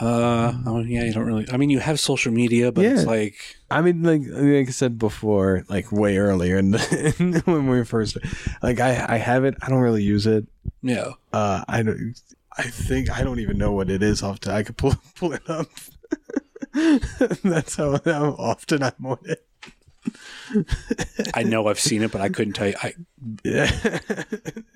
Uh, oh yeah, you don't really. I mean, you have social media, but it's like I mean, like like I said before, like way earlier, and [LAUGHS] when we first, like I I have it. I don't really use it. yeah. Uh, I don't. I think I don't even know what it is off. To, I could pull [LAUGHS] pull it up. [LAUGHS] That's how, how often I'm on it. I know I've seen it, but I couldn't tell you. I Yeah,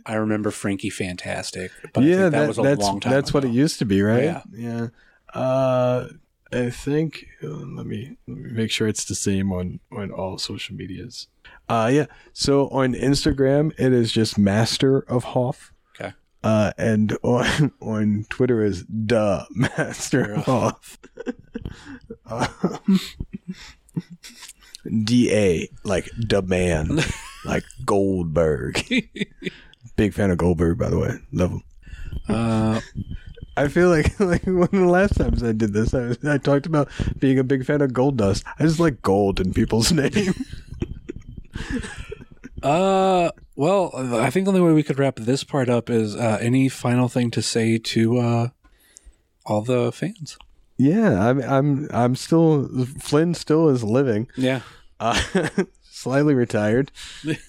I remember Frankie Fantastic, but I yeah. think that, That, was a long time. that's what it used to be, right? Yeah. Yeah. Uh, I think. uh, let me let me make sure it's the same on on all social medias. Uh, yeah. So on Instagram, it is just Master of Hoff. Okay. Uh, and on [LAUGHS] on Twitter is duh Master of Hoff. [LAUGHS] um, D A like the man, [LAUGHS] like Goldberg. Big fan of Goldberg, by the way. Love him. Uh, I feel like [LAUGHS] like one of the last times I did this, I, was, I talked about being a big fan of Goldust. I just like gold in people's [LAUGHS] name. [LAUGHS] uh, well, I think the only way we could wrap this part up is uh, any final thing to say to uh, all the fans. yeah, I'm I'm I'm still Flynn still is living. Yeah. Uh, slightly retired,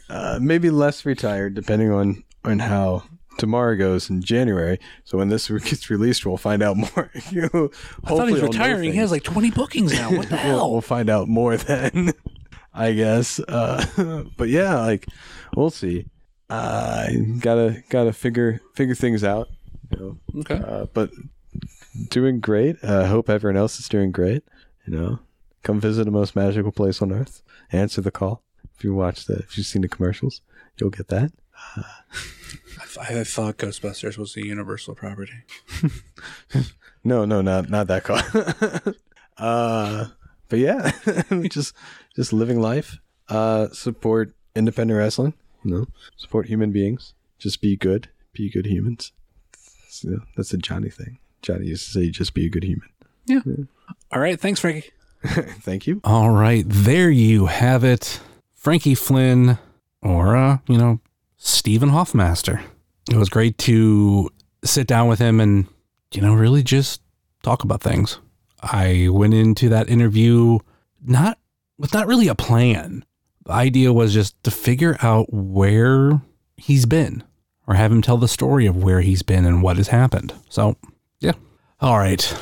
uh, maybe less retired, depending on on how tomorrow goes in January. So when this [LAUGHS] gets released, we'll find out more. [LAUGHS] You know, I thought he was hopefully I'll know retiring. He has like 20 bookings now. What the [LAUGHS] We'll, hell? we'll find out more then, I guess. Uh, but yeah, like we'll see. Uh, gotta gotta figure figure things out. You know, Okay. uh, but doing great. I uh, hope everyone else is doing great. You know, come visit the most magical place on earth. Answer the call. If you watch the, if you've seen the commercials, you'll get that. I, I thought Ghostbusters was a Universal property. [LAUGHS] No, no, not not that call. [LAUGHS] uh, but yeah, [LAUGHS] just just living life. Uh, support independent wrestling. You know, support human beings. Just be good. Be good humans. So, that's a Johnny thing. Johnny used to say, "Just be a good human." Yeah. All right. Thanks, Frankie. Thank you. All right, there you have it. Frankie Flynn, or, uh, you know, Stephen Hoffmaster. It was great to sit down with him and, you know, really just talk about things. I went into that interview not with not really a plan. The idea was just to figure out where he's been or have him tell the story of where he's been and what has happened. So, yeah. All right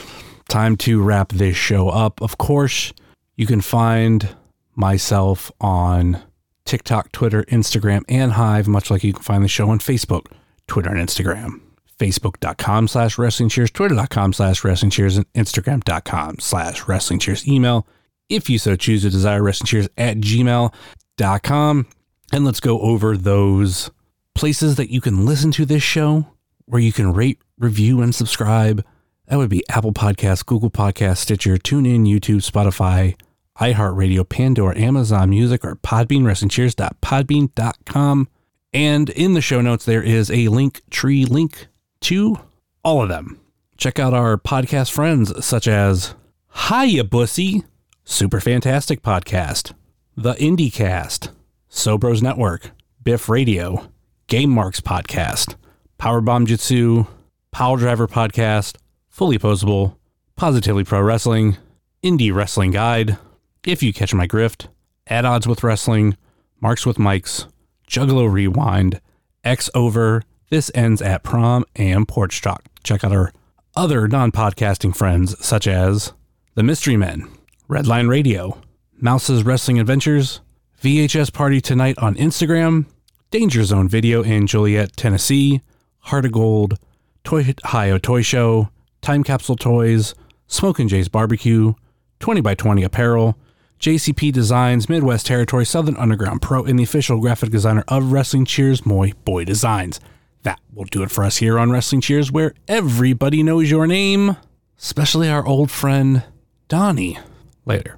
time to wrap this show up. Of course, you can find myself on TikTok, Twitter, Instagram, and Hive, much like you can find the show on Facebook, Twitter, and Instagram. Facebook.com slash wrestling cheers, Twitter.com slash wrestling cheers, and Instagram.com slash wrestling cheers. Email, if you so choose to desire wrestling cheers at gmail.com. And let's go over those places that you can listen to this show, where you can rate, review, and subscribe. That would be Apple Podcasts, Google Podcasts, Stitcher, TuneIn, YouTube, Spotify, iHeartRadio, Pandora, Amazon Music, or Podbean, WrestlingCheers.podbean.com. And in the show notes, there is a Linktree link to all of them. Check out our podcast friends, such as Hiya Bussy, Super Fantastic Podcast, The IndieCast, Sobros Network, Biff Radio, Game Marks Podcast, Powerbomb Jitsu, Power Driver Podcast, Fully Posable, Positively Pro Wrestling, Indie Wrestling Guide, If You Catch My Grift, At Odds with Wrestling, Marks with Mikes, Juggalo Rewind, X Over, This Ends at Prom, and Porch Talk. Check out our other non podcasting friends such as The Mystery Men, Redline Radio, Mouse's Wrestling Adventures, VHS Party Tonight on Instagram, Danger Zone Video in Joliet, Tennessee, Heart of Gold, Toy Ohio Toy Show, Time Capsule Toys, Smokin' Jay's Barbecue, 20 by 20 Apparel, JCP Designs, Midwest Territory, Southern Underground Pro, and the official graphic designer of Wrestling Cheers, Moy Boy Designs. That will do it for us here on Wrestling Cheers, where everybody knows your name, especially our old friend Donnie. Later.